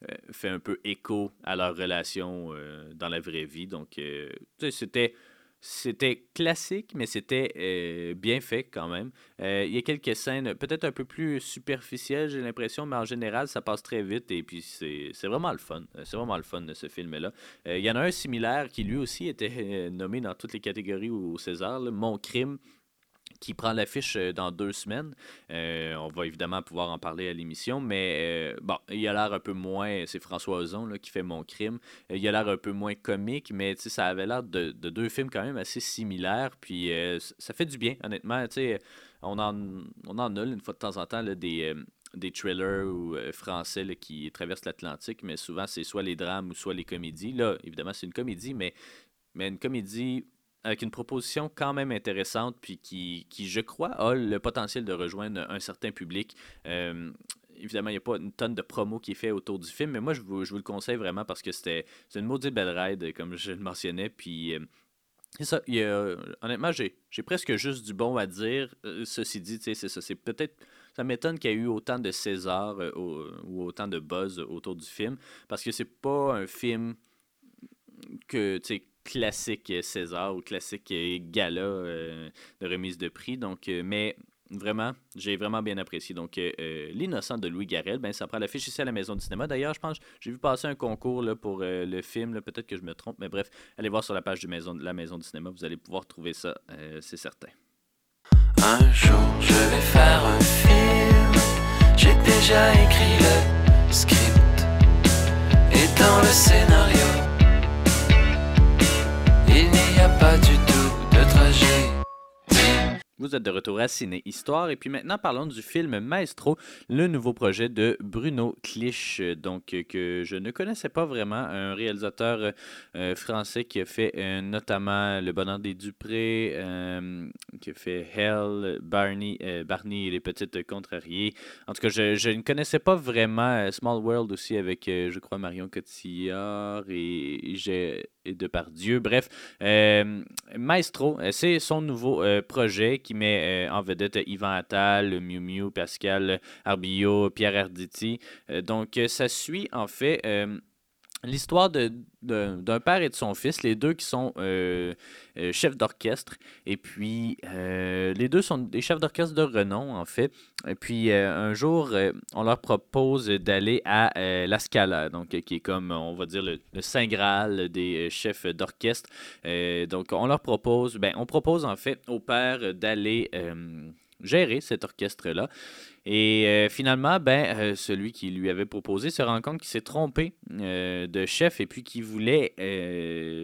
[SPEAKER 1] euh, fait un peu écho à leur relation euh, dans la vraie vie. Donc, euh, c'était. C'était classique, mais c'était bien fait quand même. Il y a quelques scènes peut-être un peu plus superficielles, j'ai l'impression, mais en général, ça passe très vite et puis c'est vraiment le fun. C'est vraiment le fun de ce film-là. Il y en a un similaire qui lui aussi était nommé dans toutes les catégories au, César, Mon crime qui prend l'affiche euh, dans deux semaines. Euh, on va évidemment pouvoir en parler à l'émission, mais euh, bon, il a l'air un peu moins, c'est François Ozon là, qui fait Mon crime, il a l'air un peu moins comique, mais ça avait l'air de, de deux films quand même assez similaires, puis ça fait du bien, honnêtement. On en, on en a une fois de temps en temps des... des thrillers ou, français là, qui traversent l'Atlantique, mais souvent c'est soit les drames ou soit les comédies. Là, évidemment, c'est une comédie, mais, mais une comédie avec une proposition quand même intéressante, puis qui, qui, je crois, a le potentiel de rejoindre un certain public. Euh, évidemment, il n'y a pas une tonne de promo qui est fait autour du film, mais moi, je vous, je vous le conseille vraiment parce que c'était une maudite belle ride, comme je le mentionnais. Puis, euh, ça. il y a- honnêtement, j'ai presque juste du bon à dire. Euh, ceci dit, c'est ça. C'est peut-être. Ça m'étonne qu'il y ait eu autant de César ou autant de buzz autour du film parce que c'est pas un film que, classique euh, César ou classique euh, gala euh, de remise de prix. Donc, mais vraiment, j'ai vraiment bien apprécié. Donc, L'innocent de Louis Garrel, ben, ça prend l'affiche ici à la Maison du cinéma. D'ailleurs, je pense, j'ai vu passer un concours là, pour le film. Peut-être que je me trompe, mais bref, allez voir sur la page de la Maison du cinéma. Vous allez pouvoir trouver ça, c'est certain.
[SPEAKER 2] Un jour je vais faire un film. J'ai déjà écrit le script. Et dans le scénario, pas du tout de trajet.
[SPEAKER 1] Vous êtes de retour à Ciné Histoire. Et puis maintenant, parlons du film Maestro, le nouveau projet de Bruno Clich, euh, donc euh, que je ne connaissais pas vraiment. Un réalisateur euh, français qui a fait notamment Le Bonheur des Duprés, qui a fait Hell, Barney, Barney et les Petites Contrariées. En tout cas, je, je ne connaissais pas vraiment Small World aussi avec, je crois, Marion Cotillard et, j'ai et Depardieu. Bref, euh, Maestro, euh, c'est son nouveau euh, projet qui met en vedette Yvan Attal, Miu Miu, Pascal Arbillot, Pierre Arditi. Donc, ça suit en fait l'histoire de- d'un père et de son fils, les deux qui sont euh, euh, chefs d'orchestre. Et puis, euh, les deux sont des chefs d'orchestre de renom, en fait. Et puis, un jour, on leur propose d'aller à la Scala, donc, qui est comme, on va dire, le, Saint Graal des chefs d'orchestre. Donc, on leur propose, ben, on propose en fait au père d'aller gérer cet orchestre-là. Et euh, finalement, ben, euh, celui qui lui avait proposé se rend compte qu'il s'est trompé euh, de chef et puis qu'il voulait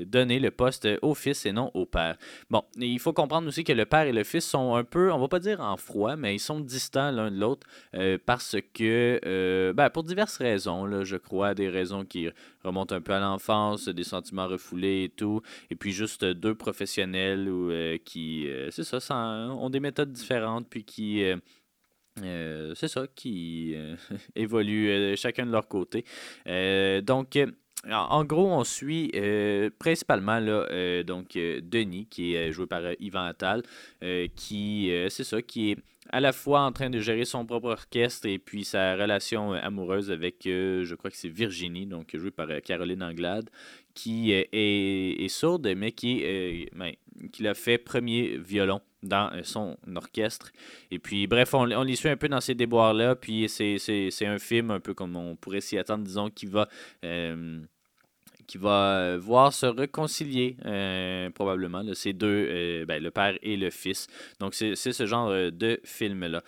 [SPEAKER 1] donner le poste au fils et non au père. Bon, il faut comprendre aussi que le père et le fils sont un peu, on va pas dire en froid, mais ils sont distants l'un de l'autre parce que, ben, pour diverses raisons, là, je crois, des raisons qui remontent un peu à l'enfance, des sentiments refoulés et tout, et puis juste deux professionnels ou, qui, c'est ça, ont des méthodes différentes, puis qui... euh, c'est ça, qui euh, évoluent euh, chacun de leur côté. Donc, en, gros, on suit principalement là, Denis, qui est joué par Yvan Attal, qui, c'est ça, qui est à la fois en train de gérer son propre orchestre et puis sa relation amoureuse avec, je crois que c'est Virginie, donc jouée par Caroline Anglade, qui est, sourde, mais ben, qui l'a fait premier violon dans euh, son orchestre. Et puis, bref, on, on les suit un peu dans ces déboires-là. Puis, c'est, un film un peu comme on pourrait s'y attendre, disons, qui va. euh, qui va euh, voir se réconcilier probablement ces deux, ben, le père et le fils. Donc c'est ce genre de film-là.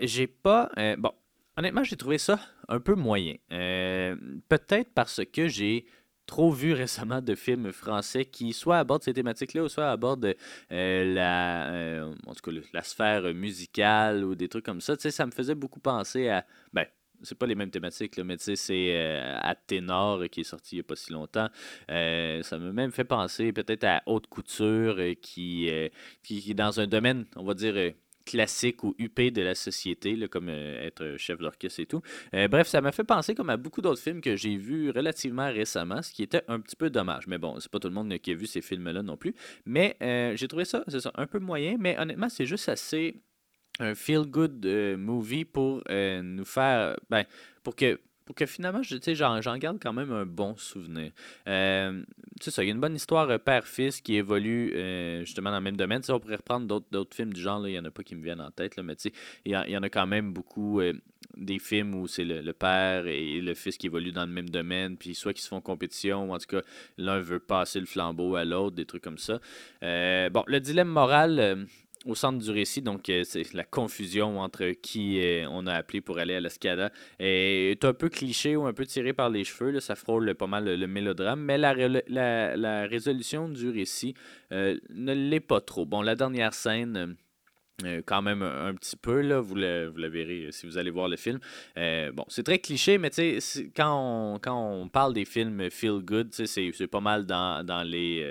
[SPEAKER 1] J'ai pas... bon, honnêtement, j'ai trouvé ça un peu moyen. Peut-être parce que j'ai trop vu récemment de films français qui soit abordent ces thématiques-là ou soit abordent euh, la, euh, en tout cas, la sphère musicale ou des trucs comme ça. Tu sais, ça me faisait beaucoup penser à... Ben, c'est pas les mêmes thématiques, là, mais tu sais, c'est à Ténor euh, qui est sorti il n'y a pas si longtemps. Ça m'a même fait penser peut-être à Haute Couture qui, qui, est dans un domaine, on va dire, classique ou huppé de la société, comme euh, être chef d'orchestre et tout. Euh, bref, ça m'a fait penser comme à beaucoup d'autres films que j'ai vus relativement récemment, ce qui était un petit peu dommage. Mais bon, c'est pas tout le monde qui a vu ces films-là non plus. Mais euh, j'ai trouvé ça, c'est un peu moyen, mais honnêtement, c'est juste assez un feel-good movie pour nous faire. Ben, pour que. Pour que finalement, tu j'en garde quand même un bon souvenir. Euh, c'est ça, il y a une bonne histoire euh, père-fils qui évolue euh, justement dans le même domaine. Tu sais, on pourrait reprendre d'autres films du genre, il n'y en a pas qui me viennent en tête, mais tu il y, en- a quand même beaucoup des films où c'est le, père et le fils qui évoluent dans le même domaine, puis soit qui se font compétition, ou en tout cas, l'un veut passer le flambeau à l'autre, des trucs comme ça. Bon, le dilemme moral au centre du récit, donc euh, c'est la confusion entre qui euh, on a appelé pour aller à l'Escada, est un peu cliché ou un peu tiré par les cheveux, là, ça frôle pas mal le, mélodrame, mais la, la- la résolution du récit euh, ne l'est pas trop. Bon, la dernière scène... quand même un, petit peu, là, vous, le verrez si vous allez voir le film. Bon, c'est très cliché, mais quand on, quand on parle des films feel good, c'est pas mal dans les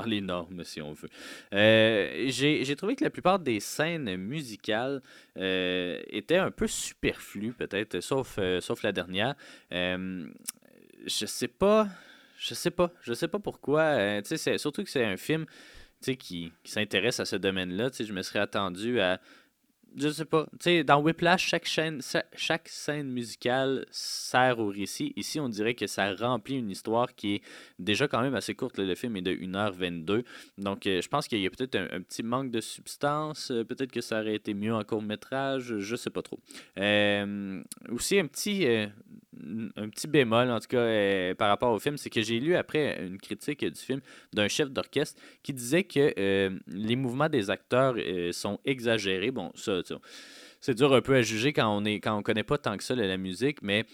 [SPEAKER 1] dans les normes, si on veut. Euh, J'ai trouvé que la plupart des scènes musicales euh, étaient un peu superflues, peut-être, sauf, euh, sauf la dernière. Euh, je sais pas. Je sais pas. Je sais pas pourquoi. Surtout que c'est un film qui, qui s'intéresse à ce domaine-là. Je me serais attendu à. Je sais pas. Tu sais, dans Whiplash, chaque, chaîne, chaque scène musicale sert au récit. Ici, on dirait que ça remplit une histoire qui est déjà quand même assez courte. Le film est de 1h22. Donc, euh, je pense qu'il y a peut-être un, petit manque de substance. Euh, peut-être que ça aurait été mieux en court-métrage. Je sais pas trop. Euh, aussi, un petit, un petit bémol, en tout cas, euh, par rapport au film, c'est que j'ai lu après une critique du film d'un chef d'orchestre qui disait que euh, les mouvements des acteurs euh, sont exagérés. Bon, ça, c'est dur un peu à juger quand on est connaît pas tant que ça la, la musique, mais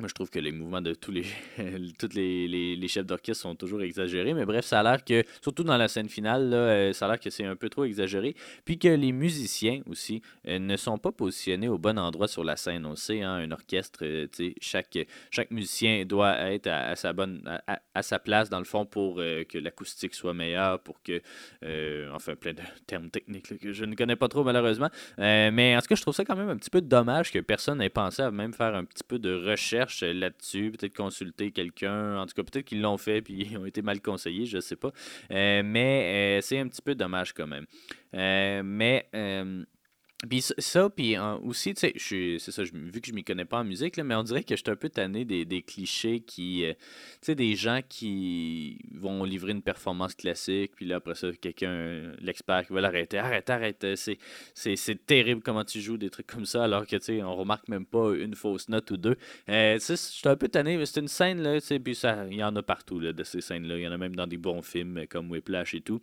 [SPEAKER 1] moi, je trouve que les mouvements de tous les, tous les, les- chefs d'orchestre sont toujours exagérés. Mais bref, ça a l'air que, surtout dans la scène finale, là, euh, ça a l'air que c'est un peu trop exagéré. Puis que les musiciens aussi euh, ne sont pas positionnés au bon endroit sur la scène. On sait, hein, un orchestre, euh, chaque, chaque musicien doit être à, sa bonne à, sa place, dans le fond, pour que l'acoustique soit meilleure, pour que. enfin, plein de termes techniques que je ne connais pas trop, malheureusement. Mais en tout cas, je trouve ça quand même un petit peu dommage que personne n'ait pensé à même faire un petit peu de recherche là-dessus, peut-être consulter quelqu'un. En tout cas, peut-être qu'ils l'ont fait puis ils ont été mal conseillés, je sais pas. Euh, mais euh, c'est un petit peu dommage quand même. Euh, mais. Puis ça- puis euh, aussi, tu sais, c'est ça, vu que je m'y connais pas en musique, là, mais on dirait que je suis un peu tanné des, des clichés qui, euh, tu sais, des gens qui vont livrer une performance classique, puis là, après ça, quelqu'un, l'expert qui va l'arrêter, arrête, arrête, euh, c'est, terrible comment tu joues, des trucs comme ça, alors que, tu sais, on remarque même pas une fausse note ou deux. Euh, tu sais, je suis un peu tanné, mais c'est une scène, là, tu sais, puis il y en a partout, là, de ces scènes-là, il y en a même dans des bons films, comme Whiplash et tout.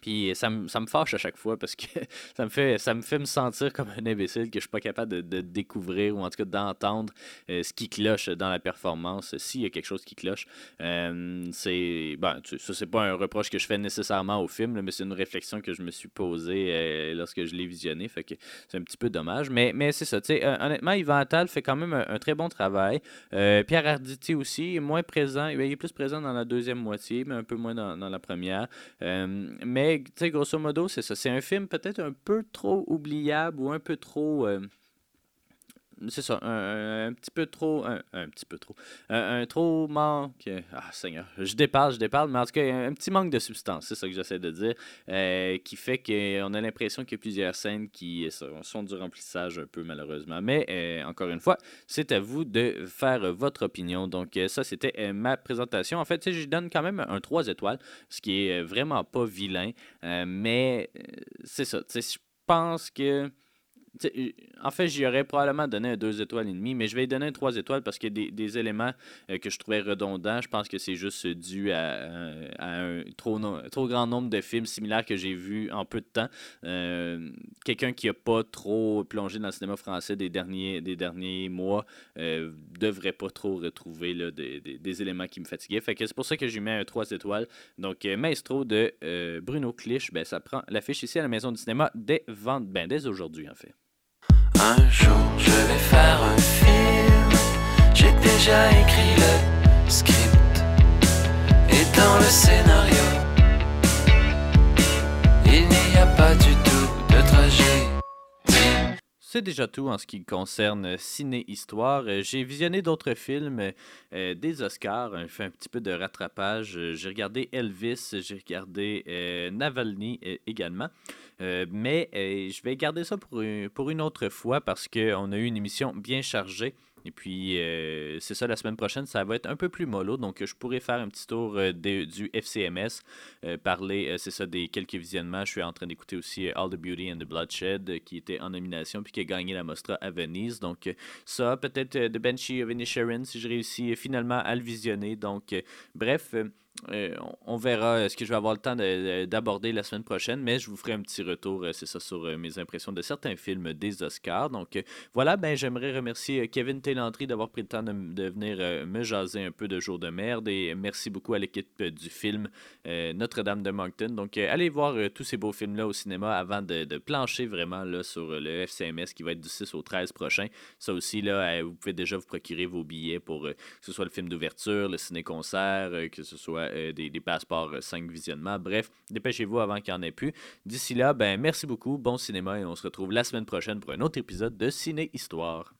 [SPEAKER 1] Puis ça me, fâche à chaque fois parce que ça me fait ça me fait me sentir comme un imbécile que je suis pas capable de, découvrir ou en tout cas d'entendre euh, ce qui cloche dans la performance s'il y a quelque chose qui cloche. Euh, c'est ben ça c'est pas un reproche que je fais nécessairement au film mais c'est une réflexion que je me suis posée euh, lorsque je l'ai visionné. Fait que c'est un petit peu dommage mais, mais c'est ça euh, honnêtement Yvan Attal fait quand même un, très bon travail. Euh, Pierre Arditi aussi est moins présent il est plus présent dans la deuxième moitié mais un peu moins dans, dans la première. Euh, mais grosso modo, c'est ça. C'est un film peut-être un peu trop oubliable ou un peu trop. euh, c'est ça, un, un petit peu trop. Un, un petit peu trop. Un, un trop manque. Ah, Seigneur, je déparle, je déparle, mais en tout cas, un, petit manque de substance, c'est ça que j'essaie de dire, euh, qui fait qu'on a l'impression qu'il y a plusieurs scènes qui sont- sont du remplissage un peu, malheureusement. Mais, euh, encore une fois, c'est à vous de faire votre opinion. Donc, euh, ça, c'était euh, ma présentation. En fait, je donne quand même un 3 étoiles, ce qui est euh, vraiment pas vilain. euh, mais, euh, c'est ça. Je pense que. En fait, j'y aurais probablement donné un 2 étoiles et demi, mais je vais lui donner un 3 étoiles parce qu'il y a des, éléments euh, que je trouvais redondants. Je pense que c'est juste dû à, euh, un trop, grand nombre de films similaires que j'ai vus en peu de temps. Euh, Quelqu'un qui n'a pas trop plongé dans le cinéma français des derniers, mois euh, devrait pas trop retrouver des, éléments qui me fatiguaient. C'est pour ça que j'ai mis un 3 étoiles. Donc, Maestro de Bruno Clich, ben, ça prend l'affiche ici à la Maison du cinéma ben, dès aujourd'hui, en fait.
[SPEAKER 2] Un jour je vais faire un film. J'ai déjà écrit le script. Et dans le scénario, il n'y a pas du tout de trajet.
[SPEAKER 1] C'est déjà tout en ce qui concerne ciné-histoire. Euh, J'ai visionné d'autres films euh, des Oscars, euh, fait un petit peu de rattrapage. Euh, J'ai regardé Elvis, j'ai regardé euh, Navalny euh, également. Euh, mais euh, je vais garder ça pour une, pour une autre fois parce qu'on a eu une émission bien chargée. Et puis, euh, c'est ça, la semaine prochaine, ça va être un peu plus mollo. Donc, je pourrais faire un petit tour euh, du FCMS, euh, parler, c'est ça, des quelques visionnements. Je suis en train d'écouter aussi All the Beauty and the Bloodshed, qui était en nomination puis qui a gagné la Mostra à Venise. Donc, ça, peut-être The Banshee of Inisherin, si je réussis finalement à le visionner. Donc, bref. Euh, on- verra euh, ce que je vais avoir le temps de- de- d'aborder la semaine prochaine, mais je vous ferai un petit retour, euh, c'est ça, sur mes impressions de certains films des Oscars. Donc voilà, ben j'aimerais remercier Kevin Télandry d'avoir pris le temps de, venir me jaser un peu de Jour de merde et merci beaucoup à l'équipe du film Notre-Dame de Moncton. Donc allez voir tous ces beaux films-là au cinéma avant de, plancher vraiment là, sur le FCMS qui va être du 6 au 13 prochain. Ça aussi, là, vous pouvez déjà vous procurer vos billets pour que ce soit le film d'ouverture, le ciné-concert, que ce soit euh, des, passeports 5 visionnements. Bref, dépêchez-vous avant qu'il n'y en ait plus. D'ici là, ben merci beaucoup, bon cinéma et on se retrouve la semaine prochaine pour un autre épisode de Ciné Histoire.